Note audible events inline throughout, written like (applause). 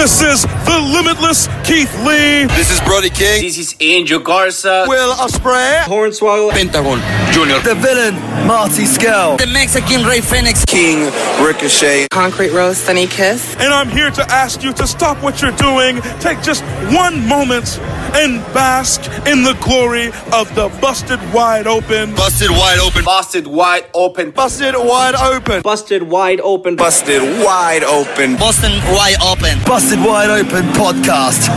This is the limitless Keith Lee. This is Brody King. This is Angel Garza. Will Ospreay. Hornswoggle. Pentagon Junior. The villain, Marty Scurll. The Mexican Rey Fenix. King Ricochet. Concrete Rose Sonny Kiss. And I'm here to ask you to stop what you're doing, take just one moment, and bask in the glory of the busted wide open. Busted wide open. Busted wide open. Busted wide open. Busted wide open. Busted wide open. Boston wide open. Busted Wide Open podcast.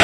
(laughs)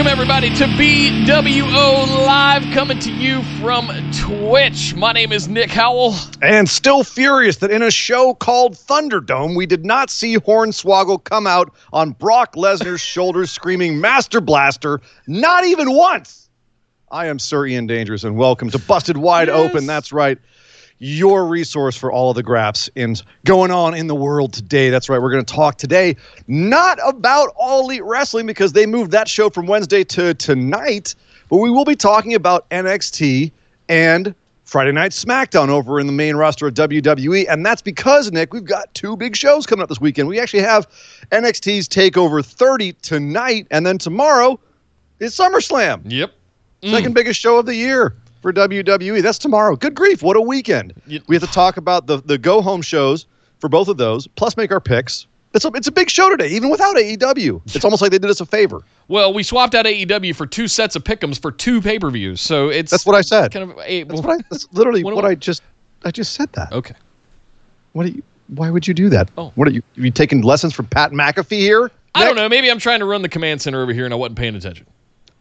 Welcome, everybody, to BWO Live, coming to you from Twitch. My name is Nick Howell. And still furious that in a show called Thunderdome, we did not see Hornswoggle come out on Brock Lesnar's shoulders screaming Master Blaster, not even once. I am Sir Ian Dangerous, and welcome to Busted Wide Open. That's right. Your resource for all of the graphs and going on in the world today. That's right. We're going to talk today not about All Elite Wrestling because they moved that show from Wednesday to tonight, but we will be talking about NXT and Friday Night SmackDown over in the main roster of WWE. And that's because, Nick, we've got two big shows coming up this weekend. We actually have NXT's TakeOver 30 tonight, and then tomorrow is SummerSlam, Yep. second mm. biggest show of the year for WWE. That's tomorrow. Good grief, what a weekend. We have to talk about the, the go home shows for both of those, plus make our picks. It's a, it's a big show today, even without AEW. It's almost like they did us a favor. Well, we swapped out AEW for two sets of pickums for two pay per views. So it's That's what I said. kind of a, That's what I. That's literally (laughs) What what, I- just. I just said that. Okay. What do you? Why would you do that? Oh. What are you? Are you taking lessons from Pat McAfee here? I don't know. Maybe I'm trying to run the command center over here and I wasn't paying attention.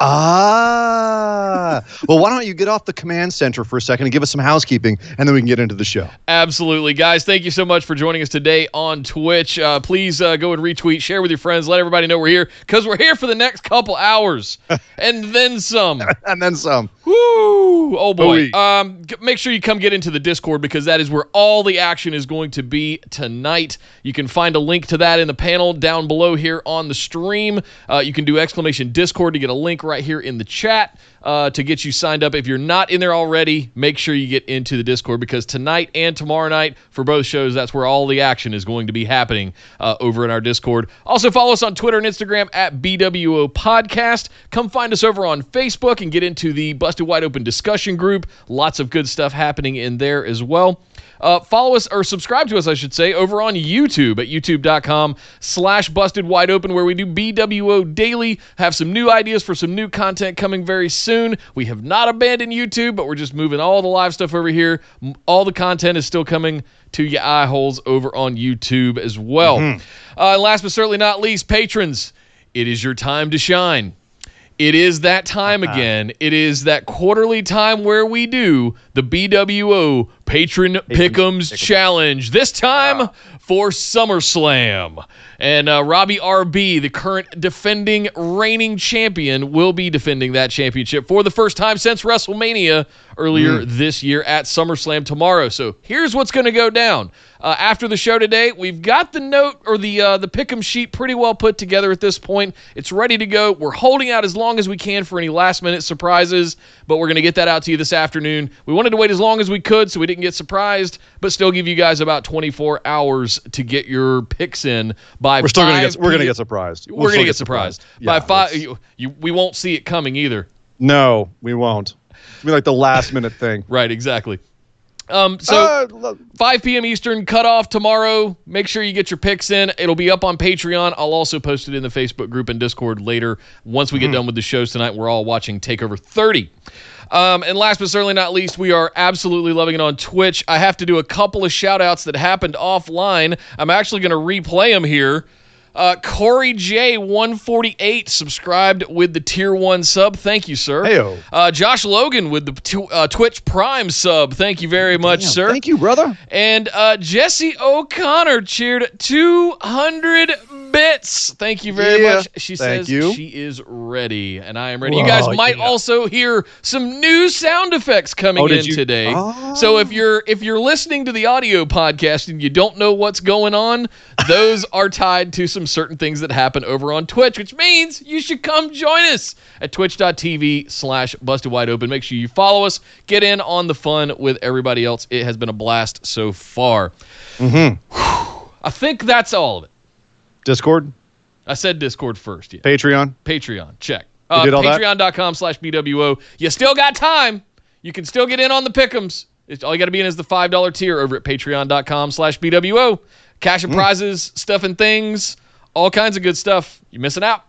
Ah. well, why don't you get off the command center for a second and give us some housekeeping, and then we can get into the show. Absolutely, guys. Thank you so much for joining us today on Twitch. Uh, please uh, go and retweet, share with your friends, let everybody know we're here because we're here for the next couple hours (laughs) and then some. And then some. Woo! Oh boy. Um, make sure you come get into the Discord because that is where all the action is going to be tonight. You can find a link to that in the panel down below here on the stream. Uh, you can do exclamation Discord to get a link right here in the chat uh, to get you signed up. If you're not in there already, make sure you get into the Discord because tonight and tomorrow night for both shows, that's where all the action is going to be happening uh, over in our Discord. Also, follow us on Twitter and Instagram at BWO Podcast. Come find us over on Facebook and get into the Busted Wide Open discussion group. Lots of good stuff happening in there as well. Uh, follow us or subscribe to us, I should say, over on YouTube at youtube.com slash busted wide open, where we do BWO daily. Have some new ideas for some new content coming very soon. We have not abandoned YouTube, but we're just moving all the live stuff over here. All the content is still coming to your eye holes over on YouTube as well. Uh, last but certainly not least, patrons, it is your time to shine. It is that time uh-huh. again. It is that quarterly time where we do the BWO Patron Pick'ems Challenge. This time for SummerSlam. And uh, Robbie RB, the current defending reigning champion, will be defending that championship for the first time since WrestleMania earlier this year at SummerSlam tomorrow. So here's what's going to go down. Uh, after the show today, we've got the note or the uh, the pick'em sheet pretty well put together at this point. It's ready to go. We're holding out as long as we can for any last minute surprises, but we're going to get that out to you this afternoon. We wanted to wait as long as we could so we didn't get surprised, but still give you guys about 24 hours to get your picks in by We're still gonna get. We're gonna get surprised. We're We'll gonna get surprised, Yeah, by five. You, you, we won't see it coming either. No, we won't. It'll be like the last minute thing. (laughs) Right, exactly. Um, so Uh, 5 p.m. Eastern cutoff tomorrow. Make sure you get your picks in. It'll be up on Patreon. I'll also post it in the Facebook group and Discord later. Once we get done with the shows tonight, we're all watching Takeover 30. Um, and last but certainly not least, we are absolutely loving it on Twitch. I have to do a couple of shout outs that happened offline. I'm actually going to replay them here. Uh, Corey J148 subscribed with the tier one sub. Thank you, sir. Heyo. Uh, Josh Logan with the t- uh, Twitch Prime sub. Thank you very much, damn, sir. Thank you, brother. And uh, Jesse O'Connor cheered 200 Bits. Thank you very Yeah, much. She says you. she is ready, and I am ready. you guys might yeah. also hear some new sound effects coming Oh, in you- today. Oh. So if you're if you're listening to the audio podcast and you don't know what's going on, those are tied to some certain things that happen over on Twitch, which means you should come join us at twitch.tv slash busted wide open. Make sure you follow us, get in on the fun with everybody else. It has been a blast so far. Mm-hmm. I think that's all of it. Discord, I said Discord first. Yeah. Patreon. Patreon. Check. Uh, did all that? Patreon.com slash BWO. You still got time. You can still get in on the pickums. It's, all you got to be in is the $5 tier over at patreon.com slash BWO. Cash and prizes, stuff and things, all kinds of good stuff. You're missing out.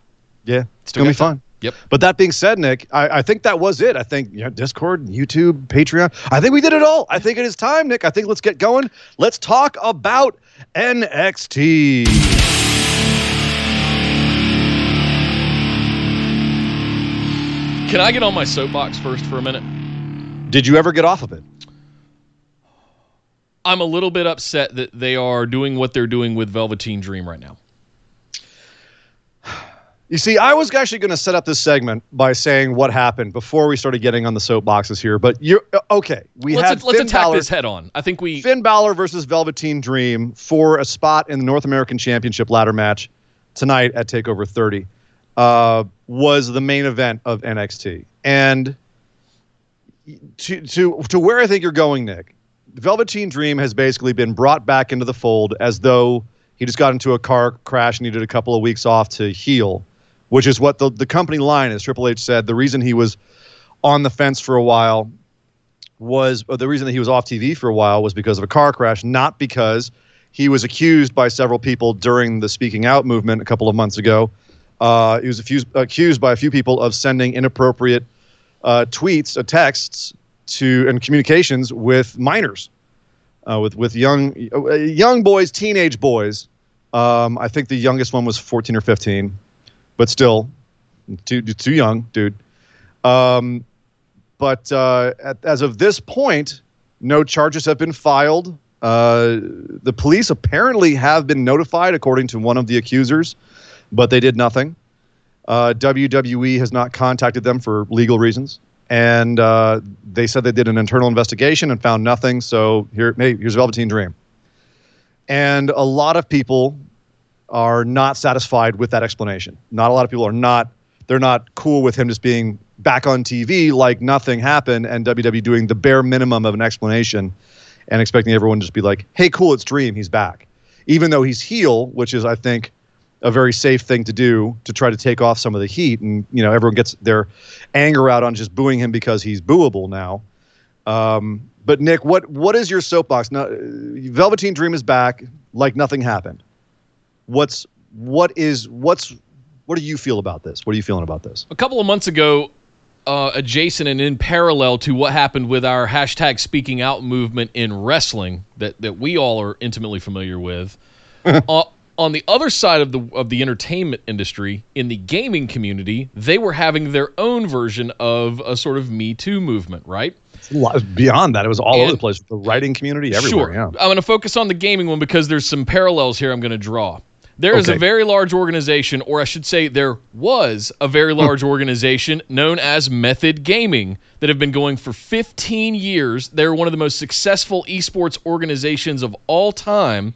Yeah, it's Still gonna be time. fun. Yep. But that being said, Nick, I, I think that was it. I think you know, Discord, YouTube, Patreon. I think we did it all. I think it is time, Nick. I think let's get going. Let's talk about NXT. Can I get on my soapbox first for a minute? Did you ever get off of it? I'm a little bit upset that they are doing what they're doing with Velveteen Dream right now. You see, I was actually going to set up this segment by saying what happened before we started getting on the soapboxes here. But you're uh, okay. We let's had let's Finn attack Balor, this head on. I think we Finn Balor versus Velveteen Dream for a spot in the North American Championship ladder match tonight at Takeover 30 uh, was the main event of NXT. And to to to where I think you're going, Nick, Velveteen Dream has basically been brought back into the fold as though he just got into a car crash, and needed a couple of weeks off to heal, which is what the the company line, is. Triple H said, the reason he was on the fence for a while was the reason that he was off TV for a while was because of a car crash, not because he was accused by several people during the speaking out movement a couple of months ago. Uh, he was accused, accused by a few people of sending inappropriate uh, tweets, uh, texts to and communications with minors, uh, with with young uh, young boys, teenage boys. Um, I think the youngest one was 14 or 15, but still too too young, dude. Um, but uh, at, as of this point, no charges have been filed. Uh, the police apparently have been notified, according to one of the accusers, but they did nothing. Uh, WWE has not contacted them for legal reasons, and uh, they said they did an internal investigation and found nothing. So here, hey, here's a Velveteen Dream, and a lot of people are not satisfied with that explanation. Not a lot of people are not. They're not cool with him just being back on TV like nothing happened, and WWE doing the bare minimum of an explanation, and expecting everyone to just be like, "Hey, cool, it's Dream, he's back," even though he's heel, which is, I think, a very safe thing to do to try to take off some of the heat, and you know, everyone gets their anger out on just booing him because he's booable now. Um, but Nick, what what is your soapbox? Now, Velveteen Dream is back, like nothing happened. What's what is what's what do you feel about this? What are you feeling about this? a couple of months ago, uh, adjacent and in parallel to what happened with our hashtag speaking out movement in wrestling that, that we all are intimately familiar with. (laughs) uh, on the other side of the of the entertainment industry, in the gaming community, they were having their own version of a sort of Me Too movement, right? It's a lot beyond that. It was all over the place. The writing community, everywhere. Sure. Yeah. I'm going to focus on the gaming one because there's some parallels here I'm going to draw. There is Okay. a very large organization, or I should say, there was a very large organization known as Method Gaming that have been going for 15 years. They're one of the most successful esports organizations of all time.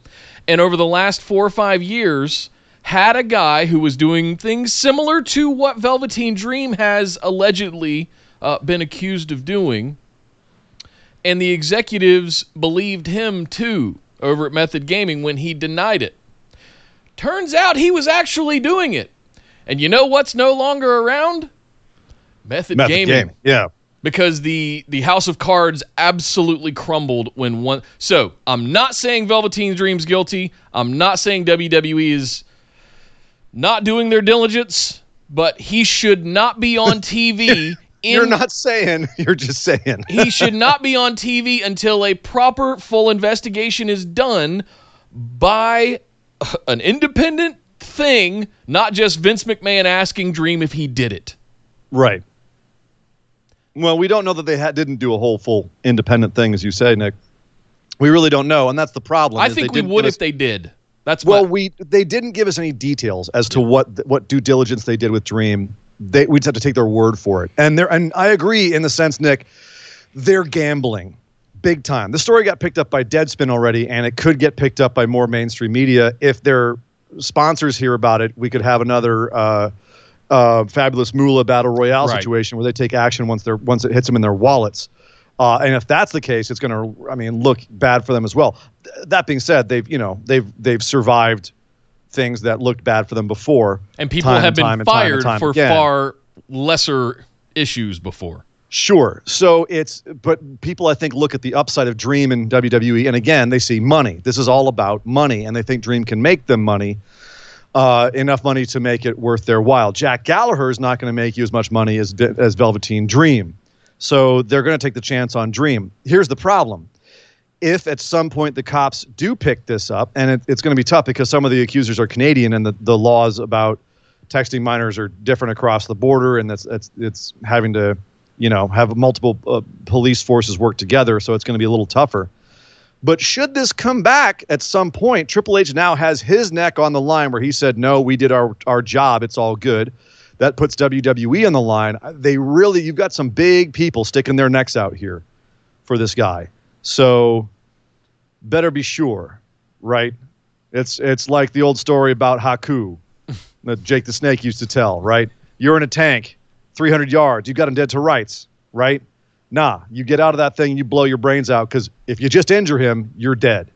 And over the last four or five years, had a guy who was doing things similar to what Velveteen Dream has allegedly uh, been accused of doing and the executives believed him too over at Method Gaming when he denied it. Turns out he was actually doing it. And you know what's no longer around? Method, Method Gaming. game. Yeah. Because the the House of Cards absolutely crumbled when one So, I'm not saying Velveteen Dream's guilty. I'm not saying WWE is not doing their diligence, but he should not be on (laughs) TV in You're not saying. (laughs) You're just saying. he should not be on TV until a proper full investigation is done by (laughs) an independent thing, not just Vince McMahon asking Dream if he did it. Right. Well, we don't know that they ha- didn't do a whole full independent thing, as you say, Nick. We really don't know, and that's the problem. I think we would give if they did. That's Well, my- we they didn't give us any details as to what what due diligence they did with Dream. They we'd have to take their word for it. And they're and I agree in the sense, Nick, they're gambling big time. The story got picked up by Deadspin already, and it could get picked up by more mainstream media if their sponsors hear about it. We could have another. Uh, uh, fabulous Moolah battle royale Right. situation where they take action once they're once it hits them in their wallets. Uh, and if that's the case, it's going to, I mean, look bad for them as well. Th- that being said, they've you know they've they've survived things that looked bad for them before, and people have and been and time and fired time for again. far lesser issues before. Sure. So it's, but people I think look at the upside of Dream and WWE, and again they see money. This is all about money, and they think Dream can make them money, uh, enough money to make it worth their while. Jack Gallagher is not going to make you as much money as as Velveteen Dream, so they're going to take the chance on Dream. Here's the problem. If at some point the cops do pick this up, and it, it's going to be tough because some of the accusers are Canadian and the, the laws about texting minors are different across the border, and that's it's it's having to, you know, have multiple uh, police forces work together. So it's going to be a little tougher. But should this come back at some point, Triple H now has his neck on the line where he said, "No, we did our our job. It's all good." That puts WWE on the line. They really, you've got some big people sticking their necks out here for this guy. So better be sure, right? It's it's like the old story about Haku (laughs) that Jake the Snake used to tell, right? You're in a tank, 300 yards, you got him dead to rights, right? Nah, you get out of that thing, you blow your brains out because if you just injure him, you're dead.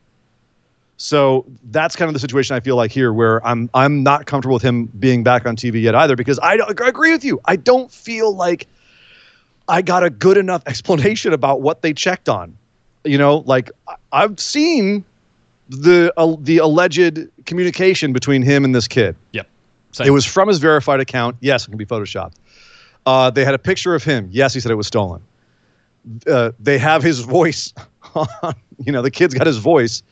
So that's kind of the situation I feel like here, where I'm I'm not comfortable with him being back on TV yet either because I, don't- I agree with you. I don't feel like I got a good enough explanation about what they checked on. You know, like I've seen the uh, the alleged communication between him and this kid. Yep. Same. It was from his verified account. Yes, it can be photoshopped. Uh, they had a picture of him. Yes, he said it was stolen. Uh, they have his voice. (laughs) On, you know, the kid's got his voice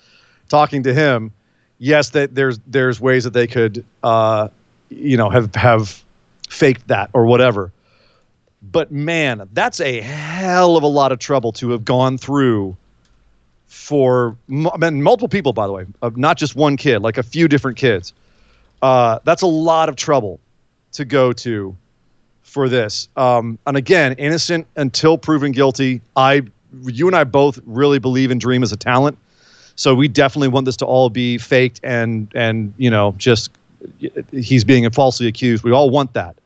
talking to him. Yes, that there's there's ways that they could, uh, you know, have have faked that or whatever. But man, that's a hell of a lot of trouble to have gone through for I mean, multiple people, by the way, of not just one kid, like a few different kids. Uh, that's a lot of trouble to go to for this. Um, and again, innocent until proven guilty. I, you and I both really believe in Dream as a talent, so we definitely want this to all be faked and and you know just he's being falsely accused. We all want that,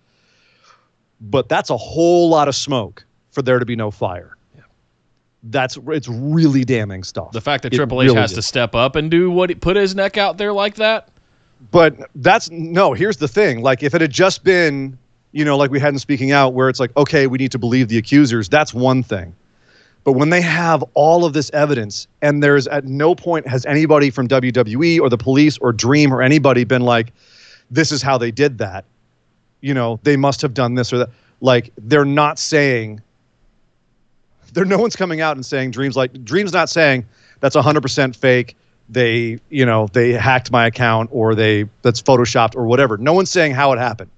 but that's a whole lot of smoke for there to be no fire. That's it's really damning stuff. the fact that It Triple H really has is. to step up and do what he put his neck out there like that. But that's no. Here's the thing: like, if it had just been, you know, like we had in Speaking Out, where it's like, okay, we need to believe the accusers. That's one thing. But when they have all of this evidence, and there's at no point has anybody from WWE or the police or Dream or anybody been like, this is how they did that. You know, they must have done this or that. Like, they're not saying. There, no one's coming out and saying Dreams like Dreams not saying that's 100% fake they you know they hacked my account or they that's photoshopped or whatever no one's saying how it happened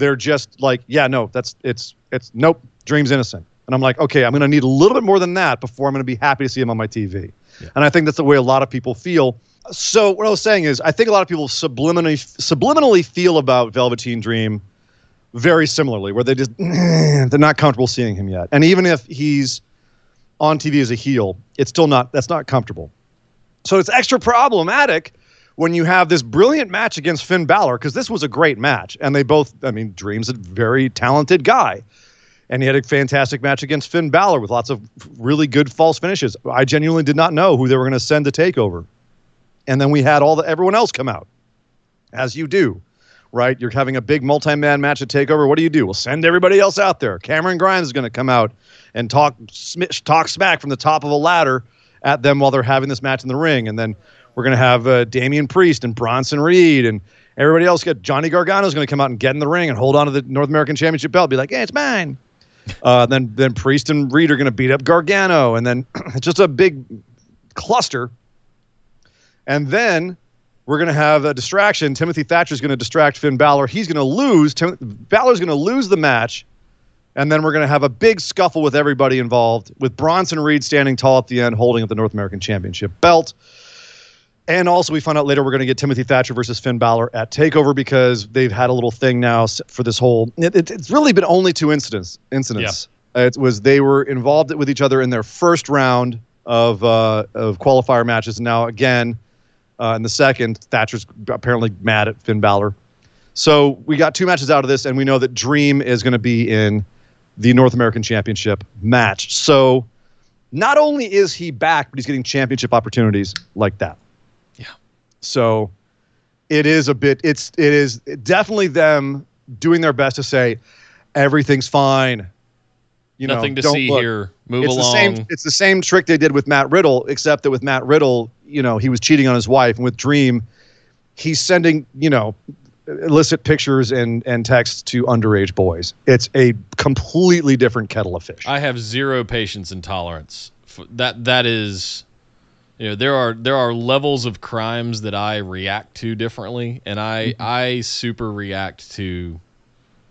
they're just like yeah no that's it's it's nope dream's innocent. And i'm like okay i'm going to need a little bit more than that before i'm going to be happy to see him on my tv and i think that's the way a lot of people feel. So what i was saying is i think a lot of people subliminally subliminally feel about velveteen dream very similarly where they just (clears throat) they're not comfortable seeing him yet. And even if he's on tv as a heel it's still not that's not comfortable. So it's extra problematic when you have this brilliant match against Finn Balor because this was a great match, and they both. I mean, Dream's a very talented guy, and he had a fantastic match against Finn Balor with lots of really good false finishes. I genuinely did not know who they were going to send to Takeover, and then we had all the everyone else come out, as you do. Right, you're having a big multi-man match at Takeover. What do you do? Well, send everybody else out there. Cameron Grimes is going to come out and talk sm- talk smack from the top of a ladder at them while they're having this match in the ring. And then we're going to have uh, Damian Priest and Bronson Reed and everybody else. Got Johnny Gargano is going to come out and get in the ring and hold on to the North American Championship belt. Be like, hey, it's mine. Uh, then then Priest and Reed are going to beat up Gargano, and then (clears throat) it's just a big cluster. And then we're going to have a distraction. Timothy Thatcher is going to distract Finn Balor. He's going to lose. Tim- Balor's going to lose the match. And then we're going to have a big scuffle with everybody involved, with Bronson Reed standing tall at the end, holding up the North American Championship belt. And also, we found out later we're going to get Timothy Thatcher versus Finn Balor at Takeover because they've had a little thing now for this whole. It, it- it's really been only two incidents. Incidents. Uh, it was they were involved with each other in their first round of uh, of qualifier matches. And now again, uh, in the second, Thatcher's apparently mad at Finn Balor. So we got two matches out of this, and we know that Dream is going to be in the North American Championship match. So not only is he back, but he's getting championship opportunities like that. So it is a bit. It's it is definitely them doing their best to say everything's fine. You know, Nothing to don't see look. here. Move it's along. the same. It's the same trick they did with Matt Riddle, except that with Matt Riddle, you know, he was cheating on his wife, and with Dream, he's sending you know illicit pictures and and texts to underage boys. It's a completely different kettle of fish. I have zero patience and tolerance. That that is, you know, there are there are levels of crimes that I react to differently, and I Mm-hmm. I super react to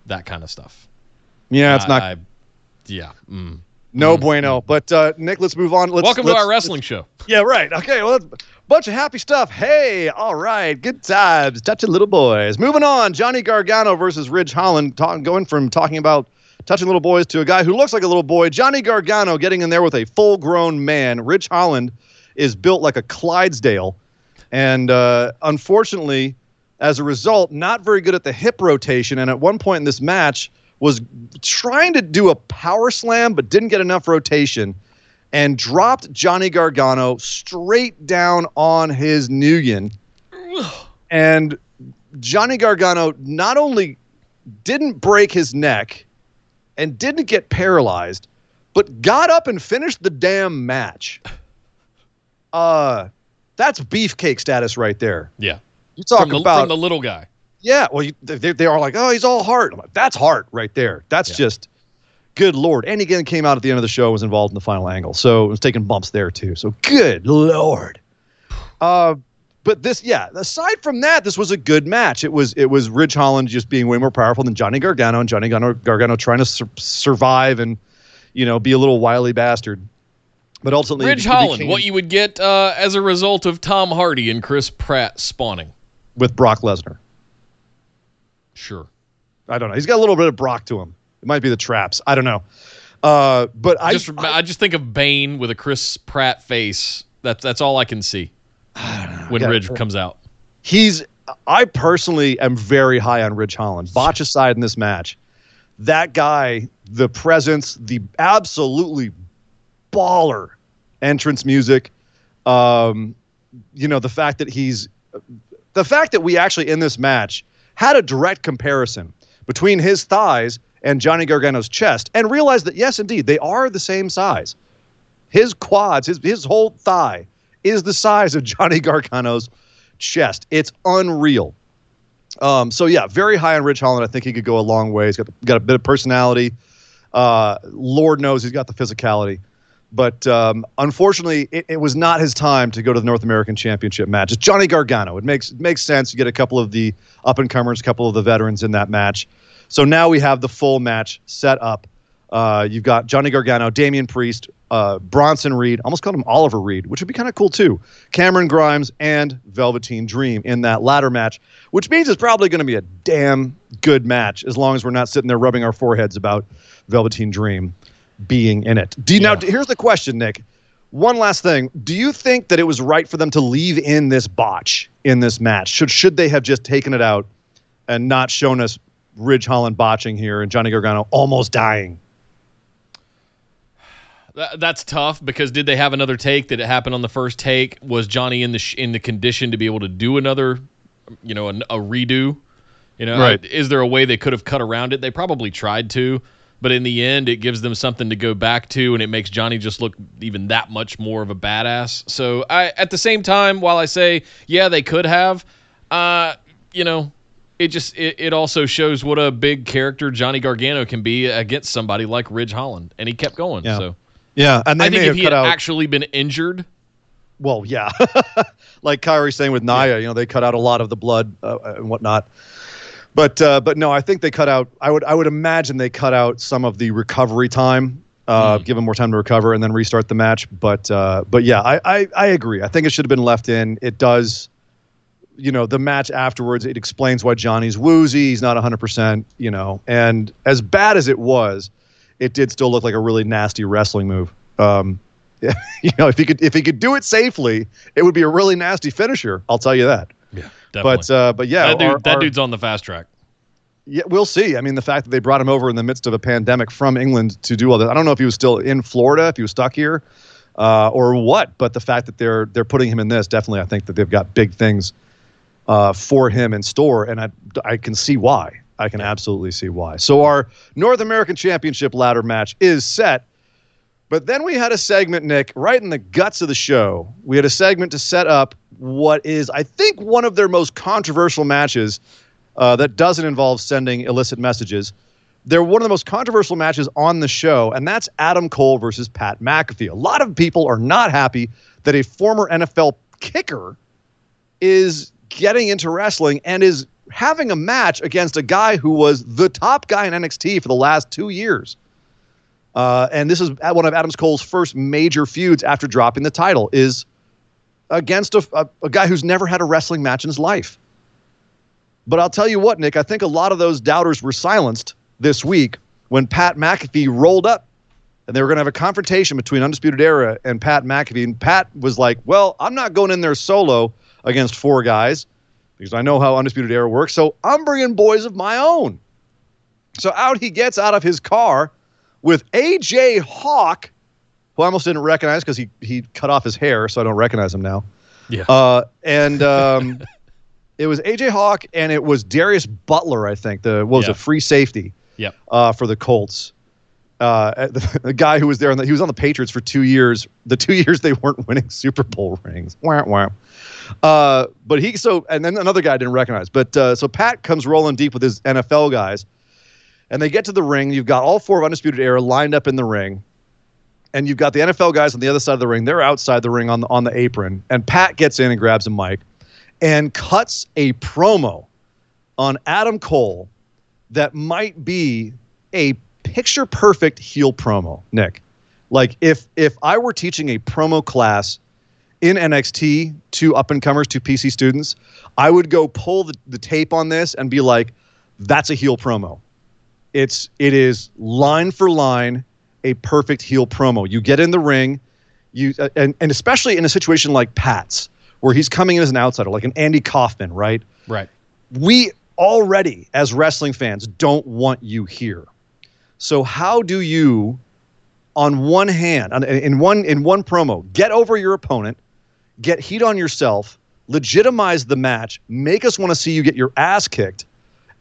that kind of stuff. yeah, it's I- not I- yeah. mm. no bueno. But uh, Nick, let's move on. Let's, Welcome to let's- our wrestling show. Yeah, right. Okay, well, bunch of happy stuff. Hey, all right, good times, touching little boys. Moving on, Johnny Gargano versus Ridge Holland. Talking, going from talking about touching little boys to a guy who looks like a little boy. Johnny Gargano getting in there with a full-grown man. Ridge Holland is built like a Clydesdale, and uh, unfortunately, as a result, not very good at the hip rotation. And at one point in this match, was trying to do a power slam, but didn't get enough rotation and dropped Johnny Gargano straight down on his Nuyen. And Johnny Gargano not only didn't break his neck and didn't get paralyzed, but got up and finished the damn match. Uh that's beefcake status right there. Yeah. You talk From the, about from the little guy. yeah, well, you, they, they are like, oh, he's all heart. I'm like, That's heart right there. That's Yeah. just good lord. And again, came out at the end of the show, was involved in the final angle, so it was taking bumps there too. So good lord. Uh, but this, yeah. Aside from that, this was a good match. It was it was Ridge Holland just being way more powerful than Johnny Gargano, and Johnny Gargano, Gargano trying to sur- survive and you know be a little wily bastard. But ultimately, Ridge Holland, what you would get uh, as a result of Tom Hardy and Chris Pratt spawning. with Brock Lesnar. Sure. I don't know. He's got a little bit of Brock to him. It might be the traps. I don't know. Uh, but I just I, just think of Bane with a Chris Pratt face. That's that's all I can see when Yeah. Ridge comes out. he's I personally am very high on Ridge Holland. Botch aside in this match, that guy, the presence, the absolutely baller entrance music, um, you know, the fact that he's the fact that we actually in this match had a direct comparison between his thighs and Johnny Gargano's chest and realized that yes, indeed, they are the same size. His quads, his his whole thigh is the size of (laughs) Johnny Gargano's chest. It's unreal. Um, so yeah, very high on Ridge Holland. I think he could go a long way. He's got got a bit of personality. Uh, Lord knows he's got the physicality. But um, unfortunately, it, it was not his time to go to the North American Championship match. It's Johnny Gargano. It makes it makes sense. You get a couple of the up and comers, a couple of the veterans in that match. So now we have the full match set up. Uh, you've got Johnny Gargano, Damian Priest, uh, Bronson Reed, almost called him Oliver Reed, which would be kind of cool too. Cameron Grimes and Velveteen Dream in that ladder match, which means it's probably going to be a damn good match as long as we're not sitting there rubbing our foreheads about Velveteen Dream being in it. Do you now? Here's the question, Nick. One last thing. Do you think that it was right for them to leave in this botch in this match? Should should they have just taken it out and not shown us Ridge Holland botching here and Johnny Gargano almost dying? That, that's tough because did they have another take? Did it happen on the first take? Was Johnny in the sh- in the condition to be able to do another, you know, a, a redo? You know, Right. is there a way they could have cut around it? They probably tried to, but in the end, it gives them something to go back to, and it makes Johnny just look even that much more of a badass. So, I at the same time, while I say yeah, they could have, uh, you know, it just it, it also shows what a big character Johnny Gargano can be against somebody like Ridge Holland, and he kept going. Yeah. So. Yeah, and they I think if he had out. actually been injured, well, yeah, (laughs) like Kyrie saying with Naya, you know, they cut out a lot of the blood uh, and whatnot. But uh, but no, I think they cut out. I would I would imagine they cut out some of the recovery time uh, Mm. give him more time to recover, and then restart the match. But uh, but yeah, I, I I agree. I think it should have been left in. It does. You know, the match afterwards, it explains why Johnny's woozy. He's not 100%, you know. And as bad as it was, it did still look like a really nasty wrestling move. Um, (laughs) you know, if he could if he could do it safely, it would be a really nasty finisher. I'll tell you that. Definitely. But uh, but yeah, that, dude, our- that our- dude's on the fast track. yeah, we'll see. I mean, the fact that they brought him over in the midst of a pandemic from England to do all that. I don't know if he was still in Florida, if he was stuck here, uh, or what. But the fact that they're they're putting him in this, definitely, I think that they've got big things uh, for him in store, and I I can see why. I can absolutely see why. So our North American Championship ladder match is set. But then we had a segment, Nick, right in the guts of the show. We had a segment to set up what is, I think, one of their most controversial matches uh, that doesn't involve sending illicit messages. They're one of the most controversial matches on the show, and that's Adam Cole versus Pat McAfee. A lot of people are not happy that a former NFL kicker is getting into wrestling and is having a match against a guy who was the top guy in NXT for the last two years. Uh, and this is one of Adams Cole's first major feuds after dropping the title is against a, a, a guy who's never had a wrestling match in his life. But I'll tell you what, Nick, I think a lot of those doubters were silenced this week when Pat McAfee rolled up and they were going to have a confrontation between Undisputed Era and Pat McAfee. And Pat was like, Well, I'm not going in there solo against four guys because I know how Undisputed Era works. So I'm bringing boys of my own. So out he gets out of his car with AJ Hawk, who I almost didn't recognize because he, he cut off his hair, so I don't recognize him now. Yeah. Uh, and um, (laughs) it was AJ Hawk and it was Darius Butler, I think, the what was Yeah. it, free safety Yep. uh, for the Colts. Uh, the, (laughs) the guy who was there, on the, he was on the Patriots for two years. The two (laughs) years they weren't winning Super Bowl rings. Wah, wah. Uh, but he so and then another guy I didn't recognize. But uh, so Pat comes rolling deep with his NFL guys, and they get to the ring. You've got all four of Undisputed Era lined up in the ring, and you've got the NFL guys on the other side of the ring. They're outside the ring on the on the apron, and Pat gets in and grabs a mic, and cuts a promo on Adam Cole that might be a picture perfect heel promo, Nick. Like if if I were teaching a promo class in NXT to up and comers to PC students, I would go pull the, the tape on this and be like, that's a heel promo. It's it is line for line a perfect heel promo. You get in the ring, you uh, and and especially in a situation like Pat's where he's coming in as an outsider, like an Andy Kaufman, right? Right. we already as wrestling fans don't want you here so how do you on one hand on- in one in one promo get over your opponent get heat on yourself legitimize the match make us want to see you get your ass kicked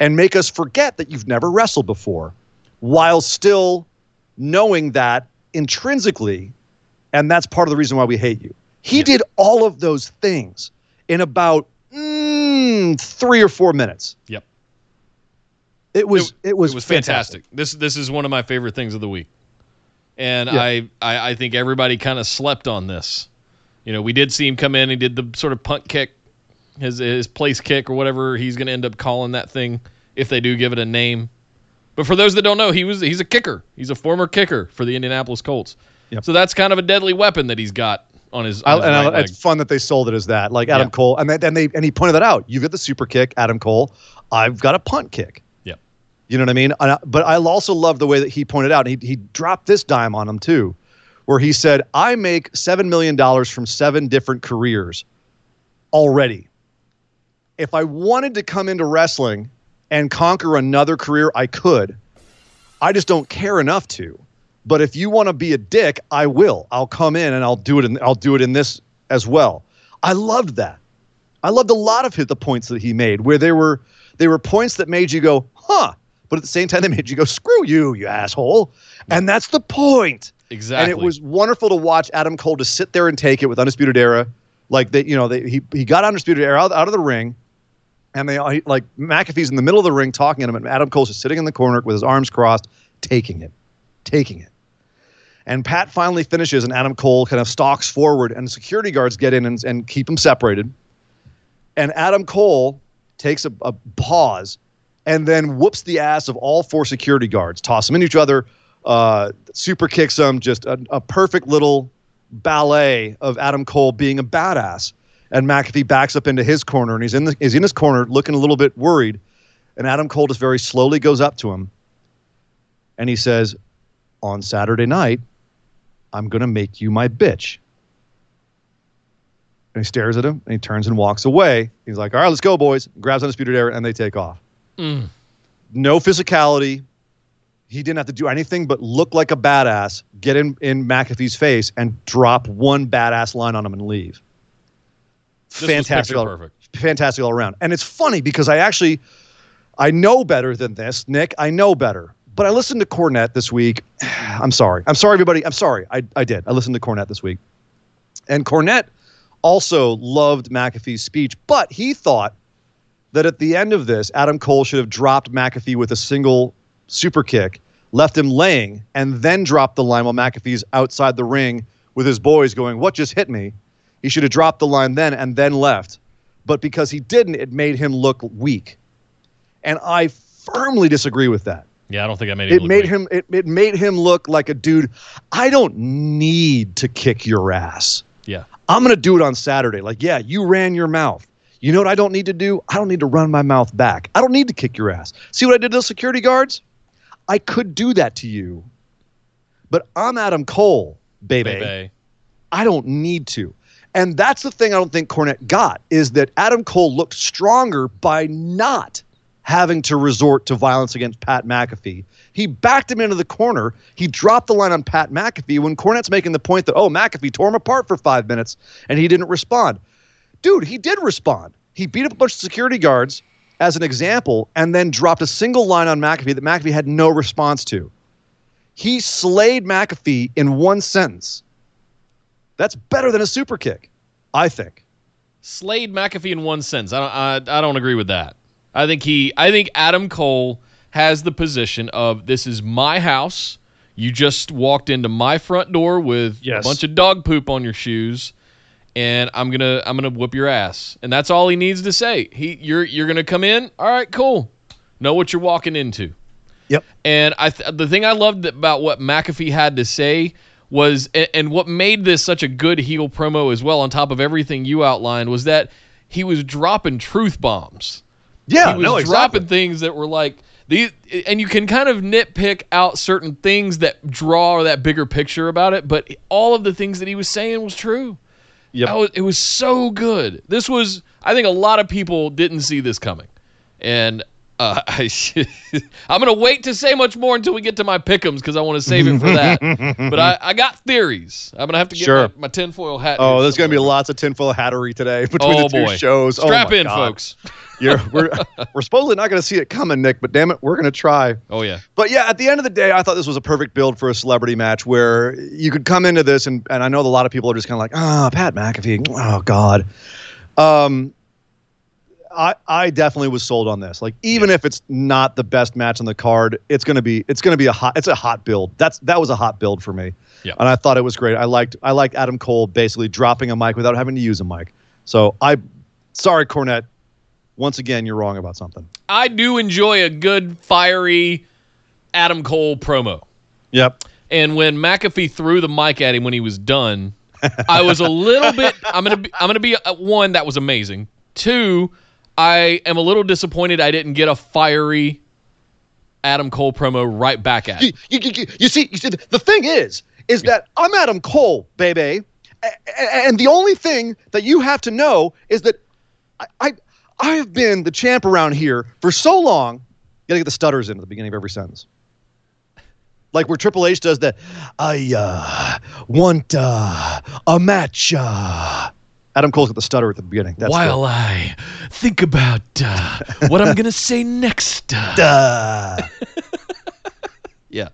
and make us forget that you've never wrestled before while still knowing that intrinsically and that's part of the reason why we hate you he did all of those things in about mm, three or four minutes Yep. it was it, was, it was fantastic. This this is one of my favorite things of the week, and Yeah. I, I I think everybody kind of slept on this. You know, we did see him come in. He did the sort of punt kick, his his place kick or whatever he's going to end up calling that thing if they do give it a name. But for those that don't know, he was he's a kicker. He's a former kicker for the Indianapolis Colts. Yep. So that's kind of a deadly weapon that he's got on his. I, On his and I- it's fun that they sold it as that, like Adam Yeah. Cole, and then and they and he pointed that out. You've got the super kick, Adam Cole. I've got a punt kick. Yeah. You know what I mean? And I- But I also love the way that he pointed out. He he dropped this dime on him too, where he said, "I make seven million dollars from seven different careers already. If I wanted to come into wrestling and conquer another career, I could. I just don't care enough to. But if you want to be a dick, I will. I'll come in and I'll do it. In, I'll do it in this as well. I loved that. I loved a lot of his, the points that he made, where they were they were points that made you go, huh? But at the same time, they made you go, screw you, you asshole. And that's the point. exactly. And it was wonderful to watch Adam Cole to sit there and take it with Undisputed Era. Like they, you know, they, he he got Undisputed Era out, out of the ring, and they like McAfee's in the middle of the ring talking to him, and Adam Cole's just sitting in the corner with his arms crossed, taking it, taking it. And Pat finally finishes, and Adam Cole kind of stalks forward, and security guards get in and, and keep him separated. And Adam Cole takes a, a pause and then whoops the ass of all four security guards, toss them into each other, uh, super kicks them, Just a, a perfect little ballet of Adam Cole being a badass. And McAfee backs up into his corner, and he's in the, he's in his corner, looking a little bit worried. And Adam Cole just very slowly goes up to him, and he says, "On Saturday night, I'm gonna make you my bitch." And he stares at him, and he turns and walks away. He's like, "All right, let's go, boys." Grabs undisputed era, and they take off. Mm. No physicality. He didn't have to do anything but look like a badass, get in in McAfee's face, and drop one badass line on him and leave. This fantastic, all, perfect. fantastic all around. And it's funny because I actually, I know better than this, Nick. I know better. But I listened to Cornette this week. (sighs) I'm sorry. I'm sorry, everybody. I'm sorry. I, I did. I listened to Cornette this week. And Cornette also loved McAfee's speech, but he thought that at the end of this, Adam Cole should have dropped McAfee with a single super kick, left him laying, and then dropped the line while McAfee's outside the ring with his boys going, What just hit me? He should have dropped the line then and then left. But because he didn't, it made him look weak. And I firmly disagree with that. Yeah, I don't think I made it. It look made weak. him it, it made him look like a dude. I don't need to kick your ass. Yeah. I'm going to do it on Saturday. Like, yeah, you ran your mouth. You know what I don't need to do? I don't need to run my mouth back. I don't need to kick your ass. See what I did to those security guards? I could do that to you. But I'm Adam Cole, baby. Baby. I don't need to. And that's the thing I don't think Cornette got is that Adam Cole looked stronger by not having to resort to violence against Pat McAfee. He backed him into the corner. He dropped the line on Pat McAfee when Cornette's making the point that, oh, McAfee tore him apart for five minutes and he didn't respond. Dude, he did respond. He beat up a bunch of security guards as an example and then dropped a single line on McAfee that McAfee had no response to. He slayed McAfee in one sentence. That's better than a super kick, I think. Slayed McAfee in one sense. I don't. I, I don't agree with that. I think he. I think Adam Cole has the position of this is my house. You just walked into my front door with Yes. a bunch of dog poop on your shoes, and I'm gonna I'm gonna whoop your ass. And that's all he needs to say. He you're you're gonna come in. All right, cool. Know what you're walking into. Yep. And I th- the thing I loved about what McAfee had to say was, and, what made this such a good heel promo as well, on top of everything you outlined, was that he was dropping truth bombs. Yeah, he was no, exactly. dropping things that were like these, and you can kind of nitpick out certain things that draw that bigger picture about it. But all of the things that he was saying was true. That oh, was- it was so good. This was, I think, a lot of people didn't see this coming, and uh, (laughs) I, I'm gonna wait to say much more until we get to my pickums because I want to save it for that. (laughs) but I, I got theories. I'm gonna have to get Sure. my, my tinfoil hat. Oh, there's going to be lots of tinfoil hattery today between Oh the two boy, shows. Strap oh in, God. folks. (laughs) You're, we're, we're supposedly not going to see it coming, Nick, but damn it, we're going to try. Oh yeah. But yeah, at the end of the day, I thought this was a perfect build for a celebrity match where you could come into this, and, and I know a lot of people are just kind of like, ah, Pat McAfee, oh God. Um, I I definitely was sold on this. Like, even if it's not the best match on the card, it's gonna be it's gonna be a hot it's a hot build. That's that was a hot build for me. Yeah. And I thought it was great. I liked I liked Adam Cole basically dropping a mic without having to use a mic. So I, sorry, Cornette. Once again, you're wrong about something. I do enjoy a good fiery Adam Cole promo. Yep. And when McAfee threw the mic at him when he was done, I was a little (laughs) bit. I'm gonna. Be, I'm gonna be uh, one. That was amazing. Two, I am a little disappointed I didn't get a fiery Adam Cole promo right back at. you, you, you, you see, you see, the thing is, is that I'm Adam Cole, baby, and the only thing that you have to know is that I, I, I have been the champ around here for so long. You gotta get the stutters in at the beginning of every sentence, like where Triple H does that. I uh, want uh, a match. Uh. Adam Cole's got the stutter at the beginning. That's While I think about uh, what I'm gonna say next. Uh, the, uh, (laughs) yeah.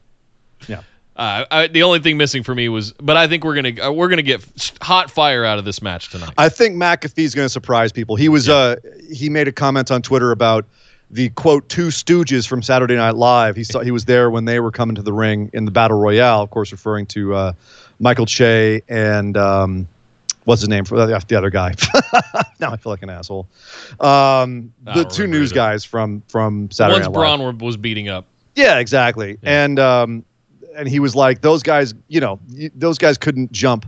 yeah. Uh, I, the only thing missing for me was, but I think we're gonna uh, we're gonna get hot fire out of this match tonight. I think McAfee's going to surprise people. He was uh he made a comment on Twitter about the quote two Stooges from Saturday Night Live. He saw he was there when they were coming to the ring in the battle royale, of course, referring to uh, Michael Che and um, what's his name for the, the other guy. (laughs) now I feel like an asshole. Um, the two news either. guys from from Saturday Once Night Live. Braun was beating up. Yeah, exactly. Yeah. And um, and he was like, those guys, you know, those guys couldn't jump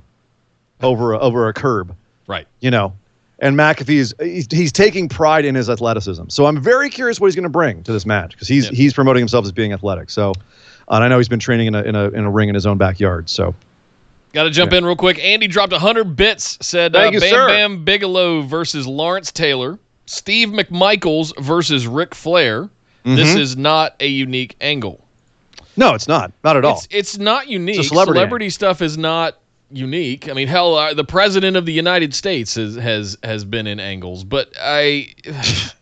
over a, over a curb, Right. you know. And McAfee's he's, he's taking pride in his athleticism. So I'm very curious what he's going to bring to this match because he's Yeah. he's promoting himself as being athletic. So, and I know he's been training in a in a in a ring in his own backyard. So Got to jump in real quick. Andy dropped 100 bits, said uh, you, Bam sir. Bam Bigelow versus Lawrence Taylor, Steve McMichaels versus Ric Flair. This Mm-hmm. is not a unique angle. no, it's not not at all. It's, it's not unique. It's celebrity celebrity stuff is not unique. I mean, hell, uh, the president of the United States has has has been in angles, but I, (sighs)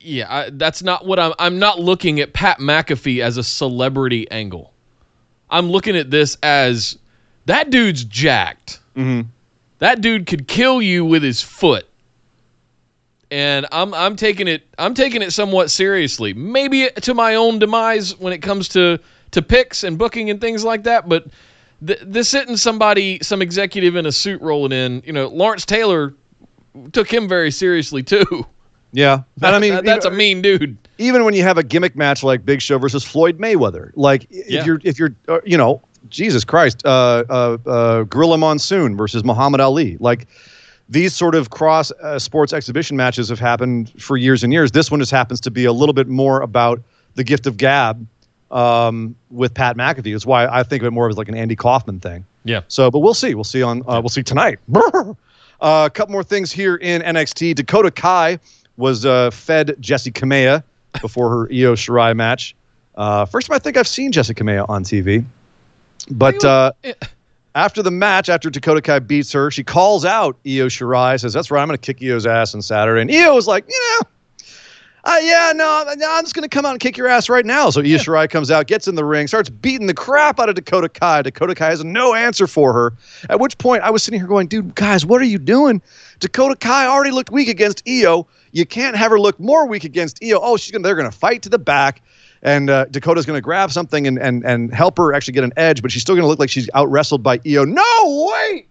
yeah, I, that's not what I'm. I'm not looking at Pat McAfee as a celebrity angle. I'm looking at this as that dude's jacked. Mhm. That dude could kill you with his foot. And I'm I'm taking it I'm taking it somewhat seriously. Maybe to my own demise when it comes to to picks and booking and things like that, but th- this isn't somebody some executive in a suit rolling in. You know, Lawrence Taylor took him very seriously too. yeah, and I mean That- that's a mean dude. Even when you have a gimmick match like Big Show versus Floyd Mayweather, like i- Yeah. if you're if you're uh, you know Jesus Christ, uh, uh, uh, Gorilla Monsoon versus Muhammad Ali, like these sort of cross uh, sports exhibition matches have happened for years and years. This one just happens to be a little bit more about the gift of gab um, with Pat McAfee. That's why I think of it more as like an Andy Kaufman thing. Yeah. So, but we'll see. We'll see on. Uh, we'll see tonight. (laughs) uh, a couple more things here in NXT. Dakota Kai was uh, fed Jessi Kamea before her Io Shirai match. Uh, first time I think I've seen Jessica Kamea on TV. But uh, after the match, after Dakota Kai beats her, she calls out Io Shirai, says, "That's right, I'm going to kick Io's ass on Saturday." And Io was like, "You know." Uh, yeah, no, no, I'm just going to come out and kick your ass right now. So Io Shirai comes out, gets in the ring, starts beating the crap out of Dakota Kai. Dakota Kai has no answer for her. At which point, I was sitting here going, dude, guys, what are you doing? Dakota Kai already looked weak against Io. You can't have her look more weak against Io. Oh, she's gonna, they're going to fight to the back. And uh, Dakota's going to grab something and, and, and help her actually get an edge, but she's still going to look like she's out wrestled by Io. No, wait!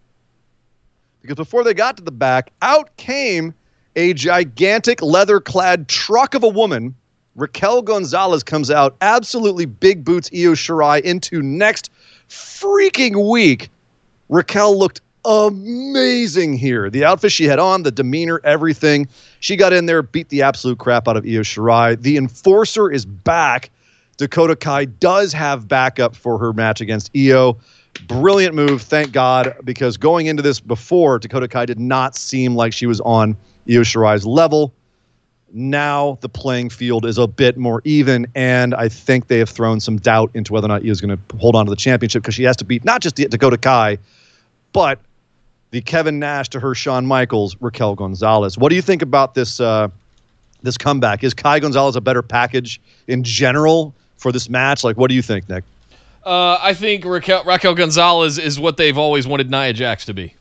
Because before they got to the back, out came a gigantic leather clad truck of a woman. Raquel Gonzalez comes out, absolutely big boots Io Shirai into next freaking week. Raquel looked amazing here. The outfit she had on, the demeanor, everything. She got in there, beat the absolute crap out of Io Shirai. The enforcer is back. Dakota Kai does have backup for her match against Io. Brilliant move, thank God, because going into this before, Dakota Kai did not seem like she was on Io Shirai's level. Now the playing field is a bit more even, and I think they have thrown some doubt into whether or not Io is going to hold on to the championship because she has to beat not just Dakota Kai, but the Kevin Nash to her Shawn Michaels, Raquel Gonzalez. What do you think about this uh, this comeback? Is Kai Gonzalez a better package in general for this match? Like, what do you think, Nick? Uh, I think Raquel, Raquel Gonzalez is what they've always wanted Nia Jax to be.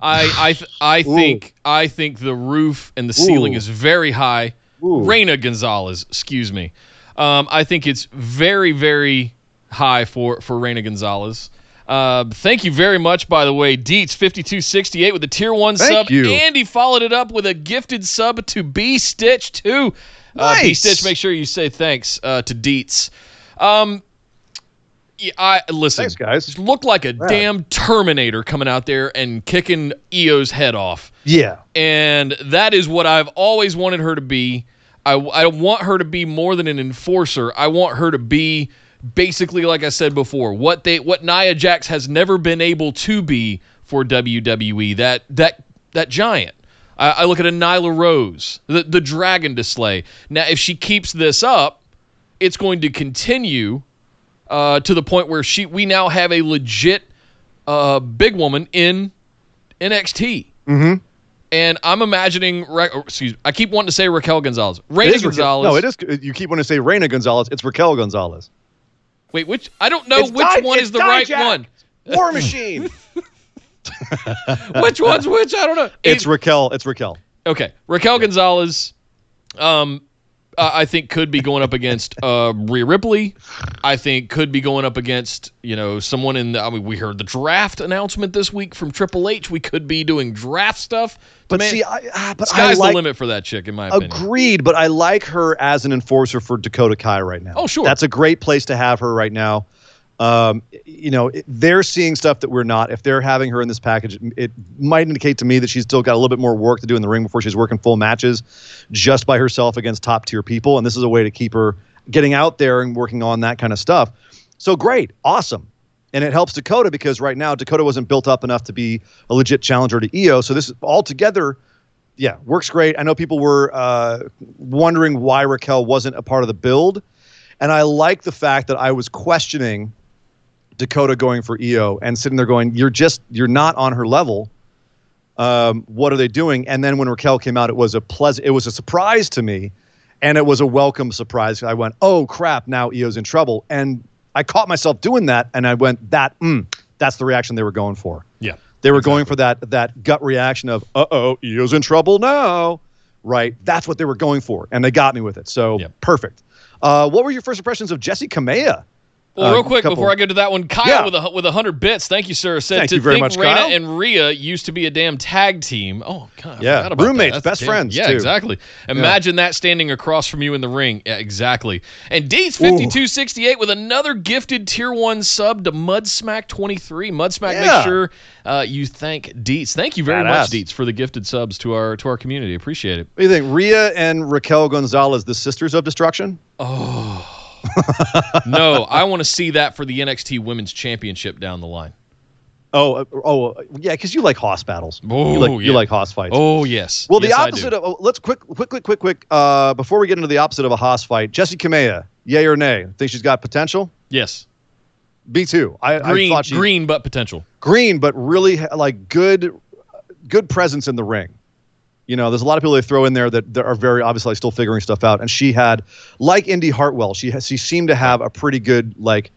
I (sighs) I th- I think I think the roof and the ceiling Ooh. is very high. Ooh. Reina Gonzalez, excuse me. Um, I think it's very very high for for Reina Gonzalez. Uh, thank you very much, by the way, Deets fifty two sixty eight with the tier one Thank sub. you. Andy followed it up with a gifted sub to B Stitch too. Uh, B Stitch, make sure you say thanks uh, to Deets. Um, yeah, I listen. Thanks, guys. Looked like a damn Terminator coming out there and kicking Io's head off. Yeah. And that is what I've always wanted her to be. I, I want her to be more than an enforcer. I want her to be basically, like I said before, what they what Nia Jax has never been able to be for WWE. That that that giant. I, I look at a Nyla Rose, the the Dragon to slay. Now, if she keeps this up, it's going to continue uh, to the point where she we now have a legit uh, big woman in NXT. Mm-hmm. And I'm imagining, excuse me, I keep wanting to say Raquel Gonzalez. Reina is Raquel- Gonzalez. No, it is. You keep wanting to say Reina Gonzalez. It's Raquel Gonzalez. Wait, which I don't know It's which Di- one is the right Dijak. one. War Machine. (laughs) (laughs) Which one's which? I don't know. it's Raquel. It's Raquel. Okay, Raquel Gonzalez. Um, uh, I think could be going up against uh, Rhea Ripley. I think could be going up against you know someone in. The, I mean, we heard the draft announcement this week from Triple H. We could be doing draft stuff. But Man, see, I, ah, but I sky's like, the limit for that chick, in my opinion. Agreed, but I like her as an enforcer for Dakota Kai right now. Oh, sure. That's a great place to have her right now. Um, you know, they're seeing stuff that we're not. If they're having her in this package, it, might indicate to me that she's still got a little bit more work to do in the ring before she's working full matches just by herself against top tier people. And this is a way to keep her getting out there and working on that kind of stuff. So great, awesome. And it helps Dakota because right now Dakota wasn't built up enough to be a legit challenger to Io. So this is altogether yeah, works great. I know people were uh, wondering why Raquel wasn't a part of the build, and I like the fact that I was questioning Dakota going for Io and sitting there going, "You're just you're not on her level. Um, what are they doing?" And then when Raquel came out, it was a pleasant, it was a surprise to me, and it was a welcome surprise. I went, "Oh crap! Now Io's in trouble," and I caught myself doing that, and I went, "That mm, that's the reaction they were going for." yeah. They were going for that that gut reaction of, "Uh oh, Io's in trouble now." Right? That's what they were going for, and they got me with it. So Yep. perfect. Uh, what were your first impressions of Jessi Kamea? Well, Uh, real quick couple- before I go to that one, Kyle Yeah. with a with a hundred bits. Thank you, sir. Said Thank to you very think much, Kyle. and Rhea used to be a damn tag team. Oh god, Yeah, about roommates, that. Best damn- friends, Yeah, too. exactly. Imagine that standing across from you in the ring. Yeah, exactly. And Deets fifty two sixty eight with another gifted tier one sub to Mudsmack twenty three. Mudsmack, Yeah. make sure uh, you thank Deets. Thank you very much, Deets, for the gifted subs to our to our community. Appreciate it. What do you think? Rhea and Raquel Gonzalez, the sisters of destruction? No, I want to see that for the NXT Women's Championship down the line. Oh, uh, oh, uh, yeah, because you like hoss battles. Oh, you like you like hoss fights. Oh yes. Well, the Yes, I opposite of oh, let's quick, quick, quick, quick, quick. Uh, before we get into the opposite of a hoss fight, Jessi Kamea, yay or nay? Think she's got potential? yes. B two. I, green, I thought she green, but potential. green, but really like good, good presence in the ring. You know, there's a lot of people they throw in there that, that are very obviously still figuring stuff out. And she had, like Indy Hartwell, she has, she seemed to have a pretty good like.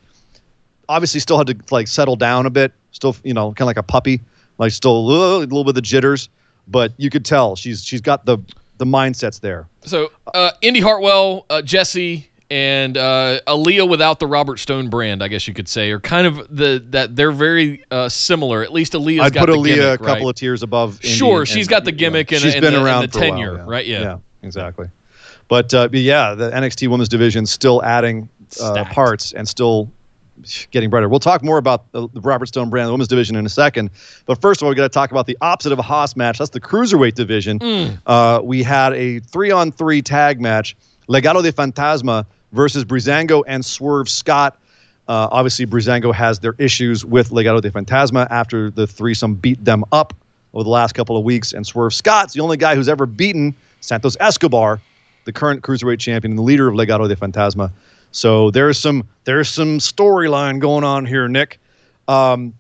Obviously, still had to like settle down a bit. Still, you know, kind of like a puppy, like still a little, a little bit of the jitters. But you could tell she's she's got the the mindsets there. So, uh, Indy Hartwell, uh, Jesse, and uh, Aaliyah without the Robert Stone brand, I guess you could say, are kind of the that they're very uh, similar. At least Aaliyah's I'd got put the Aaliyah gimmick, a couple right? of tiers above. Indy Sure, she's and, got the gimmick and- she's and been the- and around the a while, tenure, yeah. right? Yeah. yeah, exactly. But uh, but yeah, the NXT Women's Division still adding uh, parts and still getting brighter. We'll talk more about the, the Robert Stone brand, the women's division, in a second. But first of all, we got to talk about the opposite of a hoss match. That's the cruiserweight division. Mm. Uh, we had a three-on-three tag match: Legado de Fantasma versus Breezango and Swerve Scott. Uh, obviously, Breezango has their issues with Legado de Fantasma after the threesome beat them up over the last couple of weeks. And Swerve Scott's the only guy who's ever beaten Santos Escobar, the current cruiserweight champion and the leader of Legado de Fantasma. So there's some there's some storyline going on here, Nick. Um,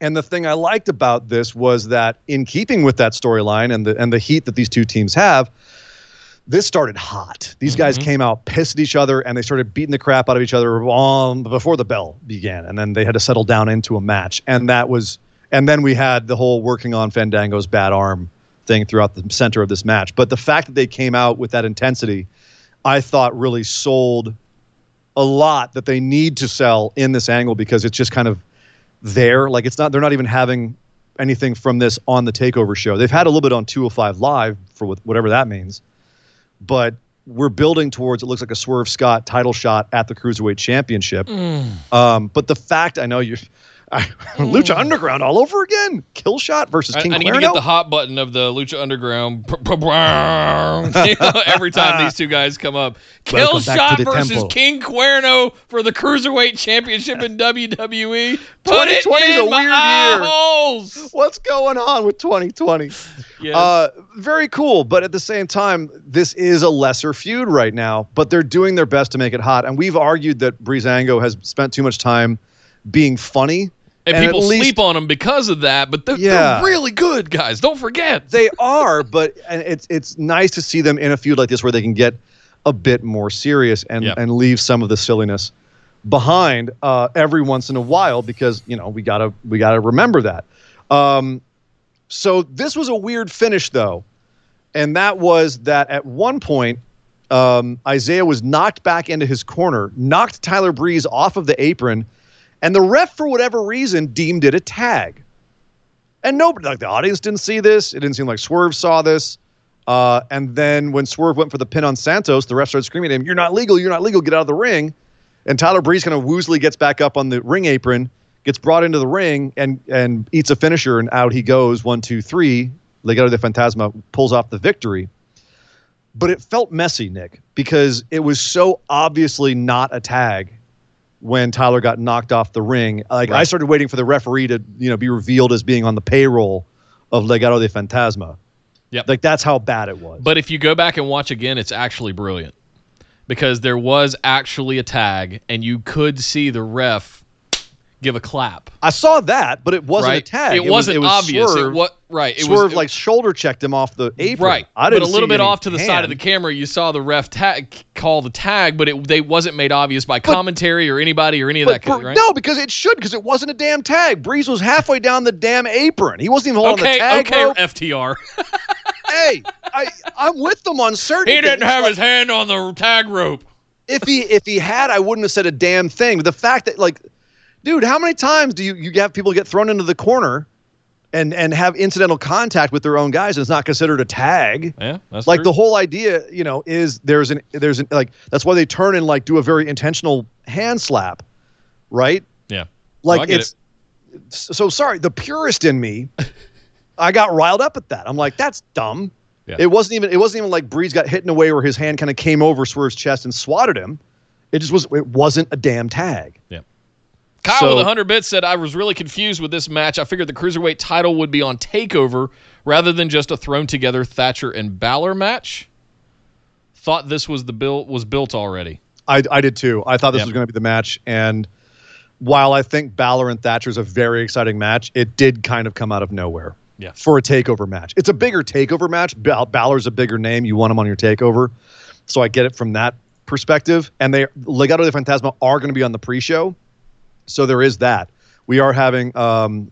and the thing I liked about this was that in keeping with that storyline and the and the heat that these two teams have, this started hot. These guys came out pissed at each other and they started beating the crap out of each other um, before the bell began, and then they had to settle down into a match, and that was and then we had the whole working on Fandango's bad arm thing throughout the center of this match. But the fact that they came out with that intensity, I thought really sold a lot that they need to sell in this angle because it's just kind of there. Like it's not they're not even having anything from this on the takeover show. They've had a little bit on 205 live for whatever that means. But we're building towards it looks like a Swerve Scott title shot at the Cruiserweight Championship. Um, but the fact I know you I, (laughs) Lucha Underground all over again. Kill shot versus I, King I need to Cuerno? get the hot button of the Lucha Underground (laughs) every time these two guys come up. Kill Welcome Shot versus temple. King Cuerno for the Cruiserweight Championship in WWE. Put it 2020 is in a weird eye year. holes. What's going on with 2020? Yes. Uh, very cool, but at the same time, this is a lesser feud right now. But they're doing their best to make it hot, and we've argued that Breezango has spent too much time being funny, and, at people least- sleep on them because of that, but they're, Yeah. they're really good guys. Don't forget. They are, but and it's it's nice to see them in a feud like this where they can get a bit more serious and Yeah. and leave some of the silliness behind uh, every once in a while because you know we gotta we gotta remember that. Um, so this was a weird finish though, and that was that at one point um, Isaiah was knocked back into his corner, knocked Tyler Breeze off of the apron, and the ref, for whatever reason, deemed it a tag. And nobody, like the audience, didn't see this. It didn't seem like Swerve saw this. Uh, and then when Swerve went for the pin on Santos, the ref started screaming at him, "You're not legal! You're not legal! Get out of the ring!" And Tyler Breeze kind of woozily gets back up on the ring apron, gets brought into the ring, and and eats a finisher, and out he goes. One, two, three. Legado de Fantasma pulls off the victory. But it felt messy, Nick, because it was so obviously not a tag when Tyler got knocked off the ring. Like I started waiting for the referee to, you know, be revealed as being on the payroll of Legado de Fantasma. Yep. Like that's how bad it was. But if you go back and watch again, it's actually brilliant because there was actually a tag, and you could see the ref give a clap. I saw that, but it wasn't right? a tag. It, was- wasn't it was obvious. Swerve. It right? It Swerve was it- like shoulder checked him off the apron. Right, I but didn't a little bit off to the side of the camera, you saw the ref tag call the tag, but it they wasn't made obvious by commentary or anybody or any of But that. kind right? No, because it should, because it wasn't a damn tag. Breeze was halfway down the damn apron. He wasn't even holding Okay, the tag okay, rope. FTR. (laughs) hey, I, I'm with them on certain. he didn't things. have Like, his hand on the tag rope. If he if he had, I wouldn't have said a damn thing. But the fact that like, dude, how many times do you you have people get thrown into the corner, and and have incidental contact with their own guys, and it's not considered a tag? Yeah, that's like true. the whole idea, you know, is there's an there's an like that's why they turn and like do a very intentional hand slap, right? yeah. Like it's so sorry. The purist in me, I got riled up at that. I'm like, that's dumb. Yeah. It wasn't even. It wasn't even like Breeze got hit in a way where his hand kind of came over Swerve's chest and swatted him. It just was. It wasn't a damn tag. Kyle So- with 100 bits said, I was really confused with this match. I figured the Cruiserweight title would be on TakeOver rather than just a thrown together Thatcher and Balor match. Thought this was the build was built already. I, I did too. I thought this Yep. was going to be the match, and while I think Balor and Thatcher is a very exciting match, it did kind of come out of nowhere. Yeah. For a takeover match, it's a bigger takeover match. Bal- Balor's a bigger name. You want him on your takeover, so I get it from that perspective. And they Legado de Fantasma are going to be on the pre-show, so there is that. We are having um,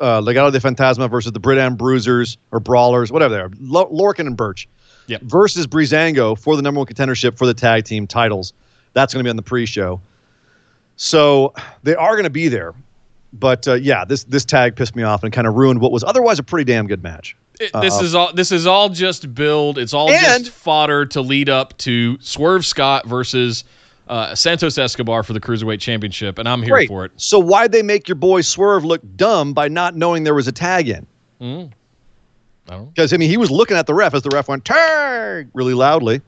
uh, Legado de Fantasma versus the Britam Bruisers or Brawlers, whatever they are, L- Lorcan and Birch Yep. versus Breezango for the number one contendership for the tag team titles. That's going to be on the pre-show. So they are going to be there, but uh, yeah, this this tag pissed me off and kind of ruined what was otherwise a pretty damn good match. It, this is all this is all just build. It's all Uh, And- just fodder to lead up to Swerve Scott versus uh, Santos Escobar for the Cruiserweight Championship, and I'm here Great. for it. So why'd they make your boy Swerve look dumb by not knowing there was a tag in? Mm. I don't. Know. Because I mean, he was looking at the ref as the ref went tag really loudly,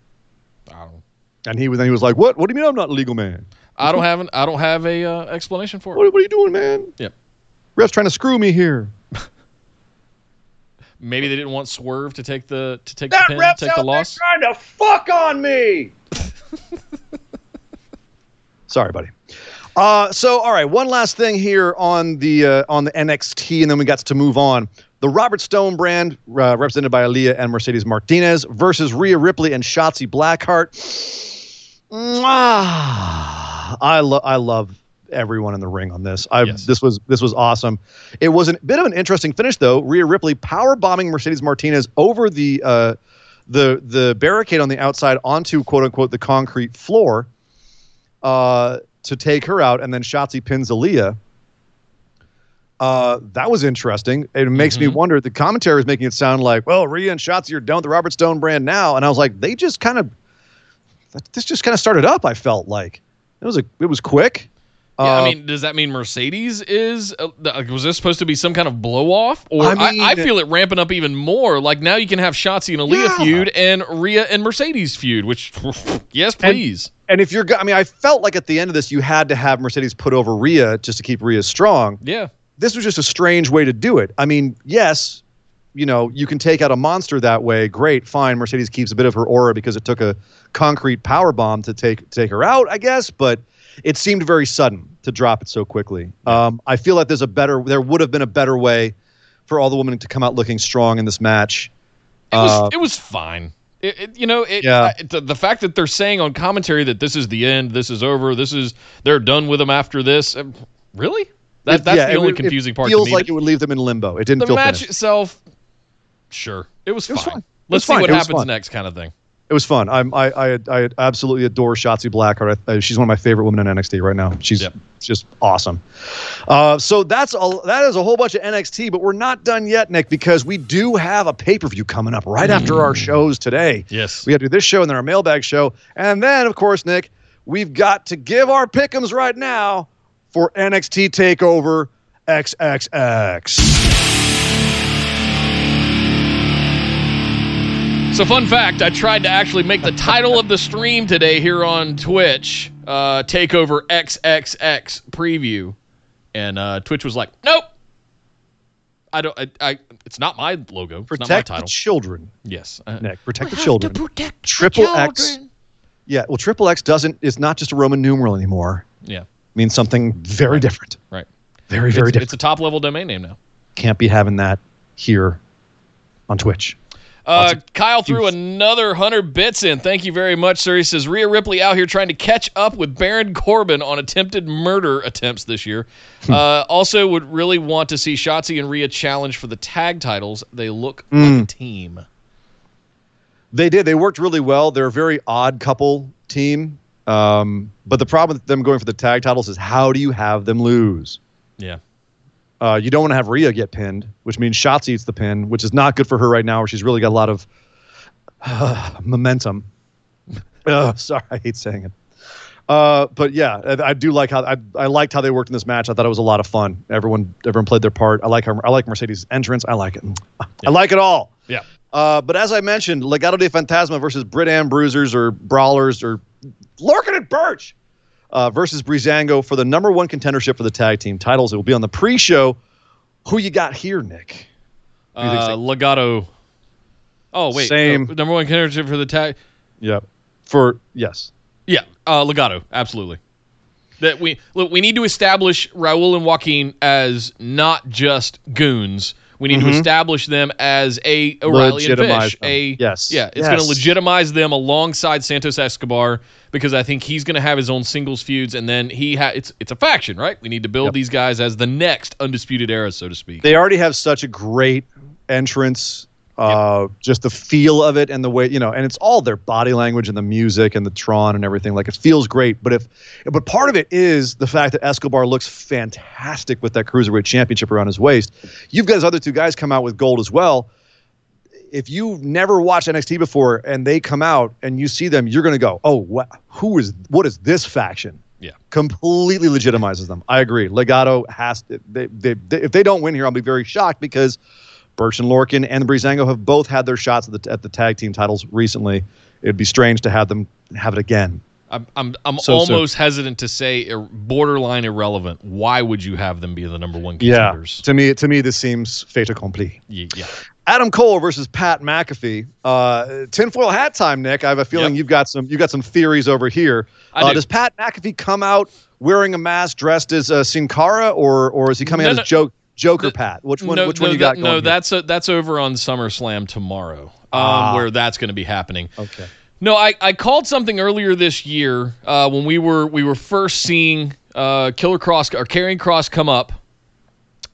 I don't. and he was then he was like, "What? What do you mean I'm not a legal man? I don't have an, I don't have a uh, explanation for it. What, what are you doing, man? Yep. Ref's trying to screw me here." (laughs) Maybe they didn't want Swerve to take the to take the pin, take the loss. trying to fuck on me. (laughs) Sorry, buddy. Uh, so, all right, one last thing here on the uh, on the NXT, and then we got to move on. The Robert Stone brand, uh, represented by Aaliyah and Mercedes Martinez, versus Rhea Ripley and Shotzi Blackheart. Mwah. I love I love everyone in the ring on this. I Yes. this was this was awesome. It was a bit of an interesting finish though. Rhea Ripley power bombing Mercedes Martinez over the uh, the the barricade on the outside onto quote unquote the concrete floor uh, to take her out, and then Shotzi pins Aaliyah. Uh, that was interesting. It makes me wonder. The commentary is making it sound like, well, Rhea and Shotzi are done with the Robert Stone brand now, and I was like, they just kind of this just kind of started up. I felt like it was a it was quick. Yeah, Uh, I mean, does that mean Mercedes is? Uh, was this supposed to be some kind of blow off? Or I I, mean- I, feel it ramping up even more. Like now you can have Shotzi and Aaliyah Yeah. feud and Rhea and Mercedes feud. Which, (laughs) yes, please. And if you're, I mean, I felt like at the end of this, you had to have Mercedes put over Rhea just to keep Rhea strong. yeah, This was just a strange way to do it. I mean, yes, you know, you can take out a monster that way. Great, fine. Mercedes keeps a bit of her aura because it took a concrete power bomb to take take her out, I guess. But it seemed very sudden to drop it so quickly. Um, I feel like there's a better, there would have been a better way for all the women to come out looking strong in this match. it was Uh, it was fine. It, it- you know, it, Yeah. I- the, the fact that they're saying on commentary that this is the end, this is over, this is they're done with them after this. uh, Really? That, It- that's yeah, the it only confusing it part. Feels to me. like it would leave them in limbo. It didn't the feel match finished. itself, sure, it was It was fine. fine. Let's was see fine. what It happens next, kind of thing. It was fun. I'm, I, I, I absolutely adore Shotzi Blackheart. I, I, she's one of my favorite women in NXT right now. She's Yep. just awesome. Uh, so that's a, that is a whole bunch of NXT, but we're not done yet, Nick, because we do have a pay per view coming up right after our shows today. Yes. we got to do this show and then our mailbag show, and then of course, Nick, we've got to give our pickums right now for NXT Takeover XXX. So, fun fact I tried to actually make the title of the stream today here on Twitch uh, Takeover XXX preview. And uh, Twitch was like, nope. I don't, I, I it's not my logo. It's not my Protect the title. children, yes. Uh, Nick. Protect the children. Triple X. Yeah, well, triple X doesn't is not just a Roman numeral anymore. yeah. It means something very different. Right. Very, very It's, different. it's a top level domain name now. Can't be having that here on Twitch. Uh, Kyle threw another 100 bits in. Thank you very much, sir. He says Rhea Ripley out here trying to catch up with Baron Corbin on attempted murder attempts this year. Hmm. uh, also, would really want to see Shotzi and Rhea challenge for the tag titles. They look Hmm. like a team. They did. They worked really well. They're a very odd couple team. Um, but the problem with them going for the tag titles is how do you have them lose? Yeah. Uh, you don't want to have Rhea get pinned, which means Shotzi eats the pin, which is not good for her right now, where she's really got a lot of (sighs) momentum. (laughs) Ugh, sorry, I hate saying it. Uh, but yeah, I, I do like how I, I liked how they worked in this match. I thought it was a lot of fun. Everyone everyone played their part. I like her. I like Mercedes' entrance. I like it. I like it all. Yeah. Uh, but as I mentioned, Legado de Fantasma versus Brit and Bruisers or Brawlers or Lorcan and Birch uh, versus Breezango for the number one contendership for the tag team titles. It will be on the pre-show. Who you got here, Nick? Uh. Legato. Oh, wait. Same. Uh, number one contendership for the tag. Yep. For yes. Yeah, uh, Legato, absolutely. That we look, we need to establish Raul and Joaquin as not just goons. We need to establish them as a O'Reilly and Mm-hmm. Fish. them. A Yes. yeah, it's going to legitimize them alongside Santos Escobar because I think he's going to have his own singles feuds, and then he ha- it's it's a faction, right? We need to build Yep. these guys as the next undisputed era, so to speak. They already have such a great entrance. Uh, just the feel of it and the way you know, and it's all their body language and the music and the Tron and everything. Like it feels great, but if, but part of it is the fact that Escobar looks fantastic with that cruiserweight championship around his waist. You've got his other two guys come out with gold as well. If you've never watched NXT before and they come out and you see them, you're going to go, "Oh, what? Who is? What is this faction?" Yeah. completely legitimizes them. I agree. Legato has to, they, they, they, if they don't win here, I'll be very shocked because Birch and Lorcan and the Breezango have both had their shots at the, at the tag team titles recently. It'd be strange to have them have it again. I'm I'm, I'm So- so- almost hesitant to say borderline irrelevant. Why would you have them be the number one contenders? Yeah. To me, to me, this seems fait accompli. Yeah. yeah. Adam Cole versus Pat McAfee. Uh, tinfoil hat time, Nick. I have a feeling Yep. you've got some you got some theories over here. Uh, do. does Pat McAfee come out wearing a mask, dressed as uh, Sin Cara, or or is he coming No, out no. as Joke, Joker The- Pat? Which one? no, which no, one you got that- going? no, here? that's a, that's over on SummerSlam tomorrow, um, Ah. where that's going to be happening. okay. No, I, I called something earlier this year uh, when we were we were first seeing uh, Killer Cross or Karrion Cross come up,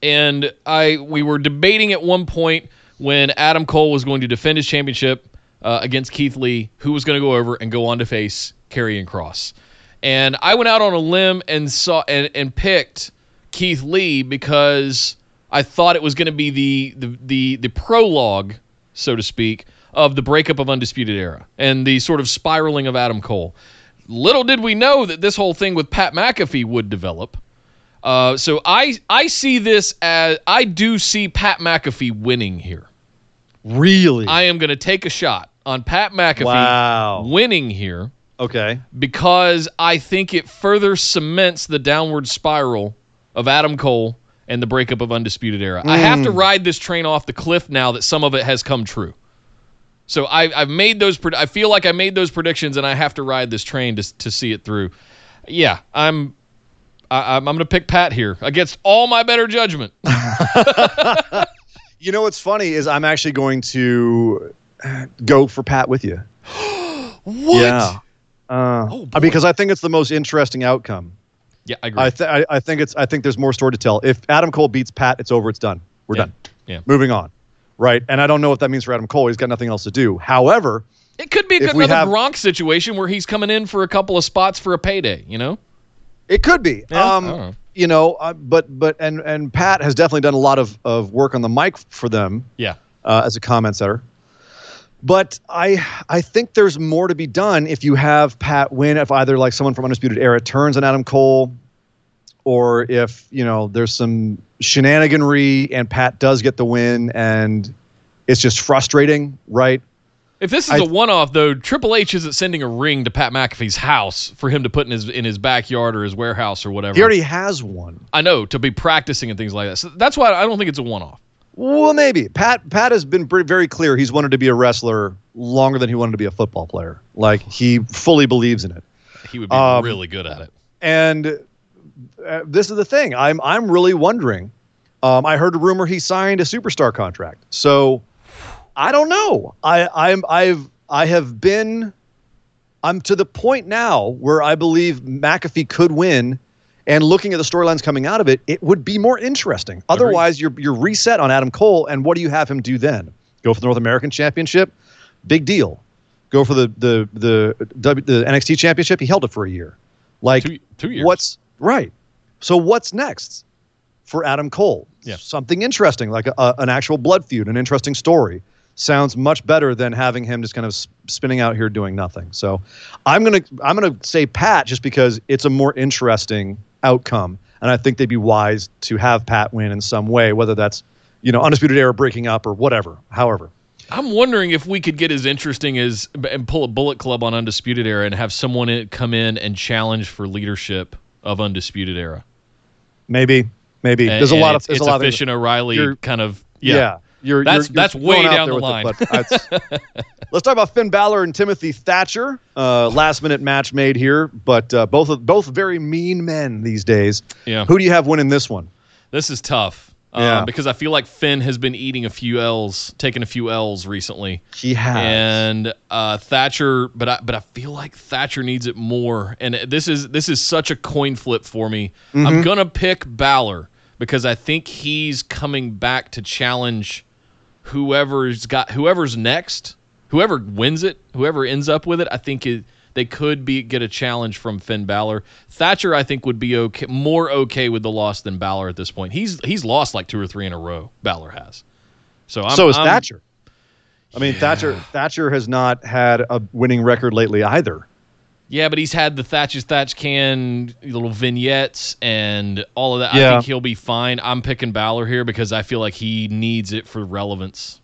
and I we were debating at one point when Adam Cole was going to defend his championship uh, against Keith Lee, who was going to go over and go on to face Karrion Cross, and I went out on a limb and saw and, and picked Keith Lee because I thought it was going to be the the the, the prologue, so to speak, of the breakup of Undisputed Era and the sort of spiraling of Adam Cole. Little did we know that this whole thing with Pat McAfee would develop. Uh, so I I see this as I do see Pat McAfee winning here. Really? I am going to take a shot on Pat McAfee Wow. winning here okay. because I think it further cements the downward spiral of Adam Cole and the breakup of Undisputed Era. I have to ride this train off the cliff now that some of it has come true. So I, I've made those. I feel like I made those predictions, and I have to ride this train to to see it through. Yeah, I'm. I, I'm, I'm going to pick Pat here against all my better judgment. (laughs) (laughs) You know what's funny is I'm actually going to uh, go for Pat with you. (gasps) What? Yeah. Uh, Oh, because I think it's the most interesting outcome. Yeah, I agree. I, th- I I think it's I think there's more story to tell. If Adam Cole beats Pat, it's over. It's done. We're Yeah. done. Yeah. Moving on. right? And I don't know what that means for Adam Cole. He's got nothing else to do. However, It could be another have- Gronk situation where he's coming in for a couple of spots for a payday. You know? it could be. Yeah, um, know. you know, uh, but but and and Pat has definitely done a lot of of work on the mic for them Yeah. uh, as a comment setter. But I I think there's more to be done if you have Pat win if either like someone from Undisputed Era turns on Adam Cole, or if you know there's some shenaniganry and Pat does get the win and it's just frustrating, right? If this is I- a one-off, though, Triple H isn't sending a ring to Pat McAfee's house for him to put in his in his backyard or his warehouse or whatever. He already has one. I know to be practicing and things like that. So that's why I don't think it's a one-off. Well, maybe Pat. Pat has been pretty, very clear. He's wanted to be a wrestler longer than he wanted to be a football player. Like he fully believes in it. He would be Um, really good at it. And uh, this is the thing. I'm I'm really wondering. Um, I heard a rumor he signed a superstar contract. So I don't know. I I'm I've I have been. I'm to the point now where I believe McAfee could win. And looking at the storylines coming out of it, it would be more interesting. Otherwise, you're you're reset on Adam Cole, and what do you have him do then? Go for the North American Championship? Big deal. Go for the the the the NXT Championship? He held it for a year. Like Two- two years. What's right? So what's next for Adam Cole? Yeah. Something interesting, like a, a, an actual blood feud, an interesting story. Sounds much better than having him just kind of spinning out here doing nothing. So, I'm gonna I'm gonna say Pat just because it's a more interesting outcome, and I think they'd be wise to have Pat win in some way, whether that's you know undisputed era breaking up or whatever. However, I'm wondering if we could get as interesting as and pull a Bullet Club on Undisputed Era and have someone come in and challenge for leadership of Undisputed Era. maybe maybe And- there's a lot of it's, there's it's a lot of Fish and O'Reilly kind of Yeah. yeah. You're, That's- you're, that's you're way down there the line. (laughs) that's- let's talk about Finn Balor and Timothy Thatcher. Uh, last minute match made here, but uh, both of, both very mean men these days. Yeah. Who do you have winning this one? This is tough. Yeah. Um, because I feel like Finn has been eating a few L's, taking a few L's recently. He has. and uh, Thatcher, but I, but I feel like Thatcher needs it more. And this is this is such a coin flip for me. Mm-hmm. I'm gonna pick Balor because I think he's coming back to challenge whoever's got whoever's next, whoever wins it, whoever ends up with it. I think it, they could be get a challenge from Finn Balor. Thatcher, I think, would be okay, more okay with the loss than Balor at this point. He's he's lost like two or three in a row. Balor has. So I'm, so is I'm- Thatcher. I mean, Thatcher Thatcher has not had a winning record lately either. Yeah, but he's had the Thatcher's Thatch can little vignettes and all of that. I think he'll be fine. I'm picking Balor here because I feel like he needs it for relevance.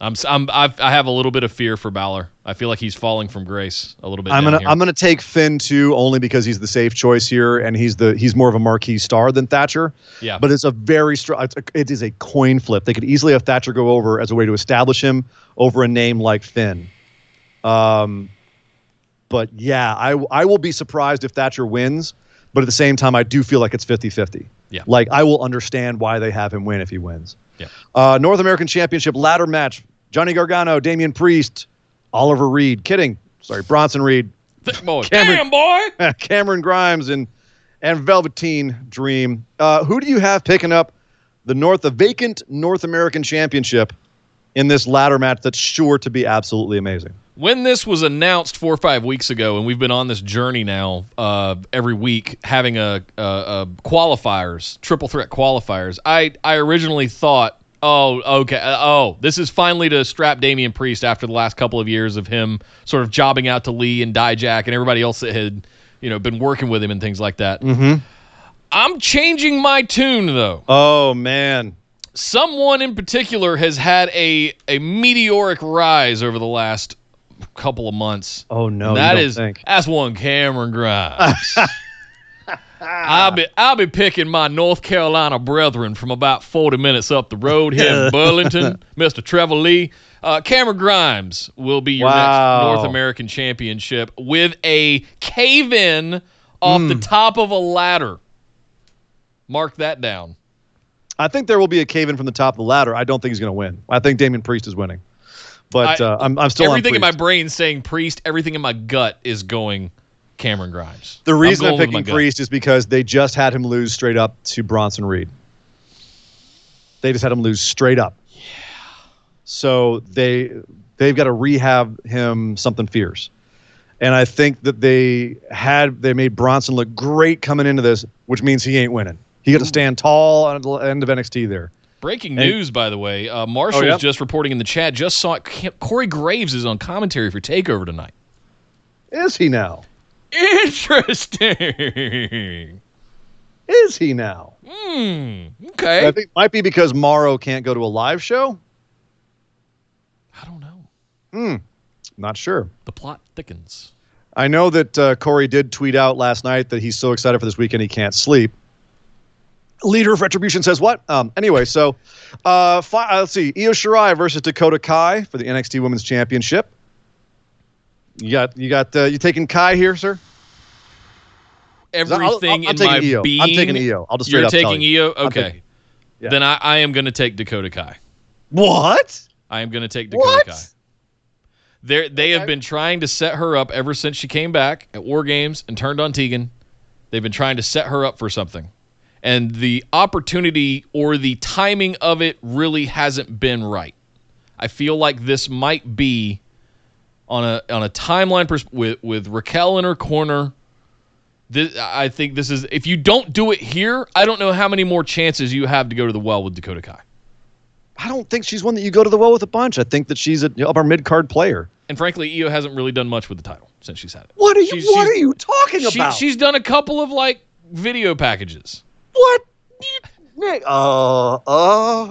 I'm, I'm I've, I have a little bit of fear for Balor. I feel like he's falling from grace a little bit. I'm gonna here. I'm gonna take Finn too, only because he's the safe choice here, and he's the he's more of a marquee star than Thatcher. Yeah. but it's a very strong. It is a coin flip. They could easily have Thatcher go over as a way to establish him over a name like Finn. Um, but yeah, I I will be surprised if Thatcher wins, but at the same time, I do feel like it's 50-50. Yeah. like I will understand why they have him win if he wins. Yeah. Uh, North American Championship ladder match: Johnny Gargano, Damian Priest, Oliver Reed. Kidding. Sorry, Bronson Reed, Thick boy. Cameron- Damn boy. (laughs) Cameron Grimes, and and Velveteen Dream. Uh, who do you have picking up the North, the vacant North American Championship in this ladder match? That's sure to be absolutely amazing. When this was announced four or five weeks ago, and we've been on this journey now uh, every week having a, a, a qualifiers, triple threat qualifiers. I I originally thought, oh, okay, uh, oh, this is finally to strap Damian Priest after the last couple of years of him sort of jobbing out to Lee and Dijak and everybody else that had you know been working with him and things like that. Mm-hmm. I'm changing my tune though Oh man, someone in particular has had a a meteoric rise over the last couple of months. Oh, no, don't is think. that's one Cameron Grimes. I'll be I'll be picking my North Carolina brethren from about forty minutes up the road here in (laughs) Burlington, Mr. Trevor Lee. Uh, Cameron Grimes will be your Wow. next North American Championship with a cave in off the top of a ladder. Mark that down. I think there will be a cave in from the top of the ladder. I don't think he's going to win. I think Damian Priest is winning, but I- uh, I'm I'm still everything in my brain saying priest. Everything in my gut is going Cameron Grimes. The reason I'm, my picking gut. Priest is because they just had him lose straight up to Bronson Reed. They just had him lose straight up. Yeah. So they they've got to rehab him something fierce. And I think that they had they made Bronson look great coming into this, which means he ain't winning. He got to stand tall on the end of NXT there. Breaking news, by the way. Uh, Marshall's Oh, yeah? just reporting in the chat. Just saw it. Corey Graves is on commentary for Takeover tonight. Is he now? Interesting. Is he now? Hmm. I Okay. think it might be because Morrow can't go to a live show. I don't know. Hmm. Not sure. The plot thickens. I know that uh, Corey did tweet out last night that he's so excited for this weekend he can't sleep. Leader of Retribution says what? Um, anyway, so uh, fi- uh, let's see. Io Shirai versus Dakota Kai for the NXT Women's Championship. You got you got uh, you taking Kai here, sir? I'll- I'll- Everything I'm in my Io. I'm taking Io. I'll just straight You're taking you. Io. I'm Okay. taking- yeah. Then I, I am going to take Dakota Kai. What? I am going to take Dakota What? Kai. They're, they have been trying to set her up ever since she came back at War Games and turned on Tegan. They've been trying to set her up for something. And the opportunity or the timing of it really hasn't been right. I feel like this might be on a on a timeline pers- with with Raquel in her corner. This, I think this is if you don't do it here, I don't know how many more chances you have to go to the well with Dakota Kai. I don't think she's one that you go to the well with a bunch. I think that she's a upper mid card player. And frankly, Io hasn't really done much with the title since she's had it. What are you? She's- what she's- are you talking She, about? she's done a couple of like video packages. What? Nick? Uh, uh,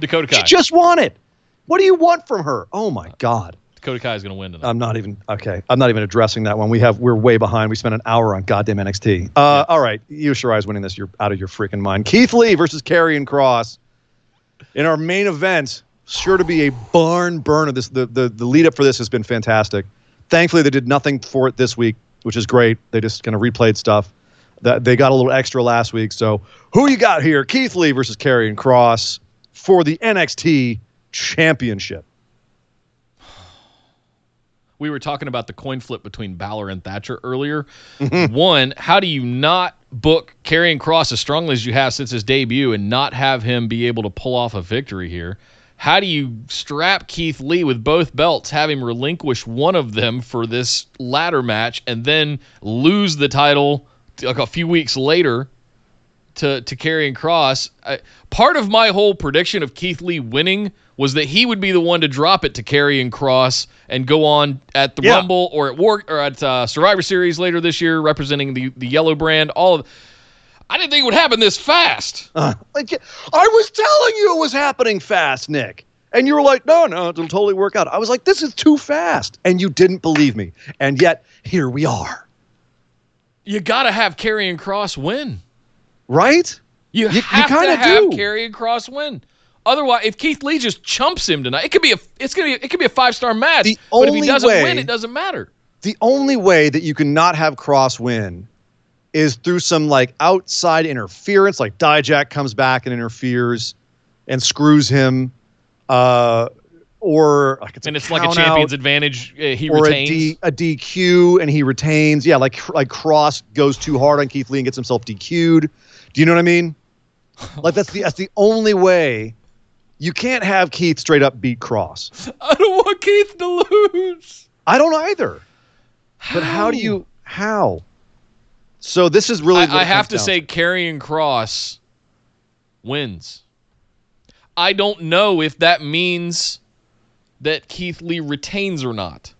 Dakota Kai. She just won it. What do you want from her? Oh my God. Dakota Kai is going to win tonight. I'm not even okay. I'm not even addressing that one. We have we're way behind. We spent an hour on goddamn NXT. Uh, all right, Io Shirai is winning this. You're out of your freaking mind. Keith Lee versus Karrion Cross in our main event. Sure to be a barn burner. This the the the lead up for this has been fantastic. Thankfully, they did nothing for it this week, which is great. They just kind of replayed stuff. That they got a little extra last week. So who you got here? Keith Lee versus Karrion Cross for the NXT Championship. we were talking about the coin flip between Balor and Thatcher earlier. Mm-hmm. One, how do you not book Karrion Cross as strongly as you have since his debut and not have him be able to pull off a victory here? How do you strap Keith Lee with both belts, have him relinquish one of them for this ladder match, and then lose the title like a few weeks later to to Karrion Cross. I, part of my whole prediction of Keith Lee winning was that he would be the one to drop it to Karrion Cross and go on at the Yeah. Rumble or at War or at uh, Survivor Series later this year, representing the the yellow brand. All of. I didn't think it would happen this fast. Uh, like, I was telling you it was happening fast, Nick. And you were like, no, no, it'll totally work out. I was like, this is too fast. And you didn't believe me. And yet, here we are. You got to have Karrion Cross win. Right? You, You- you have to have. Karrion Cross win. Otherwise, if Keith Lee just chumps him tonight, it could be a it's gonna be it could be a five star match. The but if he only doesn't way- win, it doesn't matter. The only way that you can not have Cross win is through some like outside interference, like Dijak comes back and interferes and screws him. Uh, or like it's and a it's like a champion's out. advantage. Uh, he or a, retains. D, a DQ and he retains. Yeah, like like Cross goes too hard on Keith Lee and gets himself DQ'd. Do you know what I mean? (laughs) Like that's the that's the only way. You can't have Keith straight up beat Cross. (laughs) I don't want Keith to lose. I don't either. But how do you how? So this is really. I, I have to down say, Karrion Cross wins. I don't know if that means that Keith Lee retains or not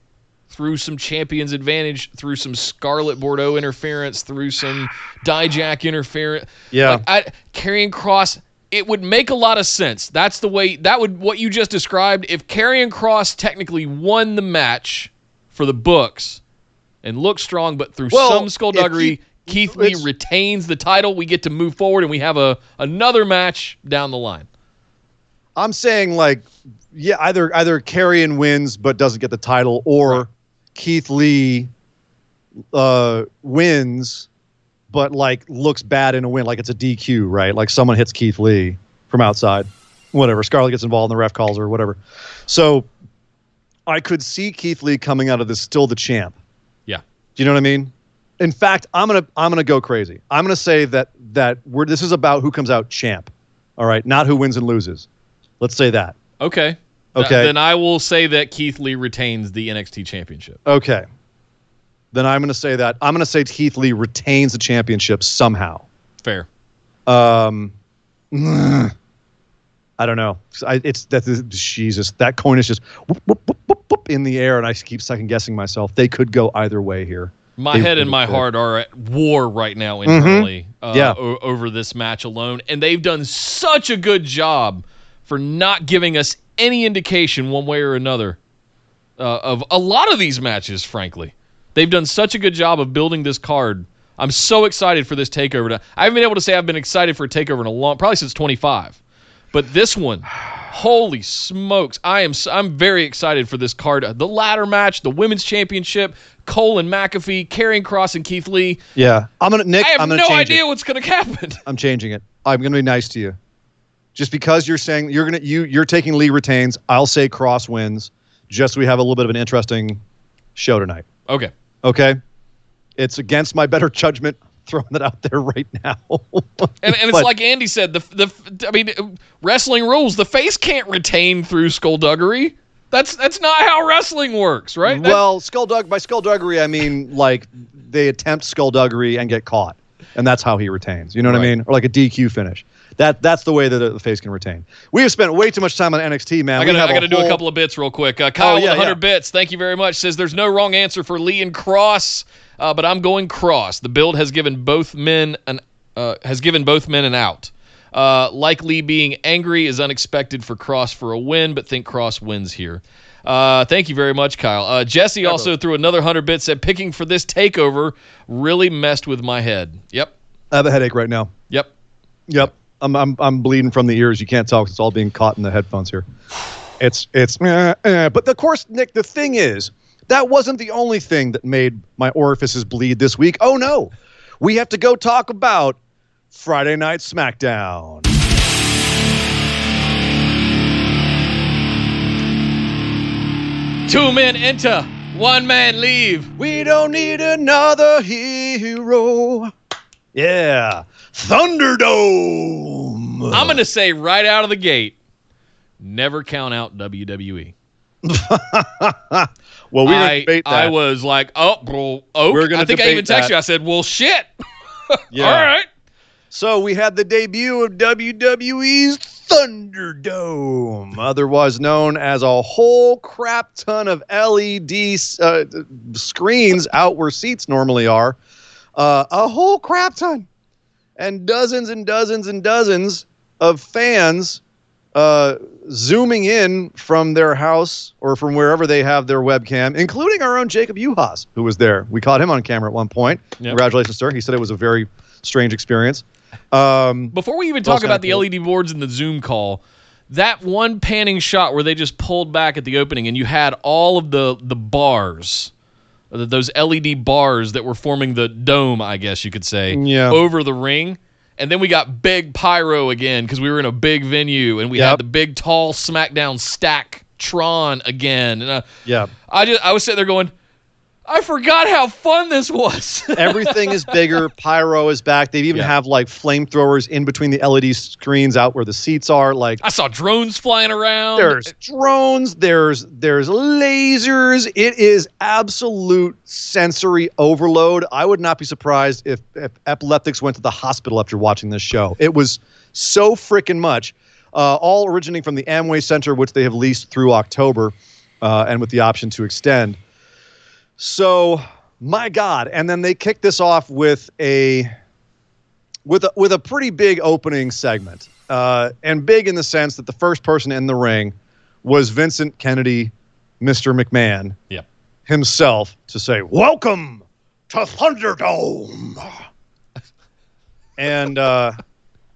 through some champion's advantage, through some Scarlett Bordeaux interference, through some Dijak interference. Yeah. Like, Karrion Cross, it would make a lot of sense. That's the way that would what you just described. If Karrion Cross technically won the match for the books and looked strong, but through Well, some skullduggery, he- Keith Lee retains the title. We get to move forward, and we have a another match down the line. I'm saying like, yeah, either either Karrion wins but doesn't get the title, or Keith Lee uh, wins but like looks bad in a win, like it's a DQ, right? Like someone hits Keith Lee from outside, whatever. Scarlett gets involved, and the ref calls her, whatever. So I could see Keith Lee coming out of this still the champ. Yeah. Do you know what I mean? In fact, I'm gonna I'm gonna go crazy. I'm gonna say that that we're this is about who comes out champ. All right, not who wins and loses. Let's say that. Okay. Th- Okay. then I will say that Keith Lee retains the NXT Championship. Okay. Then I'm going to say that. I'm going to say Keith Lee retains the championship somehow. Fair. Um, (sighs) I don't know. I, it's that Jesus. That coin is just whoop, whoop, whoop, in the air, and I keep second guessing myself. They could go either way here. My They head and my heart are at war right now internally uh, Yeah. o- over this match alone. And they've done such a good job for not giving us any indication one way or another uh, of a lot of these matches, frankly. They've done such a good job of building this card. I'm so excited for this takeover. To, I haven't been able to say I've been excited for a takeover in a long, probably since 25. But this one, holy smokes! I am I'm very excited for this card. The ladder match, the women's championship, Cole and McAfee, Karrion Cross and Keith Lee. Yeah, I'm gonna Nick. I have am gonna no idea It. what's going (laughs) to happen. I'm changing it. I'm gonna be nice to you. Just because you're saying you're gonna you you're taking Lee retains, I'll say Cross wins. Just so we have a little bit of an interesting show tonight. Okay. Okay, it's against my better judgment. Throwing that out there right now. (laughs) And, and it's But- like Andy said, the the I mean, wrestling rules. The face can't retain through skullduggery. That's that's not how wrestling works, right? That- Well, skulldug by skullduggery, I mean like they attempt skullduggery and get caught, and that's how he retains. You know what I mean? Or like a DQ finish. That that's the way that the face can retain. We have spent way too much time on NXT, man. I gotta, I gotta do a couple of bits real quick. Uh, Kyle Oh, yeah, 100 yeah. bits. Thank you very much. Says there's no wrong answer for Lee and Cross, uh, but I'm going Cross. The build has given both men an uh, has given both men an out. Uh, like Lee being angry is unexpected for Cross for a win, but think Cross wins here. Uh, thank you very much, Kyle. Uh, Jesse also threw another 100 bits. Said picking for this takeover really messed with my head. Yep. I have a headache right now. Yep. Yep. I'm I'm I'm bleeding from the ears. You can't tell 'cause it's all being caught in the headphones here. It's it's eh, eh. but of course, Nick, the thing is, that wasn't the only thing that made my orifices bleed this week. Oh no. We have to go talk about Friday Night SmackDown. Two men enter, one man leave. We don't need another hero. Yeah. Thunderdome. I'm going to say right out of the gate, never count out WWE. (laughs) well, going I, debate that. I was like, oh, bro, oh. We're gonna I think I even texted that. you. I said, well, shit. (laughs) Yeah. All right. So we had the debut of WWE's Thunderdome, otherwise known as a whole crap ton of LED uh, screens out where seats normally are. Uh, a whole crap ton. And dozens and dozens and dozens of fans uh, zooming in from their house or from wherever they have their webcam, including our own Jacob Uhas, who was there. We caught him on camera at one point. Yep. Congratulations, sir. He said it was a very strange experience. Um, Before we even talk about the cool. LED boards and the Zoom call, that one panning shot where they just pulled back at the opening and you had all of the the bars, those LED bars that were forming the dome, I guess you could say, Yeah. over the ring. And then we got big pyro again because we were in a big venue and we Yep. had the big tall SmackDown stack Tron again. And uh, yeah. I just I was sitting there going, I forgot how fun this was. (laughs) Everything is bigger. Pyro is back. They even Yeah. have like flamethrowers in between the LED screens out where the seats are. Like I saw drones flying around. there's drones, there's there's lasers. It is absolute sensory overload. I would not be surprised if, if epileptics went to the hospital after watching this show. It was so freaking much. Uh, all originating from the Amway Center, which they have leased through October, uh, and with the option to extend. So, my God! And then they kicked this off with a with a, with a pretty big opening segment, uh, and big in the sense that the first person in the ring was Vincent Kennedy, Mr. McMahon Yep. himself, to say, "Welcome to Thunderdome," (laughs) and uh,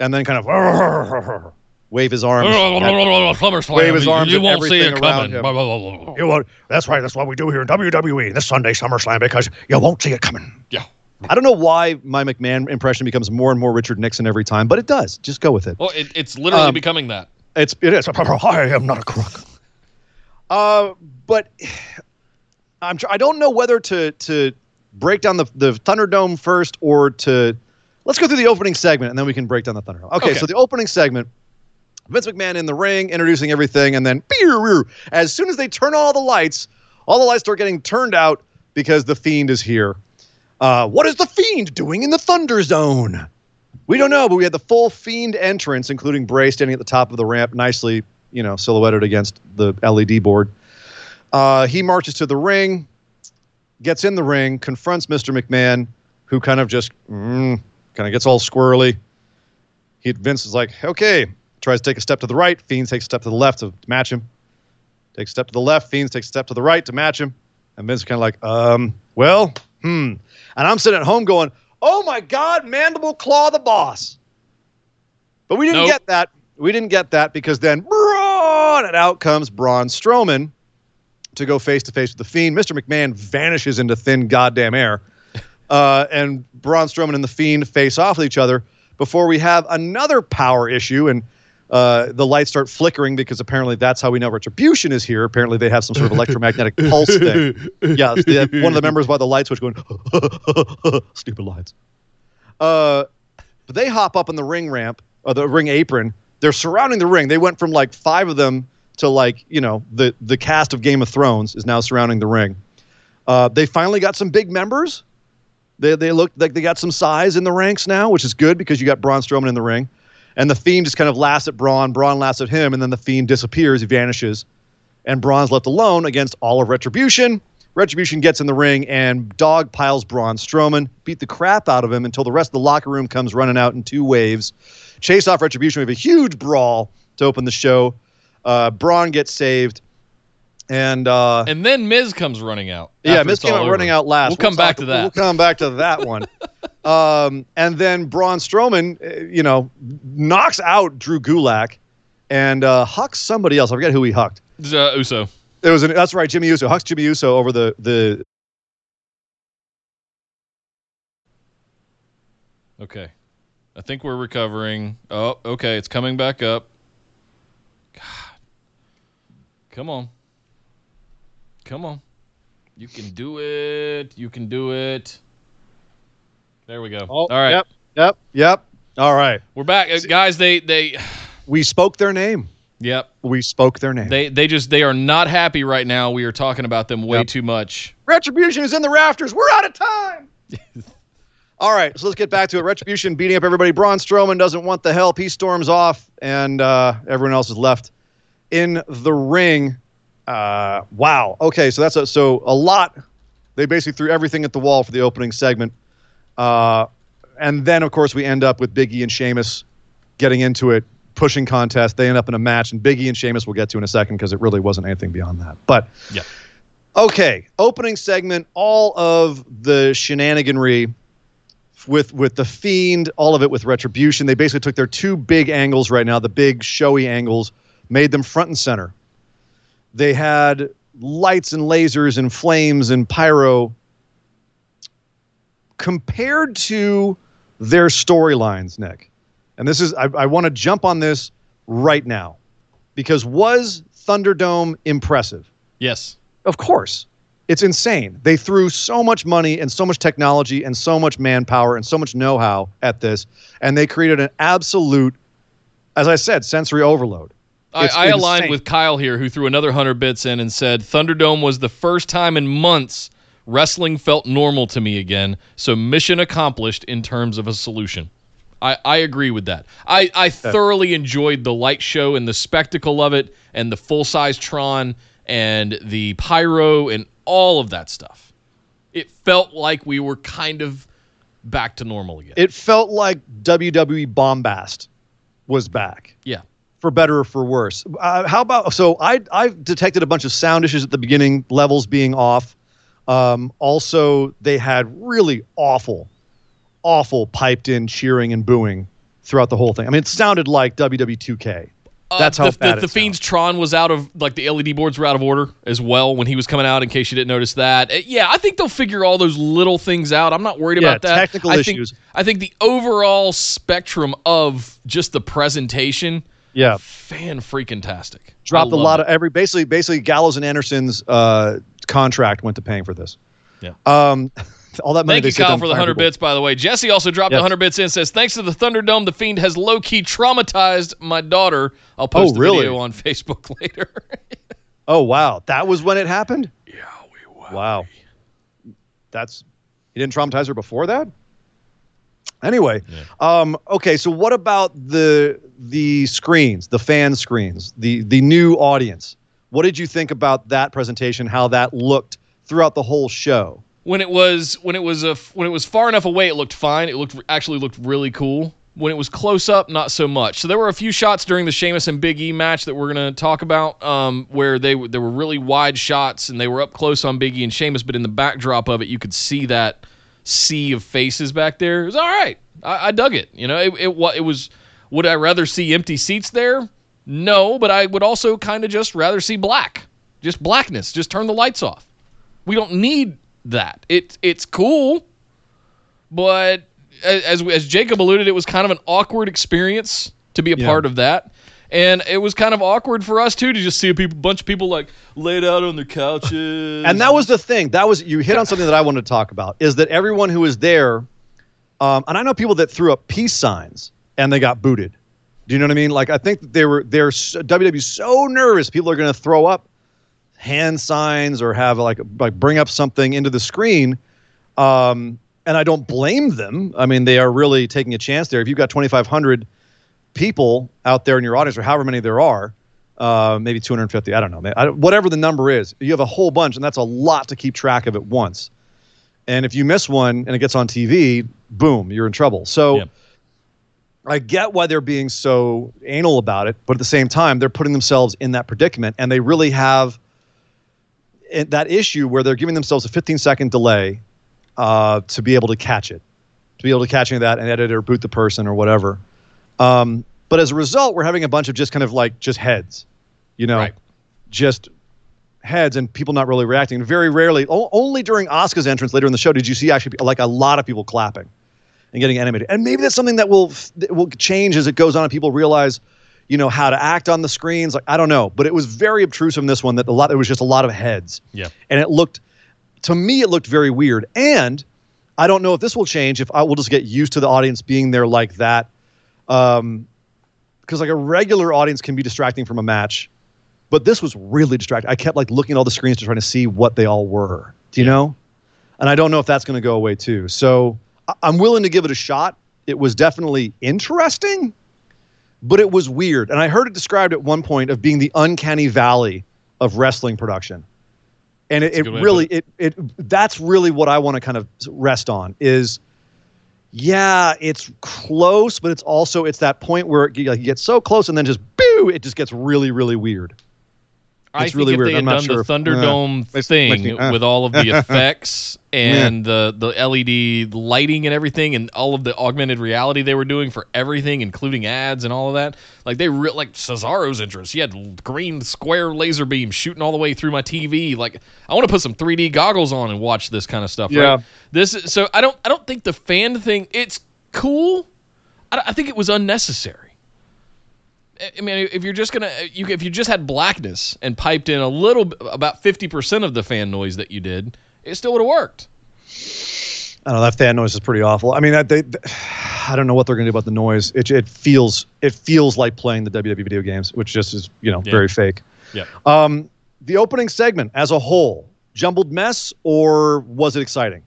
and then kind of (laughs) wave his arms. (laughs) Wave his arms you won't see it coming. (laughs) You won't. That's right. That's what we do here in WWE this Sunday SummerSlam because you won't see it coming. Yeah. I don't know why my McMahon impression becomes more and more Richard Nixon every time, but it does. Just go with it. Well, it, it's literally Um, becoming that. It's it is. (laughs) I am not a crook. Uh, but I'm I don't know whether to to break down the the Thunderdome first or to let's go through the opening segment and then we can break down the Thunderdome. Okay, Okay. so the opening segment Vince McMahon in the ring, introducing everything, and then as soon as they turn all the lights, all the lights start getting turned out because the Fiend is here. Uh, what is the Fiend doing in the Thunder Zone? We don't know, but we had the full Fiend entrance, including Bray standing at the top of the ramp, nicely, you know, silhouetted against the LED board. Uh, he marches to the ring, gets in the ring, confronts Mr. McMahon, who kind of just mm, kind of gets all squirrely. He Vince is like, okay, tries to take a step to the right. Fiends takes a step to the left to match him. Takes a step to the left. Fiends takes a step to the right to match him. And Vince kind of like, um, well, hmm. And I'm sitting at home going, oh my God, Mandible Claw the boss. But we didn't Nope. get that. We didn't get that because then, Braun, and out comes Braun Strowman to go face to face with the Fiend. Mr. McMahon vanishes into thin goddamn air. (laughs) Uh, and Braun Strowman and the Fiend face off with each other before we have another power issue. And uh, the lights start flickering because apparently that's how we know Retribution is here. Apparently they have some sort of electromagnetic (laughs) pulse thing. Yeah, one of the members by the light switch going, (laughs) stupid lights. Uh, but they hop up on the ring ramp, or the ring apron. They're surrounding the ring. They went from like five of them to like, you know, the, the cast of Game of Thrones is now surrounding the ring. Uh, they finally got some big members. They, they look like they got some size in the ranks now, which is good because you got Braun Strowman in the ring. And the Fiend just kind of laughs at Braun. Braun laughs at him, and then the Fiend disappears. He vanishes. And Braun's left alone against all of Retribution. Retribution gets in the ring and dog piles Braun Strowman, beat the crap out of him until the rest of the locker room comes running out in two waves. Chase off Retribution. We have a huge brawl to open the show. Uh, Braun gets saved. And uh, And then Miz comes running out. yeah, Miz came out running out last. We'll come back to that. We'll come back to that one. (laughs) um, and then Braun Strowman, uh, you know, knocks out Drew Gulak and uh, hucks somebody else. I forget who he hucked. Uh, Uso. It was an, that's right, Jimmy Uso hucks Jimmy Uso over the the. Okay. I think we're recovering. Oh, okay. It's coming back up. God. Come on. Come on. You can do it. You can do it. There we go. All right. Oh, Yep. Yep. Yep. All right. We're back. Uh, guys, they they We spoke their name. Yep. We spoke their name. They they just they are not happy right now. We are talking about them way Yep. too much. Retribution is in the rafters. We're out of time. (laughs) All right, so let's get back to it. Retribution beating up everybody. Braun Strowman doesn't want the help. He storms off, and uh, everyone else is left in the ring. Uh, wow. Okay, so that's a, so a lot. They basically threw everything at the wall for the opening segment, uh, and then of course we end up with Biggie and Sheamus getting into it, pushing contest. They end up in a match, and Biggie and Sheamus we'll get to in a second because it really wasn't anything beyond that. But Yeah. Okay, opening segment, all of the shenaniganry with with the fiend, all of it with retribution. They basically took their two big angles right now, the big showy angles, made them front and center. They had lights and lasers and flames and pyro compared to their storylines, Nick. And this is I, I want to jump on this right now because was Thunderdome impressive? Yes. Of course. It's insane. They threw so much money and so much technology and so much manpower and so much know how at this, and they created an absolute, as I said, sensory overload. I, It's I aligned with Kyle here, who threw another hundred bits in and said Thunderdome was the first time in months wrestling felt normal to me again. So mission accomplished in terms of a solution. I, I agree with that. I, I thoroughly enjoyed the light show and the spectacle of it, and the full size Tron and the pyro and all of that stuff. It felt like we were kind of back to normal again. It felt like WWE Bombast was back. yeah. For better or for worse. Uh, how about so I I've detected a bunch of sound issues at the beginning, levels being off. Um, also, they had really awful, awful piped in cheering and booing throughout the whole thing. I mean, it sounded like WWE 2K. That's how Uh, the, bad the, the Fiend's. Tron was out of like the LED boards were out of order as well when he was coming out. In case you didn't notice that, Uh, yeah, I think they'll figure all those little things out. I'm not worried Yeah, about that. technical I issues. Think, I think the overall spectrum of just the presentation, Yeah, fan freaking tastic. dropped a lot love of every basically basically Gallows and Anderson's uh, contract went to paying for this. Yeah. Um, (laughs) all that money. Thank you, Kyle, for the 100 people. bits, by the way. Jesse also dropped Yes. 100 bits in says, Thanks to the Thunderdome, the Fiend has low key traumatized my daughter. I'll post Oh, the really? video on (laughs) Facebook later. (laughs) Oh wow, that was when it happened. Yeah, we Wow, that's he didn't traumatize her before that. Anyway, um, okay. So what about the the screens, the fan screens, the the new audience? What did you think about that presentation? How that looked throughout the whole show? when it was when it was a when it was far enough away, it looked fine. It looked actually looked really cool. When it was close up, not so much. So there were a few shots during the Sheamus and Big E match that we're gonna talk about, um, where they there were really wide shots and they were up close on Big E and Sheamus, but in the backdrop of it, you could see that sea of faces back there. It was all right. I, I dug it. You know, it it, it was. Would I rather see empty seats there? No, but I would also kind of just rather see black, just blackness. Just turn the lights off. We don't need that. It it's cool, but as as Jacob alluded, it was kind of an awkward experience to be a Yeah. part of that. And it was kind of awkward for us too to just see a people, bunch of people like laid out on their couches. (laughs) And that was the thing. That was you hit on something that I wanted to talk about. Is that everyone who was there, um, and I know people that threw up peace signs and they got booted. Do you know what I mean? Like I think they were they're WWE so nervous people are going to throw up hand signs or have like like bring up something into the screen. Um, and I don't blame them. I mean, they are really taking a chance there. If you've got 2,500 people out there in your audience, or however many there are, uh, maybe 250, I don't know, man, I, whatever the number is, you have a whole bunch, and that's a lot to keep track of at once. And if you miss one and it gets on TV, boom, you're in trouble. So Yep. I get why they're being so anal about it, but at the same time, they're putting themselves in that predicament, and they really have that issue where they're giving themselves a 15 second delay uh, to be able to catch it, to be able to catch any of that and edit or boot the person or whatever. Um, but as a result, we're having a bunch of just kind of like just heads, you know, Right. just heads and people not really reacting. Very rarely, o- only during Oscar's entrance later in the show did you see actually like a lot of people clapping and getting animated. And maybe that's something that will that will change as it goes on and people realize, you know, how to act on the screens. Like I don't know, but it was very obtrusive in this one that a lot. It was just a lot of heads. Yeah. and it looked to me it looked very weird. And I don't know if this will change if I will just get used to the audience being there like that. Um, because like a regular audience can be distracting from a match, but this was really distracting. I kept like looking at all the screens to try to see what they all were. Do you know? And I don't know if that's going to go away too. So I- I'm willing to give it a shot. It was definitely interesting, but it was weird. And I heard it described at one point of being the uncanny valley of wrestling production. And it, it good way to really it, it that's really what I want to kind of rest on is yeah, it's close, but it's also it's that point where it, like, you get so close and then just boo, it just gets really really weird. I It's think really if weird. they had done sure the if- Thunderdome uh, thing uh. with all of the (laughs) effects and the the LED lighting and everything and all of the augmented reality they were doing for everything, including ads and all of that, like they re- like Cesaro's entrance. He had green square laser beams shooting all the way through my TV. Like I want to put some 3D goggles on and watch this kind of stuff. Yeah. Right? This is, so I don't I don't think the fan thing. It's cool. I, I think it was unnecessary. I mean, if you're just gonna, you if you just had blackness and piped in a little, about fifty percent of the fan noise that you did, it still would have worked. I don't know that fan noise is pretty awful. I mean, that they, (sighs) I don't know what they're going to do about the noise. It, it feels it feels like playing the WWE video games, which just is you know Yeah. very fake. Yeah. Um, the opening segment as a whole, jumbled mess, or was it exciting?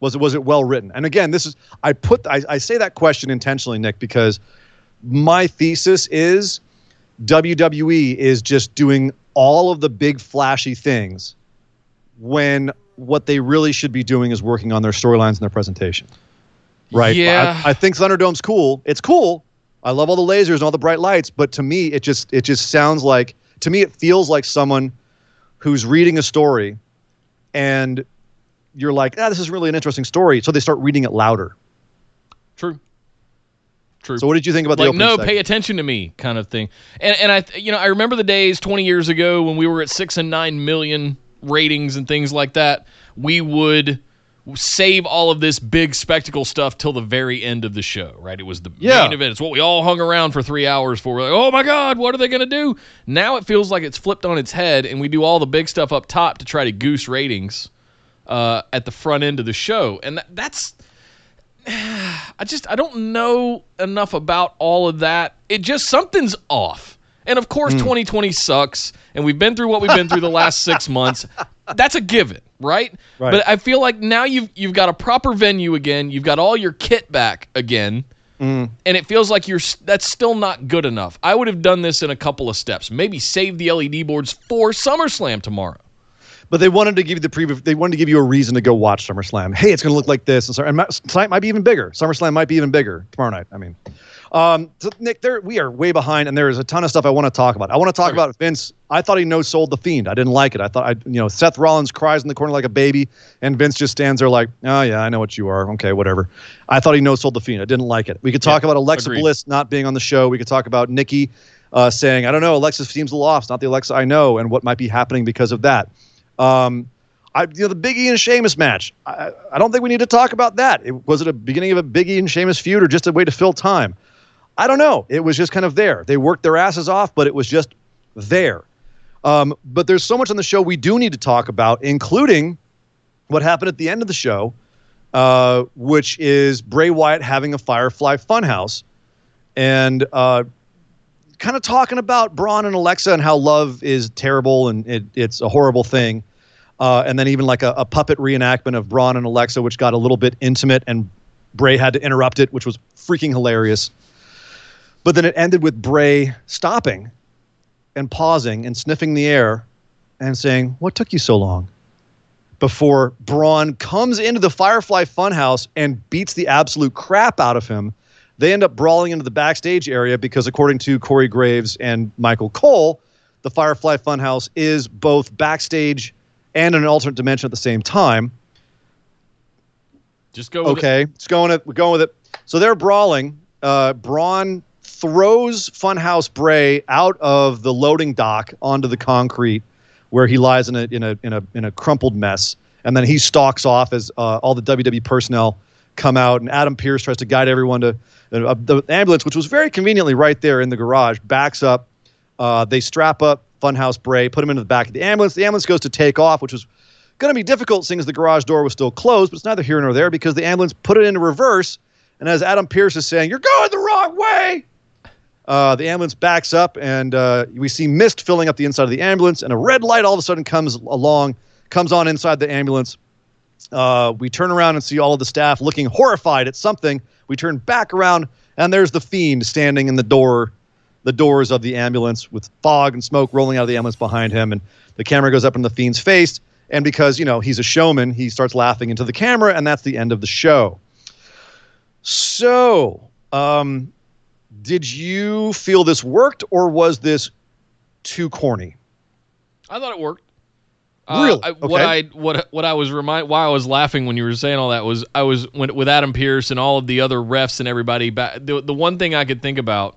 Was it was it well written? And again, this is I put I, I say that question intentionally, Nick, because my thesis is WWE is just doing all of the big flashy things when what they really should be doing is working on their storylines and their presentation. Right. Yeah. I, I think Thunderdome's cool. It's cool. I love all the lasers and all the bright lights, but to me, it just it just sounds like to me it feels like someone who's reading a story, and you're like, ah, this is really an interesting story. So they start reading it louder. True. True. So what did you think about the like opening? no, segment? pay attention to me, kind of thing. And and I, you know, I remember the days twenty years ago when we were at six and nine million ratings and things like that. We would save all of this big spectacle stuff till the very end of the show, right? It was the Yeah. main event. It's what we all hung around for three hours for. We're like, oh my god, what are they gonna do? Now it feels like it's flipped on its head, and we do all the big stuff up top to try to goose ratings. uh, at the front end of the show, and that, that's. (sighs) I just I don't know enough about all of that. It just something's off. And of course, hmm. 2020 sucks, and we've been through what we've been through the last six (laughs) months. That's a given, right? Right. But I feel like now you've you've got a proper venue again. You've got all your kit back again, hmm. and it feels like you're that's still not good enough. I would have done this in a couple of steps. Maybe save the LED boards for SummerSlam tomorrow. But they wanted to give you the preview. They wanted to give you a reason to go watch SummerSlam. Hey, it's going to look like this, and, so, and tonight might be even bigger. SummerSlam might be even bigger tomorrow night. I mean, um, so Nick, there we are way behind, and there is a ton of stuff I want to talk about. I want to talk Okay. about Vince. I thought he no sold the Fiend. I didn't like it. I thought I, you know, Seth Rollins cries in the corner like a baby, and Vince just stands there like, oh yeah, I know what you are. Okay, whatever. I thought he no sold the Fiend. I didn't like it. We could talk Yeah, about Alexa agreed. Bliss not being on the show. We could talk about Nikki uh, saying, I don't know, Alexa seems a little off. It's not the Alexa I know, and what might be happening because of that. Um, I, you know, the Biggie and Sheamus match. I, I don't think we need to talk about that. It, was it a beginning of a Biggie and Sheamus feud or just a way to fill time? I don't know. It was just kind of there. They worked their asses off, but it was just there. Um, but there's so much on the show we do need to talk about, including what happened at the end of the show, uh, which is Bray Wyatt having a Firefly Funhouse, and uh, kind of talking about Braun and Alexa and how love is terrible and it, it's a horrible thing. Uh, and then even like a, a puppet reenactment of Braun and Alexa, which got a little bit intimate, and Bray had to interrupt it, which was freaking hilarious. But then it ended with Bray stopping and pausing and sniffing the air and saying, What took you so long? Before Braun comes into the Firefly Funhouse and beats the absolute crap out of him. They end up brawling into the backstage area because, according to Corey Graves and Michael Cole, the Firefly Funhouse is both backstage and an alternate dimension at the same time. Just go. With Okay, it's going it. We're going with it. So they're brawling. Uh, Braun throws Funhouse Bray out of the loading dock onto the concrete, where he lies in a in a in a in a crumpled mess, and then he stalks off as uh, all the WWE personnel come out, and Adam Pearce tries to guide everyone to uh, the ambulance, which was very conveniently right there in the garage, backs up. Uh, they strap up Funhouse Bray, put him into the back of the ambulance. The ambulance goes to take off, which was going to be difficult seeing as the garage door was still closed, but it's neither here nor there because the ambulance put it into reverse. And as Adam Pearce is saying, You're going the wrong way. Uh, the ambulance backs up, and uh, we see mist filling up the inside of the ambulance, and a red light all of a sudden comes along, comes on inside the ambulance. Uh, we turn around and see all of the staff looking horrified at something. We turn back around, and there's the fiend standing in the door, the doors of the ambulance, with fog and smoke rolling out of the ambulance behind him. And the camera goes up in the fiend's face, and because you know he's a showman, he starts laughing into the camera, and that's the end of the show. So, um, did you feel this worked, or was this too corny? I thought it worked. Really? I, What Okay. I what what I was remind why I was laughing when you were saying all that was I was when with Adam Pearce and all of the other refs and everybody. Back, the the one thing I could think about,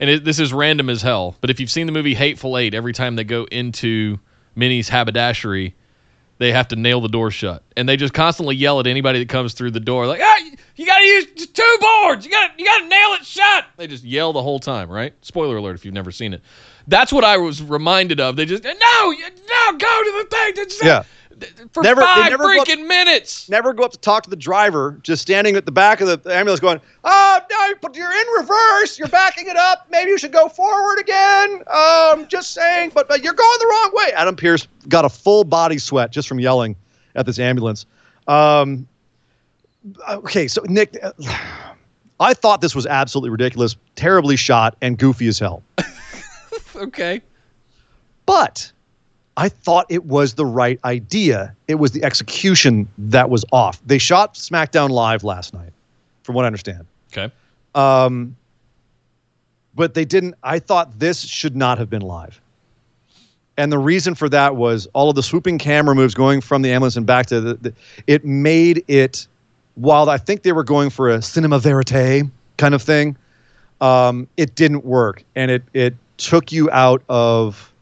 and it, this is random as hell, but if you've seen the movie Hateful Eight, every time they go into Minnie's haberdashery, they have to nail the door shut, and they just constantly yell at anybody that comes through the door, like, "Ah, you got to use two boards. You gotta, you got to nail it shut." They just yell the whole time, right? Spoiler alert if you've never seen it. That's what I was reminded of. They just no, no, go to the thing. Yeah. For Never- five never go up- freaking minutes. Never go up to talk to the driver, just standing at the back of the ambulance going, Oh, no, but you're in reverse. You're backing it up. Maybe you should go forward again. Um, just saying, but, but you're going the wrong way. Adam Pearce got a full body sweat just from yelling at this ambulance. Um, okay, so Nick, (sighs) I thought this was absolutely ridiculous, terribly shot, and goofy as hell. (laughs) Okay. But I thought it was the right idea. It was the execution that was off. They shot SmackDown Live last night, from what I understand. Okay. Um, but they didn't. I thought this should not have been live. And the reason for that was all of the swooping camera moves going from the ambulance and back to the. the it made it, while I think they were going for a cinema verite kind of thing, um, it didn't work. And it, it took you out of.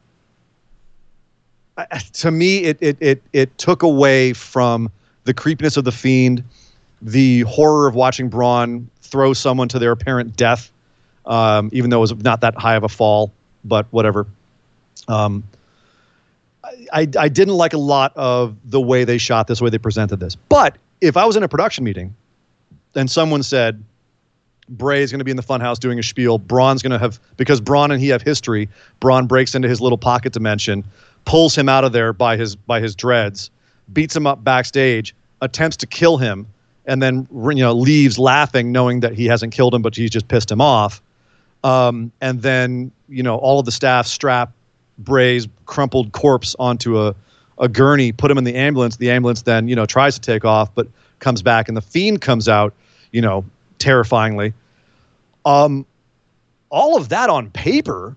To me, it, it, it, it took away from the creepiness of the fiend, the horror of watching Braun throw someone to their apparent death, um, even though it was not that high of a fall, but whatever. Um, I, I didn't like a lot of the way they shot this, the way they presented this. But if I was in a production meeting and someone said, Bray is going to be in the funhouse doing a spiel, Braun's going to have, because Braun and he have history, Braun breaks into his little pocket dimension, pulls him out of there by his, by his dreads, beats him up backstage, attempts to kill him, and then you know leaves laughing, knowing that he hasn't killed him, but he's just pissed him off. Um, and then you know all of the staff strap Bray's crumpled corpse onto a a gurney, put him in the ambulance. The ambulance then you know tries to take off, but comes back, and the fiend comes out, you know, terrifyingly. Um, all of that on paper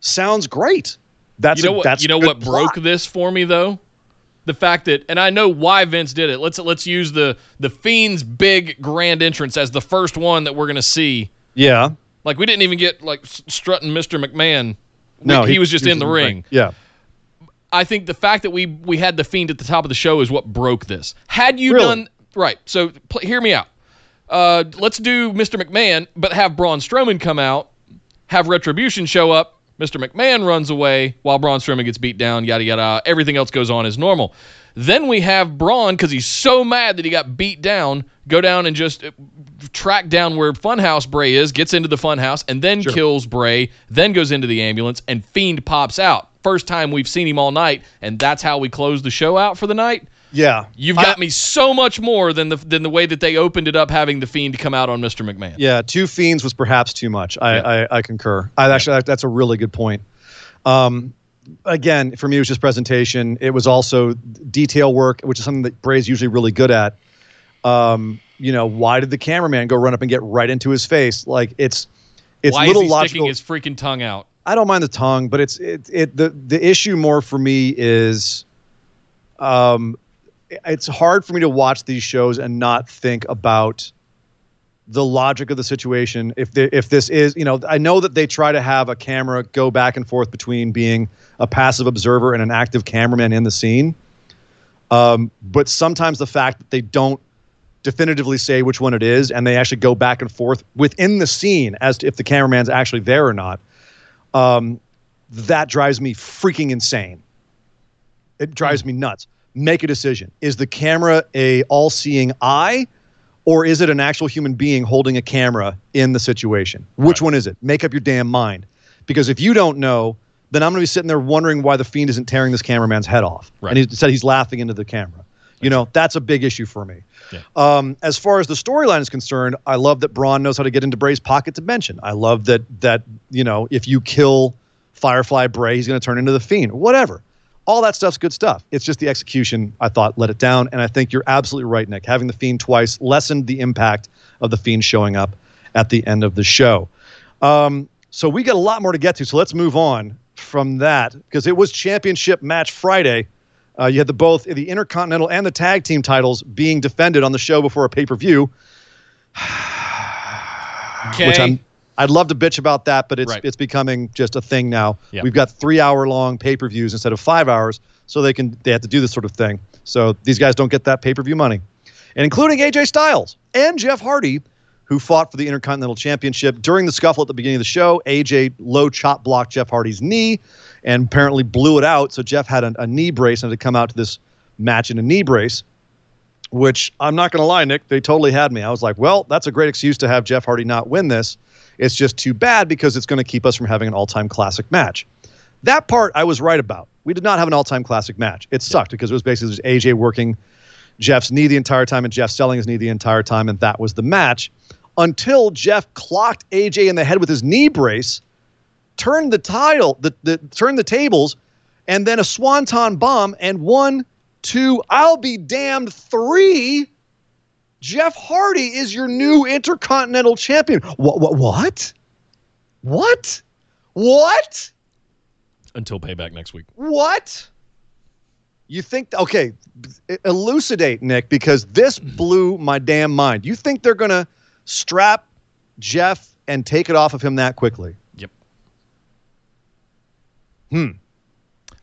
sounds great. That's you know a, what? that's You know what plot. broke this for me though? The fact that, and I know why Vince did it. Let's let's use the the Fiend's big grand entrance as the first one that we're gonna see. Yeah. Like we didn't even get like strutting Mr. McMahon. We- No, he, was just in the ring. Yeah. I think the fact that we we had the Fiend at the top of the show is what broke this. Had you Really? done right, so pl- hear me out. Uh, let's do Mr. McMahon, but have Braun Strowman come out, have Retribution show up. Mr. McMahon runs away while Braun Strowman gets beat down. Yada yada. Everything else goes on as normal. Then we have Braun because he's so mad that he got beat down. Go down and just uh, track down where Funhouse Bray is, gets into the Funhouse, and then kills Bray. Then goes into the ambulance, and Fiend pops out. First time we've seen him all night, and that's how we close the show out for the night. Yeah. You've I- got me so much more than the than the way that they opened it up, having the Fiend come out on Mr. McMahon. Yeah, two fiends was perhaps too much. I Yeah. I, I concur. I actually that's a really good point. Um, again, for me, it was just presentation. It was also detail work, which is something that Bray's usually really good at. Um, you know, why did the cameraman go run up and get right into his face? Like it's it's Why little is he logical. sticking his freaking tongue out? I don't mind the tongue, but it's it it the the issue more for me is um it's hard for me to watch these shows and not think about the logic of the situation. If the, if this is you know I know that they try to have a camera go back and forth between being a passive observer and an active cameraman in the scene. Um, but sometimes the fact that they don't definitively say which one it is and they actually go back and forth within the scene as to if the cameraman's actually there or not um, that drives me freaking insane. It drives me nuts make a decision. Is the camera a all-seeing eye or is it an actual human being holding a camera in the situation? Which one is it? Make up your damn mind. Because if you don't know then i'm going to be sitting there wondering why the fiend isn't tearing this cameraman's head off. Right. and he said he's laughing into the camera. You know that's a big issue for me. Yeah. um, as far as the storyline is concerned i love that braun knows how to get into bray's pocket dimension. I love that that you know if you kill firefly bray he's going to turn into the fiend. Whatever all that stuff's good stuff. It's just the execution I thought let it down, and I think you're absolutely right, Nick. Having the fiend twice lessened the impact of the fiend showing up at the end of the show. Um, so we got a lot more to get to. So let's move on from that because it was championship match Friday. Uh, you had the both the intercontinental and the tag team titles being defended on the show before a pay per view, (sighs) Okay. which I'm. I'd love to bitch about that, but it's Right. it's becoming just a thing now. Yeah. We've got three hour long pay per views instead of five hours, so they can they have to do this sort of thing. So these guys don't get that pay per view money, and including AJ Styles and Jeff Hardy, who fought for the Intercontinental Championship during the scuffle at the beginning of the show. AJ low chop blocked Jeff Hardy's knee, and apparently blew it out. So Jeff had a, a knee brace and had to come out to this match in a knee brace which I'm not going to lie, Nick, they totally had me. I was like, well, that's a great excuse to have Jeff Hardy not win this. It's just too bad because it's going to keep us from having an all time classic match. That part I was right about. We did not have an all time classic match. It sucked because it was basically just AJ working Jeff's knee the entire time and Jeff selling his knee the entire time, and that was the match until Jeff clocked AJ in the head with his knee brace, turned the title, the, the turned the tables, and then a swanton bomb and one, two, I'll be damned, three. Jeff Hardy is your new intercontinental champion. What? What? What? What? What? Until payback next week. What? You think? Okay, elucidate, Nick, because this (clears throat) blew my damn mind. You think they're gonna strap Jeff and take it off of him that quickly? Yep. Hmm.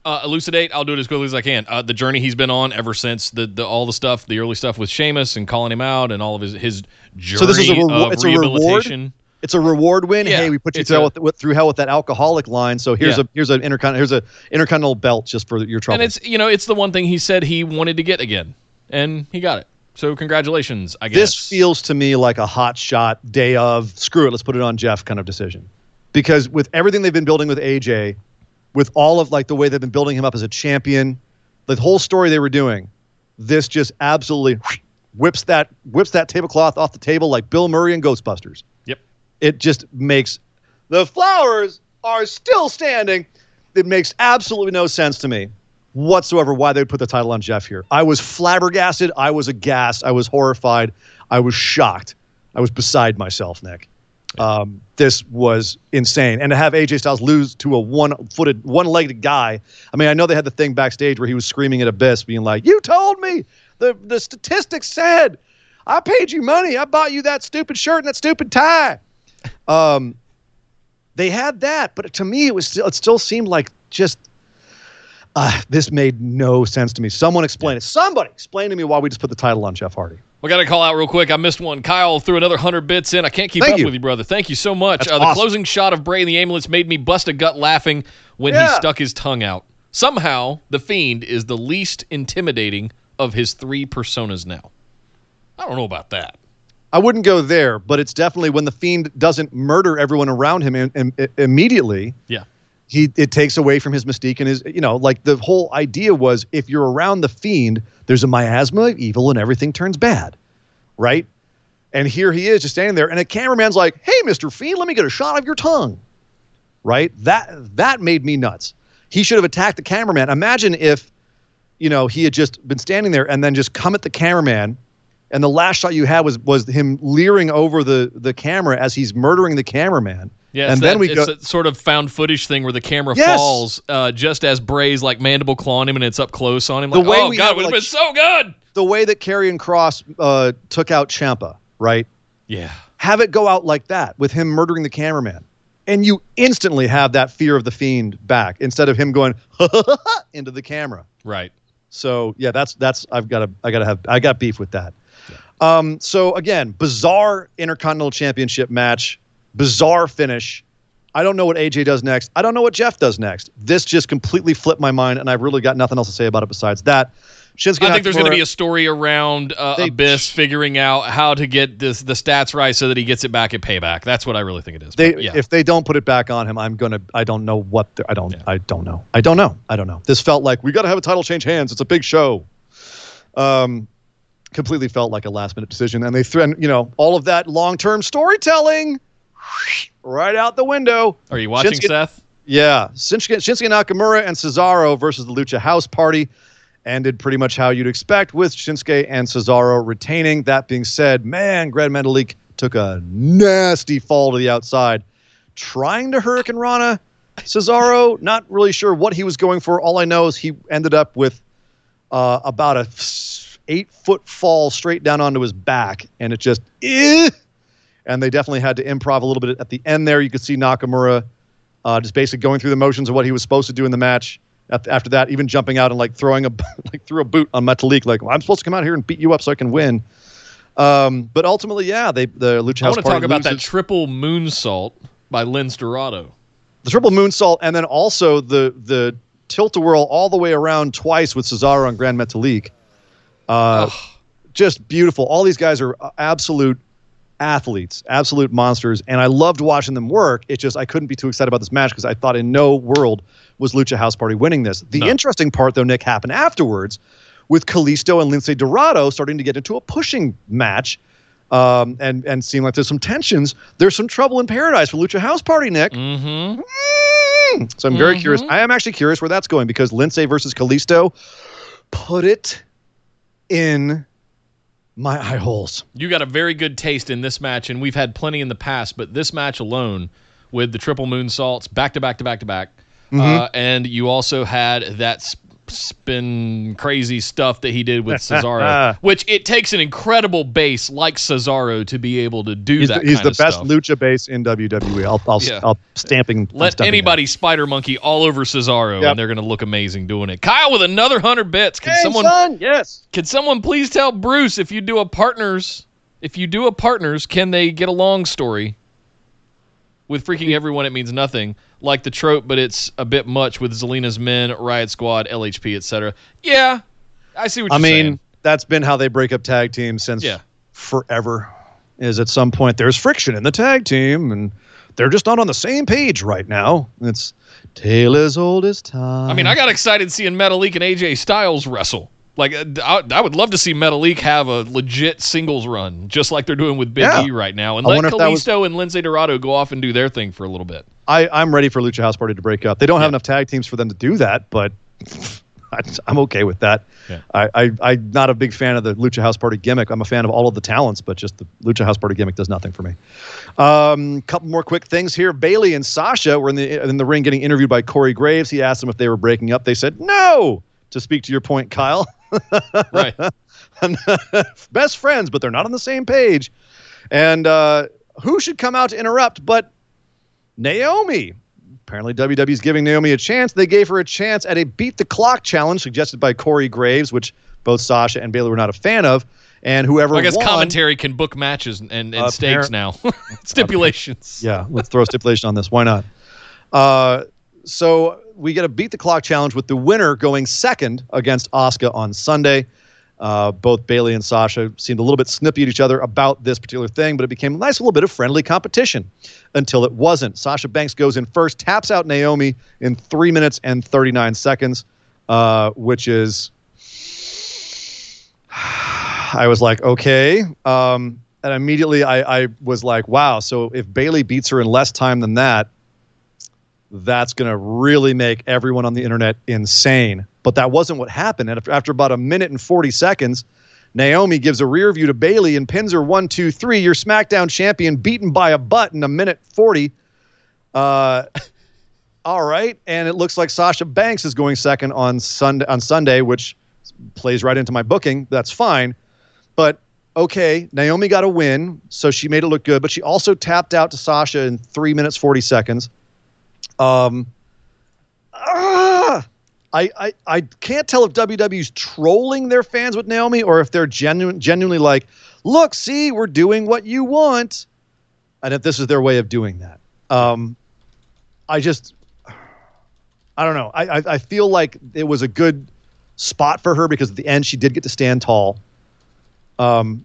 Uh, elucidate. I'll do it as quickly as I can. Uh, the journey he's been on ever since the, the all the stuff, the early stuff with Sheamus and calling him out, and all of his his journey So this is a of it's a reward? It's a reward win. Yeah, hey, we put you through, a- hell with, with, through hell with that alcoholic line. So here's Yeah. a here's an intercon here's a intercontinental belt just for your trouble. And it's you know it's the one thing he said he wanted to get again, and he got it. So congratulations, I guess. this feels to me like a hot shot day of screw it, let's put it on Jeff kind of decision. Because with everything they've been building with AJ, with all of like the way they've been building him up as a champion, the whole story they were doing, this just absolutely whips that whips that tablecloth off the table like Bill Murray and Ghostbusters. Yep. It just makes the flowers are still standing. It makes absolutely no sense to me whatsoever why they would put the title on Jeff here. I was flabbergasted. I was aghast. I was horrified. I was shocked. I was beside myself, Nick. Um, this was insane. And to have AJ Styles lose to a one footed, one legged guy. I mean, I know they had the thing backstage where he was screaming at Abyss, being like, You told me the, the statistics said I paid you money. I bought you that stupid shirt and that stupid tie. Um, they had that, but to me, it was still, it still seemed like just uh, this made no sense to me. Someone explain it. Somebody explain to me why we just put the title on Jeff Hardy. We got to call out real quick. I missed one. Kyle threw another 100 bits in. I can't keep Thank up you. with you, brother. Thank you so much. Uh, the awesome. closing shot of Bray in the ambulance made me bust a gut laughing when he stuck his tongue out. Somehow, The Fiend is the least intimidating of his three personas now. I don't know about that. I wouldn't go there, but it's definitely when the fiend doesn't murder everyone around him im- im- immediately. Yeah. He it takes away from his mystique and his you know like the whole idea was if you're around the fiend there's a miasma of evil and everything turns bad right? And here he is just standing there and a cameraman's like hey mr fiend let me get a shot of your tongue right? That that made me nuts. He should have attacked the cameraman. Imagine if you know he had just been standing there and then just come at the cameraman and the last shot you had was was him leering over the the camera as he's murdering the cameraman Yeah, and then that, we go sort of found footage thing where the camera Yes. falls uh, just as Bray's like mandible clawing him and it's up close on him. The way oh we god, would have like, been so good. the way that Karrion Cross uh, took out Ciampa, right? Yeah, Have it go out like that with him murdering the cameraman. And you instantly have that fear of the fiend back instead of him going (laughs) into the camera. right. So yeah, that's that's I've got to I got to have I got beef with that. Um, so again, bizarre Intercontinental Championship match, bizarre finish. I don't know what AJ does next. I don't know what Jeff does next. This just completely flipped my mind, and I've really got nothing else to say about it besides that. Shinsuke I think there's going to be a story around uh, They- Abyss figuring out how to get this the stats right so that he gets it back at Payback. That's what I really think it is. They But, yeah. if they don't put it back on him, I'm gonna. I don't know what. I don't. I don't know. I don't know. I don't know. This felt like we got to have a title change hands. It's a big show. Um, completely felt like a last minute decision, and they threatened. You know, all of that long term storytelling, right out the window. Are you watching, Shinsuke- Seth? Yeah, Shinsuke, Shinsuke Nakamura and Cesaro versus the Lucha House Party ended pretty much how you'd expect, with Shinsuke and Cesaro retaining. That being said, man, Gran Metalik took a nasty fall to the outside, trying to hurricanrana. Cesaro, not really sure what he was going for. All I know is he ended up with uh, about a eight foot fall straight down onto his back, and it just eh. And they definitely had to improv a little bit at the end there. You could see Nakamura uh, just basically going through the motions of what he was supposed to do in the match. After that, even jumping out and like throwing a (laughs) like threw a boot on Metalik, like well, I'm supposed to come out here and beat you up so I can win. Um, but ultimately, yeah, they the Lucha I House want to talk about that triple moonsault by Lince Dorado. the triple moonsault, and then also the the tilt a whirl all the way around twice with Cesaro and Gran Metalik. Uh, just beautiful. All these guys are absolute athletes, absolute monsters, and I loved watching them work. It's just I couldn't be too excited about this match because I thought in no world was Lucha House Party winning this. The No. interesting part, though, Nick, happened afterwards with Kalisto and Lince Dorado starting to get into a pushing match. Um, and and seeing like there's some tensions. There's some trouble in paradise for Lucha House Party, Nick. Mm-hmm. Mm. So I'm very curious. I am actually curious where that's going because Lince versus Kalisto put it in my eye holes. You got a very good taste in this match, and we've had plenty in the past, but this match alone with the triple moonsaults back to back to back to back, Mm-hmm. uh, and you also had that spin crazy stuff that he did with (laughs) Cesaro, which it takes an incredible base like Cesaro to be able to do He's, that. the, he's kind the of best stuff. lucha base in WWE. I'll, I'll, Yeah. I'll stamping. I'm Let stumping anybody spider monkey all over Cesaro, Yep. and they're going to look amazing doing it. Kyle with another hundred bits. Can. Hey, someone son, yes. can someone please tell Bruce if you do a partners if you do a partners, can they get a long story? With freaking everyone, it means nothing. Like the trope, but it's a bit much with Zelina's men, Riot Squad, LHP, etc. Yeah, I see what I you're saying. I mean, saying. that's been how they break up tag teams since Yeah. forever. Is at some point there's friction in the tag team, and they're just not on the same page right now. It's tale as old as time. I mean, I got excited seeing Metalik and AJ Styles wrestle. Like, uh, I, I would love to see Metalik have a legit singles run, just like they're doing with Big Yeah. E right now, and I let that was- Kalisto and Lince Dorado go off and do their thing for a little bit. I, I'm ready for Lucha House Party to break up. They don't have Yeah. enough tag teams for them to do that, but (laughs) I, I'm okay with that. Yeah. I, I, I'm not a big fan of the Lucha House Party gimmick. I'm a fan of all of the talents, but just the Lucha House Party gimmick does nothing for me. Um, couple more quick things here. Bayley and Sasha were in the in the ring getting interviewed by Corey Graves. He asked them if they were breaking up. They said no. To speak to your point, Kyle, (laughs) Right. (laughs) (laughs) best friends, but they're not on the same page. And uh, who should come out to interrupt but Naomi? Apparently, WWE's giving Naomi a chance. They gave her a chance at a beat the clock challenge suggested by Corey Graves, which both Sasha and Bayley were not a fan of. And whoever I guess won, commentary can book matches and, and, Uh, stakes now. (laughs) Stipulations. Yeah, let's throw a stipulation on this. Why not? Uh, so we get a beat the clock challenge with the winner going second against Asuka on Sunday. Uh, both Bayley and Sasha seemed a little bit snippy at each other about this particular thing, but it became a nice little bit of friendly competition until it wasn't. Sasha Banks goes in first, taps out Naomi in three minutes and 39 seconds, uh, which is. (sighs) I was like, okay. Um, and immediately I, I was like, wow. So if Bayley beats her in less time than that, that's going to really make everyone on the internet insane. But that wasn't what happened. And after, about a minute and 40 seconds, Naomi gives a rear view to Bayley and pins her one, two, three. Your SmackDown champion beaten by a butt in a minute 40. Uh, (laughs) all right. And it looks like Sasha Banks is going second on Sunday, on Sunday, which plays right into my booking. That's fine. But okay, Naomi got a win, so she made it look good. But she also tapped out to Sasha in three minutes forty seconds. Um, ah, I, I I can't tell if WWE's trolling their fans with Naomi or if they're genuine, genuinely like, look, see, we're doing what you want, and if this is their way of doing that. Um, I just, I don't know. I, I I feel like it was a good spot for her because at the end she did get to stand tall. Um,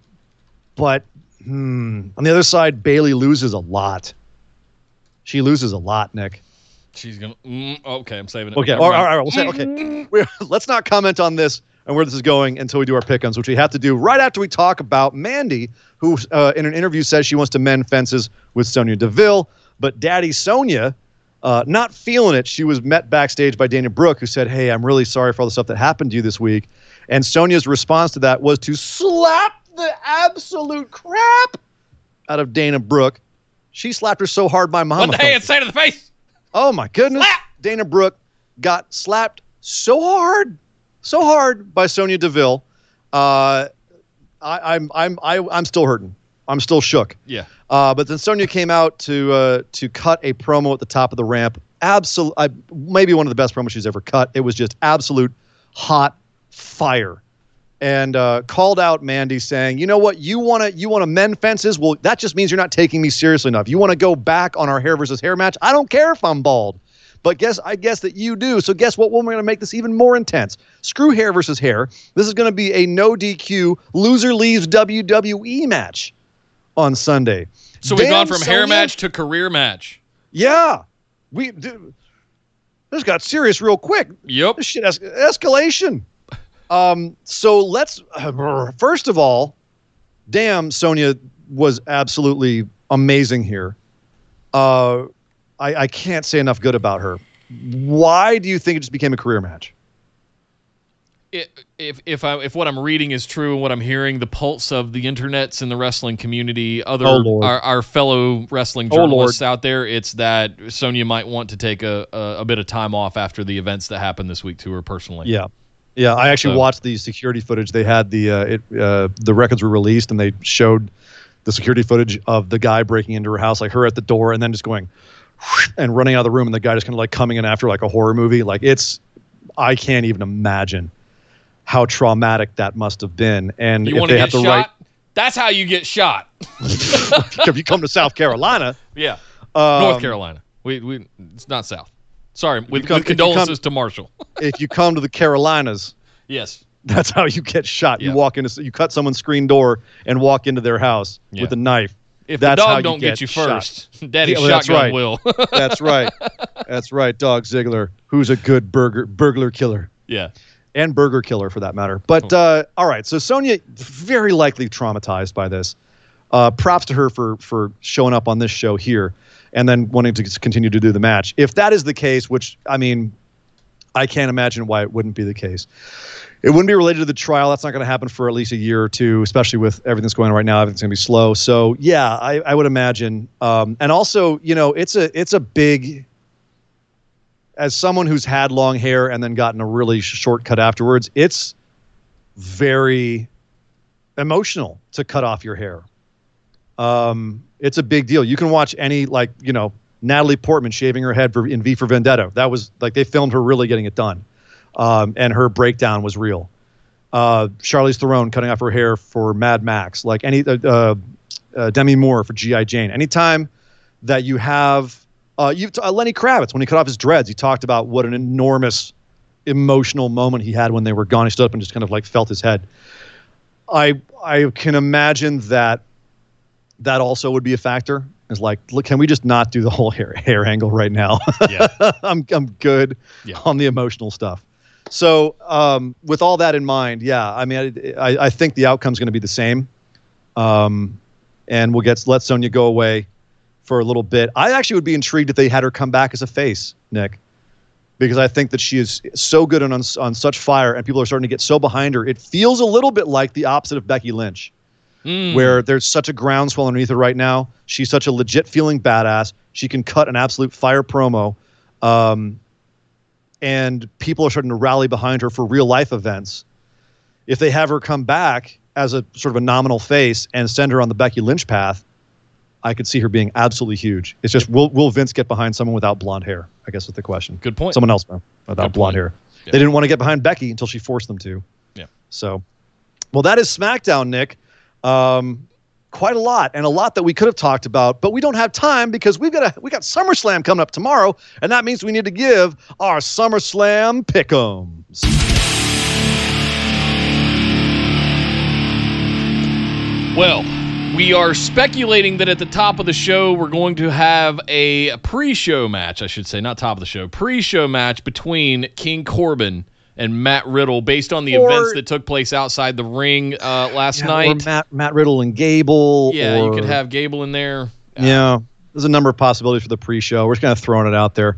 but hmm, on the other side, Bayley loses a lot. She loses a lot, Nick. She's gonna. Mm, okay, I'm saving it. Okay, all right, all right, we'll say okay. We're, let's not comment on this and where this is going until we do our pickums, which we have to do right after we talk about Mandy, who uh, in an interview says she wants to mend fences with Sonya Deville, but Daddy Sonya, Uh, not feeling it, she was met backstage by Dana Brooke, who said, "Hey, I'm really sorry for all the stuff that happened to you this week." And Sonya's response to that was to slap the absolute crap out of Dana Brooke. She slapped her so hard, my mom. What the hands say to the face? Oh my goodness. Dana Brooke got slapped so hard, so hard by Sonya Deville. Uh, I, I'm I'm I, I'm still hurting. I'm still shook. Yeah. Uh, but then Sonya came out to uh, to cut a promo at the top of the ramp. Absolute, I, maybe one of the best promos she's ever cut. It was just absolute hot fire, and uh, called out Mandy saying, "You know what? You want to you want to mend fences? Well, that just means you're not taking me seriously enough. You want to go back on our hair versus hair match? I don't care if I'm bald." But guess I guess that you do. So guess what? We're going to make this even more intense. Screw hair versus hair. This is going to be a no DQ loser leaves WWE match on Sunday. So we've gone from hair match to career match. Yeah, we do. This got serious real quick. Yep. This shit es- escalation. Um, so let's (sighs) first of all, damn, Sonya was absolutely amazing here. Uh, I, I can't say enough good about her. Why do you think it just became a career match? i- if if I if what I'm reading is true and what I'm hearing, the pulse of the internets and the wrestling community, other Oh, our, our fellow wrestling Oh, journalists out there, it's that Sonya might want to take a, a, a bit of time off after the events that happened this week to her personally. Yeah, yeah. I actually So- watched the security footage. They had the uh, it uh, the records were released, and they showed the security footage of the guy breaking into her house, like her at the door, and then just going (sniffs) and running out of the room, and the guy just kind of like coming in after like a horror movie. Like it's, I can't even imagine how traumatic that must have been. And You if they get have to shot? That's how you get shot. (laughs) if you come to South Carolina, Yeah. Um, North Carolina. We we it's not South. Sorry, with, come- with you come- condolences to Marshall. (laughs) if you come to the Carolinas, yes. that's how you get shot. Yeah. You walk into, you cut someone's screen door and walk into their house Yeah. with a knife. If That's the dog don't get, get you shot. first, (laughs) Daddy Yeah, well, that's shotgun right. will. (laughs) That's right. That's right. Dog Ziggler, who's a good burger burglar killer. yeah. and burger killer for that matter. But uh, all right, so Sonya very likely traumatized by this. Uh, props to her for for showing up on this show here and then wanting to continue to do the match. If that is the case, which I mean, I can't imagine why it wouldn't be the case. It wouldn't be related to the trial. That's not going to happen for at least a year or two, especially with everything that's going on right now. Everything's going to be slow. So yeah, I, I would imagine. Um, and also, you know, it's a it's a big as someone who's had long hair and then gotten a really sh- short cut afterwards, it's very emotional to cut off your hair. Um, it's a big deal. You can watch any like you know Natalie Portman shaving her head for in V for Vendetta. That was like they filmed her really getting it done, um, and her breakdown was real. Uh, Charlize Theron cutting off her hair for Mad Max, like any uh, uh, uh, Demi Moore for GI Jane. Anytime that you have uh, you uh, Lenny Kravitz when he cut off his dreads, he talked about what an enormous emotional moment he had when they were gone. He stood up and just kind of like felt his head. I I can imagine that that also would be a factor. Is like, look, can we just not do the whole hair hair angle right now? Yeah. (laughs) I'm I'm good Yeah. on the emotional stuff. So um, with all that in mind, yeah, I mean, I, I, I think the outcome's going to be the same, um, and we'll get let Sonya go away for a little bit. I actually would be intrigued if they had her come back as a face, Nick, because I think that she is so good and on, on such fire, and people are starting to get so behind her. It feels a little bit like the opposite of Becky Lynch, Mm. where there's such a groundswell underneath her right now. She's such a legit feeling badass. She can cut an absolute fire promo. Um, and people are starting to rally behind her for real life events. If they have her come back as a sort of a nominal face and send her on the Becky Lynch path, I could see her being absolutely huge. It's just will will Vince get behind someone without blonde hair? I guess is the question. Good point. Someone else man, without Good blonde point. hair. Yeah. They didn't want to get behind Becky until she forced them to. Yeah. So, well, that is SmackDown, Nick. Um, quite a lot, and a lot that we could have talked about, but we don't have time because we've got a we got SummerSlam coming up tomorrow, and that means we need to give our SummerSlam pick'ems. Well, we are speculating that at the top of the show, we're going to have a pre show match, I should say, not top of the show, pre show match between King Corbin and Matt Riddle based on the Or- events that took place outside the ring uh, last Yeah, or night. Matt Matt Riddle and Gable. yeah, you could have Gable in there. Yeah, there's a number of possibilities for the pre-show. We're just kind of throwing it out there.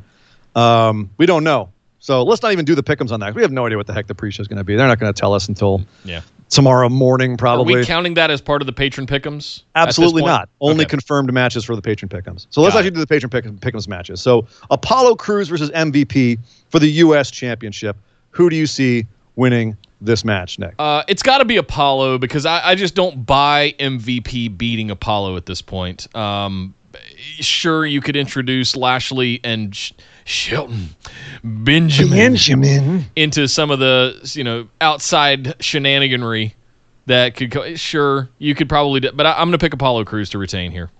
Um, we don't know, so let's not even do the pickums on that. We have no idea what the heck the pre-show is going to be. They're not going to tell us until Yeah. tomorrow morning, probably. Are we counting that as part of the patron pickums? Absolutely not. Only Okay. confirmed matches for the patron pickums. So let's Got actually do the patron pick- pick'ems matches. So Apollo Crews versus MVP for the U.S. Championship. Who do you see winning this match, Nick? Uh, it's got to be Apollo because I, I just don't buy MVP beating Apollo at this point. Um, sure, you could introduce Lashley and Sh- Shelton Benjamin, Benjamin. into some of the you know outside shenaniganry that could. Co- sure, you could probably, do, but I, I'm going to pick Apollo Crews to retain here.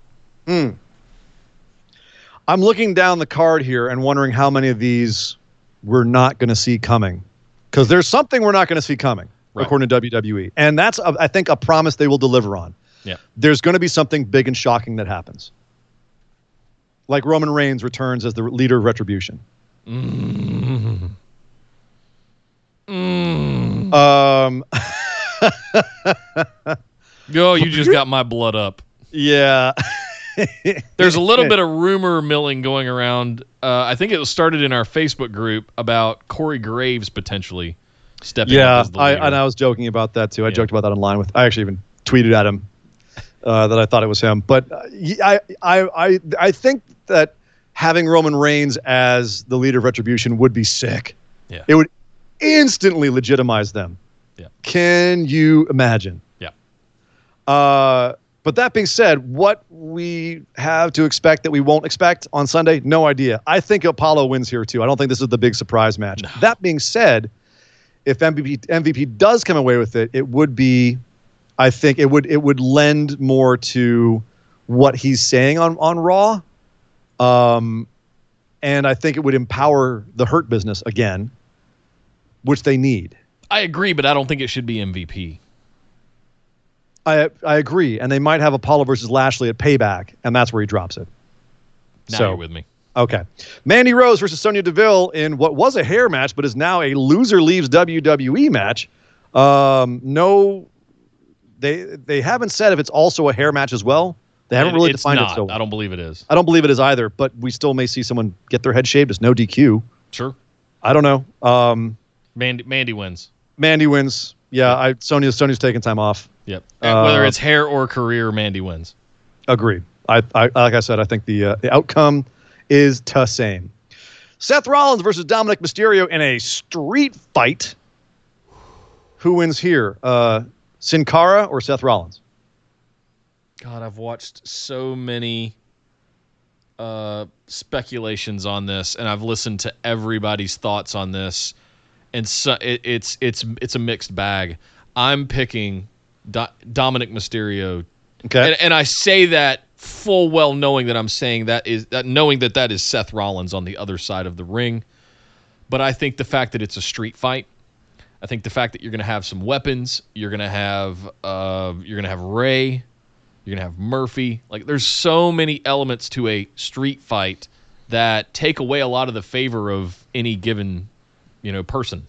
I'm looking down the card here and wondering how many of these we're not going to see coming. Because there's something we're not going to see coming, Right. according to WWE. And that's, a, I think, a promise they will deliver on. Yeah. There's going to be something big and shocking that happens. Like Roman Reigns returns as the leader of Retribution. Um, (laughs) Oh, you (laughs) just got my blood up. yeah. (laughs) There's a little bit of rumor milling going around. Uh, I think it was started in our Facebook group about Corey Graves potentially stepping Yeah, up as the I, and I was joking about that too. I Yeah. joked about that online with. I actually even tweeted at him uh, that I thought it was him. But uh, I, I, I, I think that having Roman Reigns as the leader of Retribution would be sick. Yeah. it would instantly legitimize them. Yeah. Can you imagine? Yeah. Uh, but that being said, what we have to expect that we won't expect on Sunday, no idea. I think Apollo wins here too. I don't think this is the big surprise match. That being said, if MVP MVP does come away with it, it would be, I think it would it would lend more to what he's saying on on Raw, Um, and I think it would empower the Hurt business again, which they need. I agree, but I don't think it should be MVP. I I agree, and they might have Apollo versus Lashley at Payback, and that's where he drops it. Now So- you're with me. Okay, Mandy Rose versus Sonya Deville in what was a hair match, but is now a loser leaves WWE match. Um, no, they they haven't said if it's also a hair match as well. They haven't really it's defined not. it. So I don't believe it is. I don't believe it is either, but we still may see someone get their head shaved. It's no DQ. Sure. I don't know. Um, Mandy, Mandy wins. Mandy wins. Yeah, I Sonya Sonya's taking time off. Yep. Uh, Whether it's hair or career, Mandy wins. Agreed. I, I like I said, I think the uh, the outcome is the same. Seth Rollins versus Dominik Mysterio in a street fight. Who wins here? Uh, Sin Cara or Seth Rollins? God, I've watched so many uh, speculations on this, and I've listened to everybody's thoughts on this, and so it, it's it's it's a mixed bag. I'm picking Do- Dominik Mysterio, Okay. and, and I say that full well knowing that I'm saying that is that knowing that that is Seth Rollins on the other side of the ring. But I think the fact that it's a street fight, I think the fact that you're going to have some weapons, you're going to have uh, you're going to have Rey, you're going to have Murphy. Like there's so many elements to a street fight that take away a lot of the favor of any given, you know, person.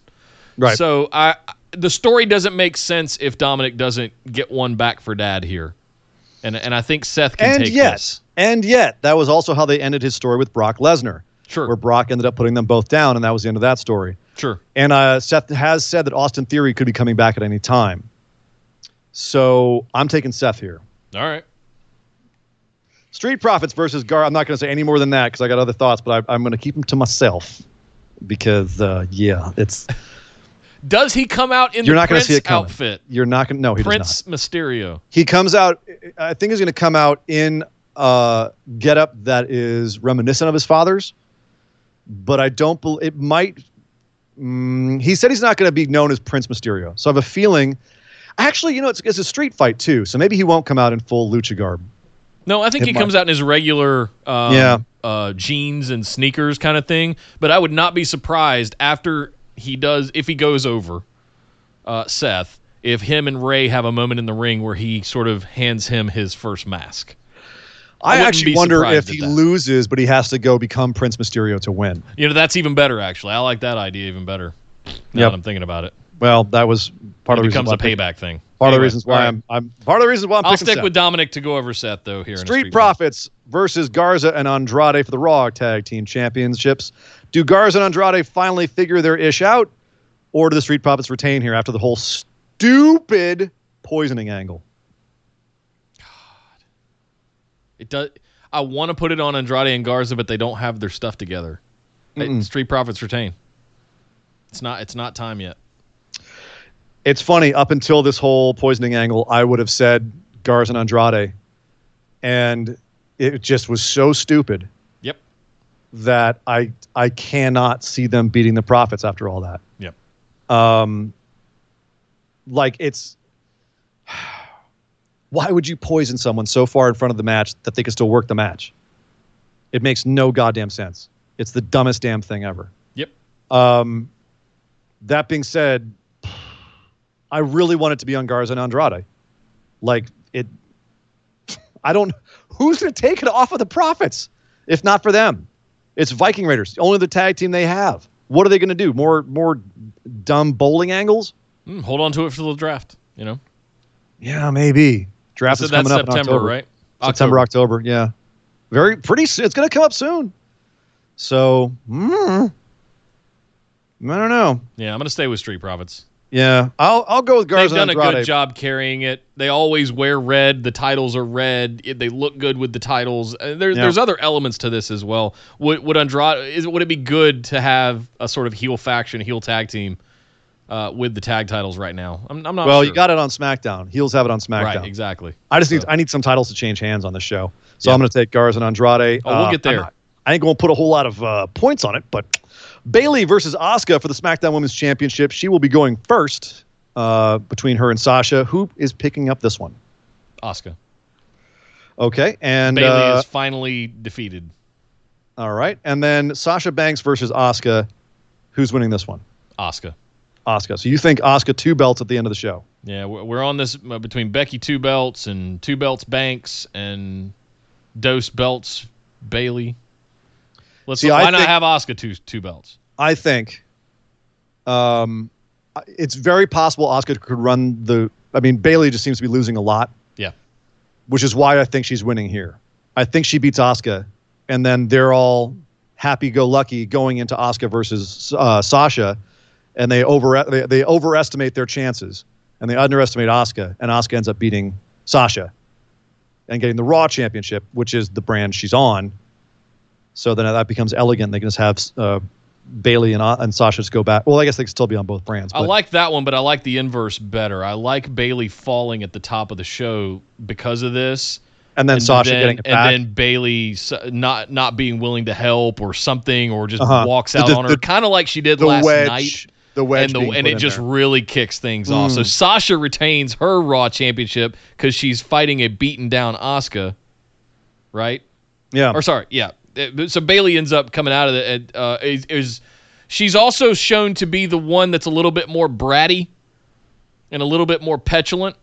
Right. So I the story doesn't make sense if Dominik doesn't get one back for Dad here, and and I think Seth can and take yet, this. and yet, that was also how they ended his story with Brock Lesnar, Sure, where Brock ended up putting them both down, and that was the end of that story. sure. And uh, Seth has said that Austin Theory could be coming back at any time. So I'm taking Seth here. All right. Street Profits versus Gar. I'm not going to say any more than that because I got other thoughts, but I, I'm going to keep them to myself because, uh, yeah, it's (laughs) Does he come out in you're the not Prince see it coming. outfit? You're not going. to No, he Prince does not. Mysterio. He comes out. I think he's going to come out in uh, getup that is reminiscent of his father's, but I don't. bel it might. Mm, he said he's not going to be known as Prince Mysterio, so I have a feeling. Actually, you know, it's, it's a street fight too, so maybe he won't come out in full lucha garb. No, I think It he might. comes out in his regular um, Yeah. uh, jeans and sneakers kind of thing. But I would not be surprised after he does, if he goes over uh, Seth, if him and Rey have a moment in the ring where he sort of hands him his first mask. I, wouldn't actually wonder if he loses, but he has to go become Prince Mysterio to win. You know, that's even better, actually. I like that idea even better now Yep. that I'm thinking about it. Well, that was part of the reason becomes a payback thing. Part of the reasons why right. I'm, I'm part of the reasons why I'm I'll stick Seth. with Dominik to go over Seth, though, here in Street. Profits versus Garza and Andrade for the Raw Tag Team Championships. Do Garza and Andrade finally figure their ish out, or do the Street Profits retain here after the whole stupid poisoning angle? God, it does. I want to put it on Andrade and Garza, but they don't have their stuff together. Street Profits retain. It's not. It's not time yet. It's funny, up until this whole poisoning angle, I would have said Garza and Andrade, and it just was so stupid Yep. that I I cannot see them beating the Profits after all that. Yep. um like it's (sighs) why would you poison someone so far in front of the match that they can still work the match it makes no goddamn sense it's the dumbest damn thing ever Yep. um that being said i really want it to be on garza and andrade like it (laughs) i don't who's going to take it off of the profits if not for them it's viking raiders only the tag team they have what are they going to do more more dumb bowling angles Mm, hold on to it for the draft. You know. Yeah, maybe. Draft is coming up in September, October. right? September, October. Yeah, very pretty. soon. It's going to come up soon. So, mm, I don't know. Yeah, I'm gonna stay with Street Profits. Yeah, I'll I'll go with Garza. They've done and a good job carrying it. They always wear red. The titles are red. They look good with the titles. Uh, There, Yeah. There's other elements to this as well. Would would Andrade is would it be good to have a sort of heel faction, heel tag team uh, with the tag titles right now? I'm, I'm not. Well, sure. you got it on SmackDown. Heels have it on SmackDown. right, exactly. I just need I need some titles to change hands on the show. So Yeah. I'm going to take Garza and Andrade. Oh, we'll Uh, get there. not- I ain't going to put a whole lot of uh, points on it, but Bayley versus Asuka for the SmackDown Women's Championship. She will be going first uh, between her and Sasha. Who is picking up this one? Asuka Okay, and Bayley uh, is finally defeated. All right. And then Sasha Banks versus Asuka. Who's winning this one? Oscar. Asuka. So you think Asuka two belts at the end of the show? Yeah, we're we're on this uh, between Becky two belts and two belts Banks and Dose belts Bayley. Let's See, why I not have Asuka two two belts? I think um, it's very possible Asuka could run the. I mean, Bayley just seems to be losing a lot, Yeah, which is why I think she's winning here. I think she beats Asuka, and then they're all happy-go-lucky going into Asuka versus uh, Sasha, and they over they, they overestimate their chances and they underestimate Asuka, and Asuka ends up beating Sasha and getting the Raw Championship, which is the brand she's on. So then that becomes elegant. They can just have uh, Bayley and, uh, and Sasha just go back. Well, I guess they can still be on both brands. I like that one, but I like the inverse better. I like Bayley falling at the top of the show because of this. and then Sasha getting it and back. then Bayley not not being willing to help or something, or just Uh-huh. walks out the- on her, the- kind of like she did the last wedge, night. the wedge, and the, being and it just there. really kicks things off. So Mm. Sasha retains her Raw Championship because she's fighting a beaten down Asuka, right? yeah. Or sorry, yeah. Uh, So Bayley ends up coming out of it. Uh, is, is she's also shown to be the one that's a little bit more bratty and a little bit more petulant.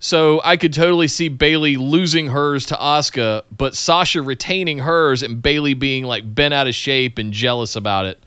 So I could totally see Bayley losing hers to Asuka, but Sasha retaining hers and Bayley being like bent out of shape and jealous about it.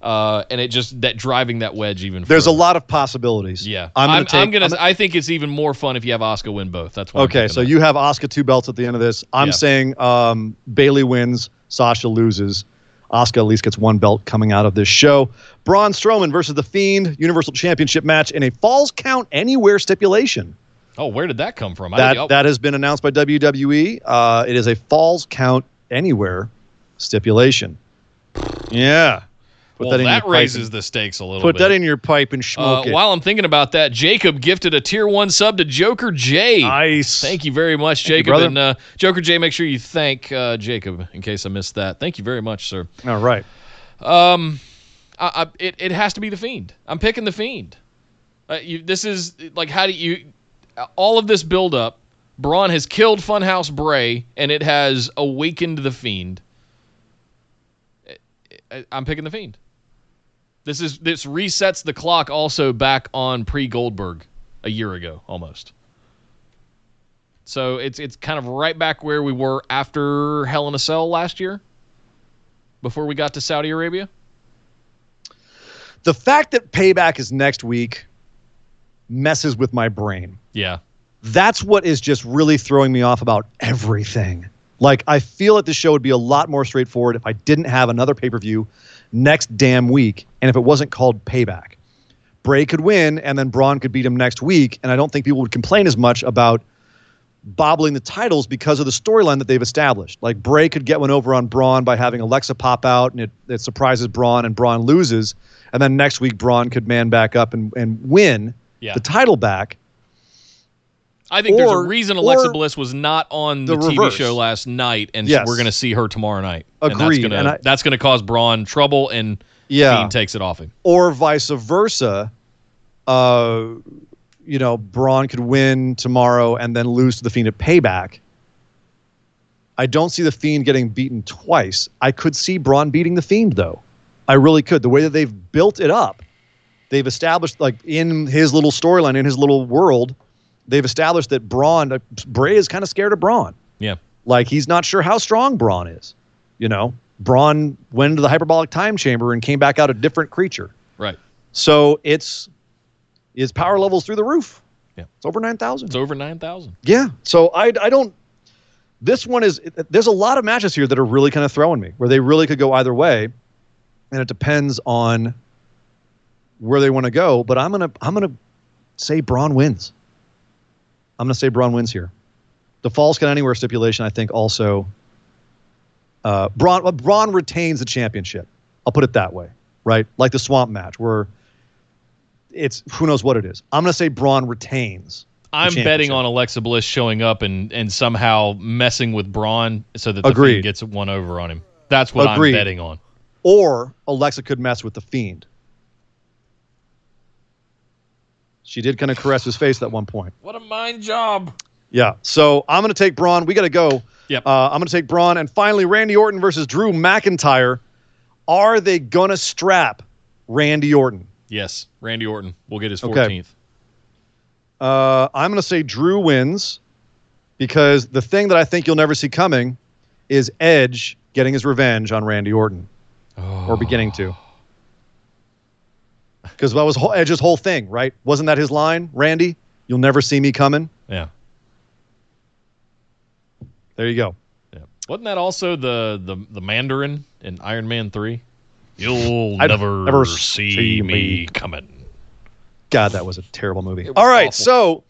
Uh, and it just that driving that wedge even. There's a lot of possibilities. Yeah, I'm I'm, gonna take. I'm gonna. I'm gonna- I think it's even more fun if you have Asuka win both. That's why. I'm okay, so that. you have Asuka two belts at the end of this. I'm Yeah. saying um, Bayley wins, Sasha loses. Asuka at least gets one belt coming out of this show. Braun Strowman versus The Fiend, Universal Championship match in a Falls Count Anywhere stipulation. Oh, where did that come from? That oh, that has been announced by WWE. Uh, it is a Falls Count Anywhere stipulation. Yeah. Put well, in that raises and- the stakes a little Put bit. that in your pipe and Uh, smoke it. while I'm thinking about that, Jacob gifted a tier one sub to Joker J. Nice. Thank you very much, Thank Jacob. brother. and uh, Joker J, make sure you thank uh, Jacob in case I missed that. Thank you very much, sir. All right. I, I, it, it has to be the Fiend. I'm picking the Fiend. Uh, you, this is like how do you? All of this build up. Braun has killed Funhouse Bray, and it has awakened the Fiend. I- I'm picking the Fiend. This is this resets the clock also back on pre Goldberg a year ago almost. So it's it's kind of right back where we were after Hell in a Cell last year, before we got to Saudi Arabia. The fact that payback is next week messes with my brain. Yeah, That's what is just really throwing me off about everything. Like, I feel that the show would be a lot more straightforward if I didn't have another pay per view next damn week and if it wasn't called payback. Bray could win and then Braun could beat him next week. And I don't think people would complain as much about bobbling the titles because of the storyline that they've established. Like Bray could get one over on Braun by having Alexa pop out and it, it surprises Braun and Braun loses. And then next week, Braun could man back up and, and win Yeah. the title back. I think there's a reason Alexa Bliss was not on the, the TV reverse. show last night, and Yes. we're going to see her tomorrow night. Agreed, And that's going to that's going to cause Braun trouble, and Yeah. Fiend takes it off him. or vice versa. Uh, you know, Braun could win tomorrow and then lose to the Fiend at Payback. I don't see the Fiend getting beaten twice. I could see Braun beating the Fiend though. I really could. The way that they've built it up, they've established like in his little storyline, in his little world, they've established that Braun, uh, Bray is kind of scared of Braun. Yeah, Like he's not sure how strong Braun is. You know, Braun went into the hyperbolic time chamber and came back out a different creature. right. So it's his power levels through the roof. Yeah. It's over 9,000. It's over nine thousand. Yeah. So I, I don't. This one is. There's a lot of matches here that are really kind of throwing me, where they really could go either way, and it depends on where they want to go. But I'm gonna I'm gonna say Braun wins. I'm gonna say Braun wins here. The Falls Count Anywhere stipulation, I think, also. Uh, Braun uh, Braun retains the championship. I'll put it that way, right? Like the Swamp match, where it's who knows what it is. I'm gonna say Braun retains. I'm betting on Alexa Bliss showing up and and somehow messing with Braun so that the Agreed. Fiend gets one over on him. That's what Agreed. I'm betting on. or Alexa could mess with the fiend. She did kind of caress his face at one point. What a mind job. Yeah. So I'm going to take Braun. We got to go. Yep. Uh, I'm going to take Braun. And finally, Randy Orton versus Drew McIntyre. Are they going to strap Randy Orton? Yes, Randy Orton will get his Okay. 14th. Uh, I'm going to say Drew wins because the thing that I think you'll never see coming is Edge getting his revenge on Randy Orton, or beginning to. Because that was Edge's whole thing, right? Wasn't that his line, Randy? You'll never see me coming. Yeah. There you go. Yeah. Wasn't that also the the the Mandarin in Iron Man three? You'll (laughs) never, never see, see me me coming. God, that was a terrible movie. All right, awful. so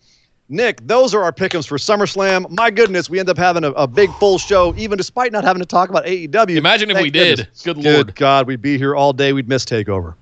Nick, those are our pickums for SummerSlam. My goodness, we end up having a, a big full show, even despite not having to talk about AEW. Imagine if Thank we did. goodness. Good Lord. God, we'd be here all day. We'd miss Takeover.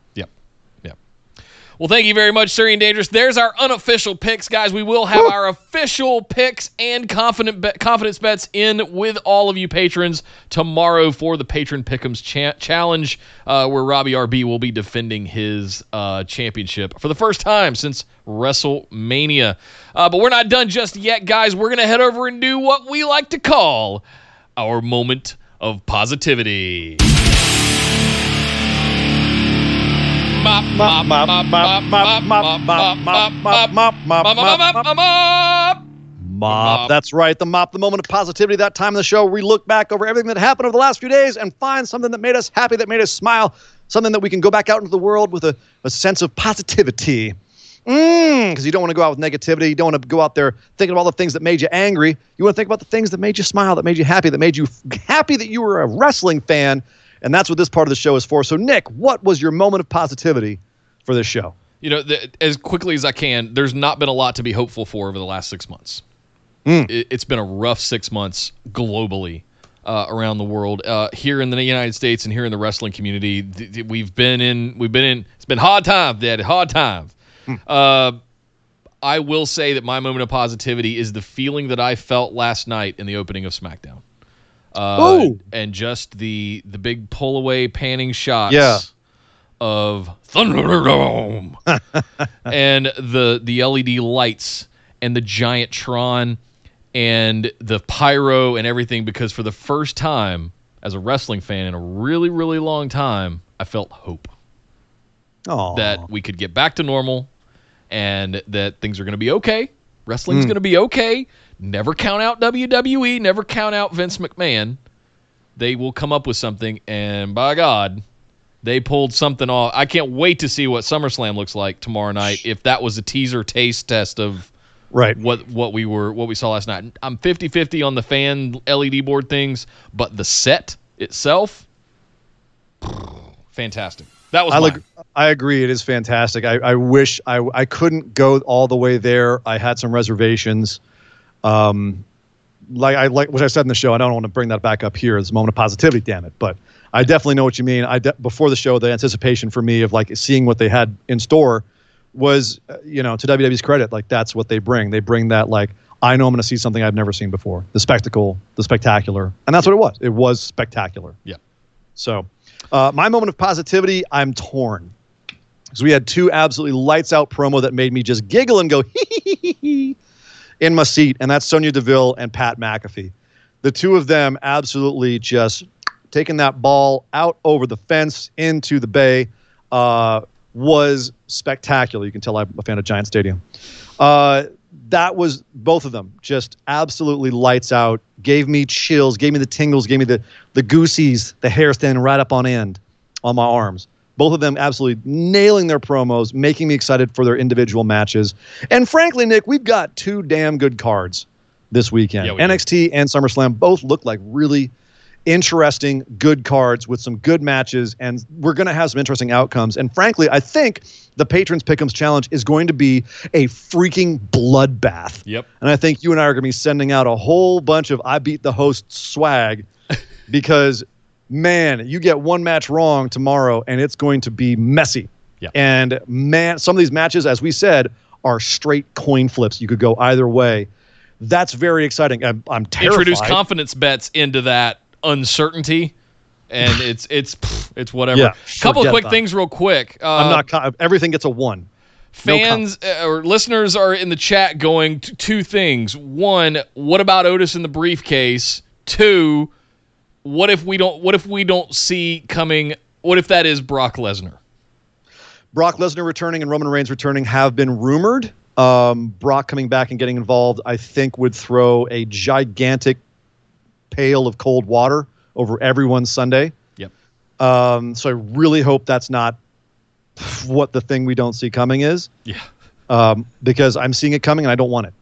Well, thank you very much, Sir Ian Dangerous. There's our unofficial picks, guys. We will have our official picks and confident bet, confidence bets in with all of you patrons tomorrow for the Patron Pick'ems cha- Challenge, uh, where Robbie RB will be defending his uh, championship for the first time since WrestleMania. Uh, but we're not done just yet, guys. We're going to head over and do what we like to call our moment of positivity. Mop. That's right. The mop, the moment of positivity. That time in the show, we look back over everything that happened over the last few days and find something that made us happy, that made us smile, something that we can go back out into the world with a, a sense of positivity. Mm, because you don't want to go out with negativity. You don't want to go out there thinking of all the things that made you angry. You want to think about the things that made you smile, that made you happy, that made you happy that you were a wrestling fan. And that's what this part of the show is for. So, Nick, what was your moment of positivity for this show? You know, the, as quickly as I can, there's not been a lot to be hopeful for over the last six months. It, it's been a rough six months globally uh, around the world. Uh, here in the United States and here in the wrestling community, th- th- we've been in. We've been in. It's been hard times, Daddy. Hard times. Uh, I will say that my moment of positivity is the feeling that I felt last night in the opening of SmackDown. Uh, and just the the big pull away panning shots Yeah. of Thunderdome (laughs) and the the LED lights and the giant Tron and the pyro and everything because for the first time as a wrestling fan in a really really long time I felt hope Oh, that we could get back to normal and that things are going to be okay. Wrestling's going to be okay. Never count out WWE, never count out Vince McMahon. They will come up with something and by God, they pulled something off. I can't wait to see what SummerSlam looks like tomorrow night if that was a teaser taste test of right. what what we were what we saw last night. I'm 50-50 on the fan LED board things, but the set itself fantastic. That was I, ag- I agree. It is fantastic. I, I wish I, I couldn't go all the way there. I had some reservations. Um, like I like what I said in the show. I don't want to bring that back up here. It's a moment of positivity, damn it. But I definitely know what you mean. I de- before the show, the anticipation for me of like seeing what they had in store was, uh, you know, to WWE's credit, like that's what they bring. They bring that like I know I'm going to see something I've never seen before. The spectacle, the spectacular, and that's what it was. It was spectacular. Yeah. So, uh, my moment of positivity, I'm torn. Because we had two absolutely lights out promo that made me just giggle and go (laughs) in my seat, and that's Sonya Deville and Pat McAfee. The two of them absolutely just taking that ball out over the fence into the bay uh, was spectacular. You can tell I'm a fan of Giant Stadium. Uh, that was both of them just absolutely lights out. Gave me chills, gave me the tingles, gave me the the goosies, the hair standing right up on end on my arms. Both of them absolutely nailing their promos, making me excited for their individual matches. And frankly, Nick, we've got two damn good cards this weekend. Yeah, we do. NXT and SummerSlam both look like really interesting, good cards with some good matches, and we're going to have some interesting outcomes. And frankly, I think the Patrons Pick'ems Challenge is going to be a freaking bloodbath. Yep. And I think you and I are going to be sending out a whole bunch of I beat the host swag (laughs) because, man, you get one match wrong tomorrow and it's going to be messy. Yeah. And, man, some of these matches, as we said, are straight coin flips. You could go either way. That's very exciting. I'm, I'm terrified. introduce confidence bets into that uncertainty and (laughs) it's it's it's whatever Yeah, couple of quick that. things real quick uh, I'm not. Everything gets a one. Fans uh, or listeners are in the chat going two things. One, what about Otis in the briefcase? Two, what if we don't what if we don't see coming what if that is Brock Lesnar? Brock Lesnar returning and Roman Reigns returning have been rumored. Um, Brock coming back and getting involved, I think, would throw a gigantic pail of cold water over everyone's Sunday. Yep. Um, so I really hope that's not what the thing we don't see coming is, Yeah. um, because I'm seeing it coming and I don't want it.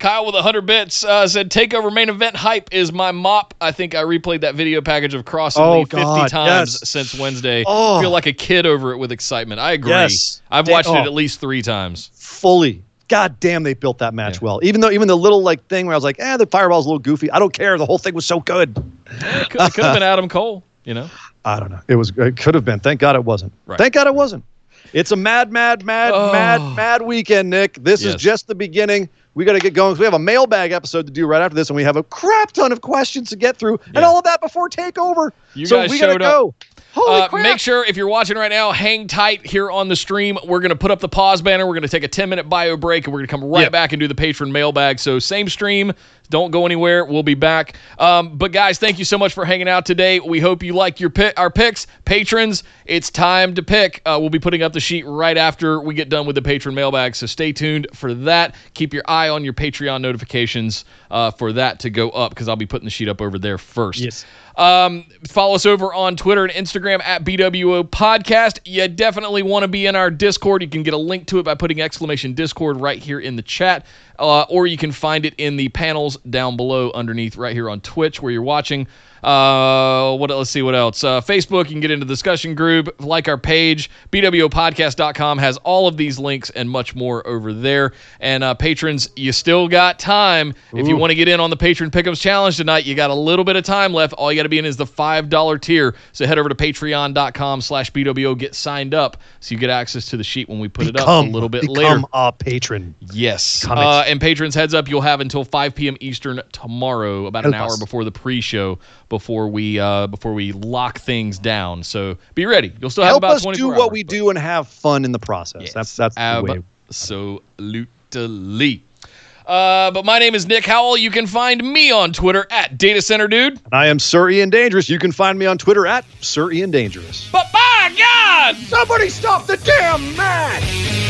Kyle with 100 bits uh, said, Takeover main event hype is my mop. I think I replayed that video package of Cross and Oh, Lee 50 God, times yes. since Wednesday. Oh. feel like a kid over it with excitement. I agree. Yes. I've watched it oh. at least three times. Fully. God damn, they built that match Yeah. well. Even though, even the little like thing where I was like, eh, the fireball's a little goofy. I don't care. The whole thing was so good. It could, it could have been (laughs) Adam Cole, you know? I don't know. It was. It could have been. Thank God it wasn't. Right. Thank God it wasn't. It's a mad, mad, mad, Oh. mad, mad weekend, Nick. This Yes. is just the beginning. We got to get going. We have a mailbag episode to do right after this, and we have a crap ton of questions to get through, and all of that before takeover. You so guys we gotta go. Holy Uh, crap! make sure if you're watching right now, hang tight here on the stream. We're going to put up the pause banner. We're going to take a 10 minute bio break and we're going to come right Yep. back and do the patron mailbag. So, same stream. Don't go anywhere. We'll be back. Um, but, guys, thank you so much for hanging out today. We hope you like your pick, our picks. Patrons, it's time to pick. Uh, we'll be putting up the sheet right after we get done with the patron mailbag. So, stay tuned for that. Keep your eye on your Patreon notifications uh, for that to go up because I'll be putting the sheet up over there first. Yes. Um, follow us over on Twitter and Instagram at BWO Podcast. You definitely want to be in our Discord. You can get a link to it by putting exclamation Discord right here in the chat, uh, or you can find it in the panels down below underneath right here on Twitch where you're watching. Uh, what? Let's see what else. Uh, Facebook, you can get into the discussion group, like our page. BWOPodcast.com has all of these links and much more over there. And uh, patrons, you still got time. If you want to get in on the Patron Pick'ems Challenge tonight, you got a little bit of time left. All you got to be in is the $5 tier. So head over to patreon.com slash BWO, get signed up so you get access to the sheet when we put it up a little bit become later. a patron. Yes. Uh, and patrons, heads up, you'll have until 5 p.m. Eastern tomorrow, about an hour before the pre-show, before we uh, before we lock things down. So be ready. You'll still have Help about us 24 do what hours, we but- do and have fun in the process. Yes, That's that's the way. absolutely. Uh, but my name is Nick Howell. You can find me on Twitter at Data Center Dude. And I am Sir Ian Dangerous. You can find me on Twitter at Sir Ian Dangerous. But by God, Somebody stop the damn match!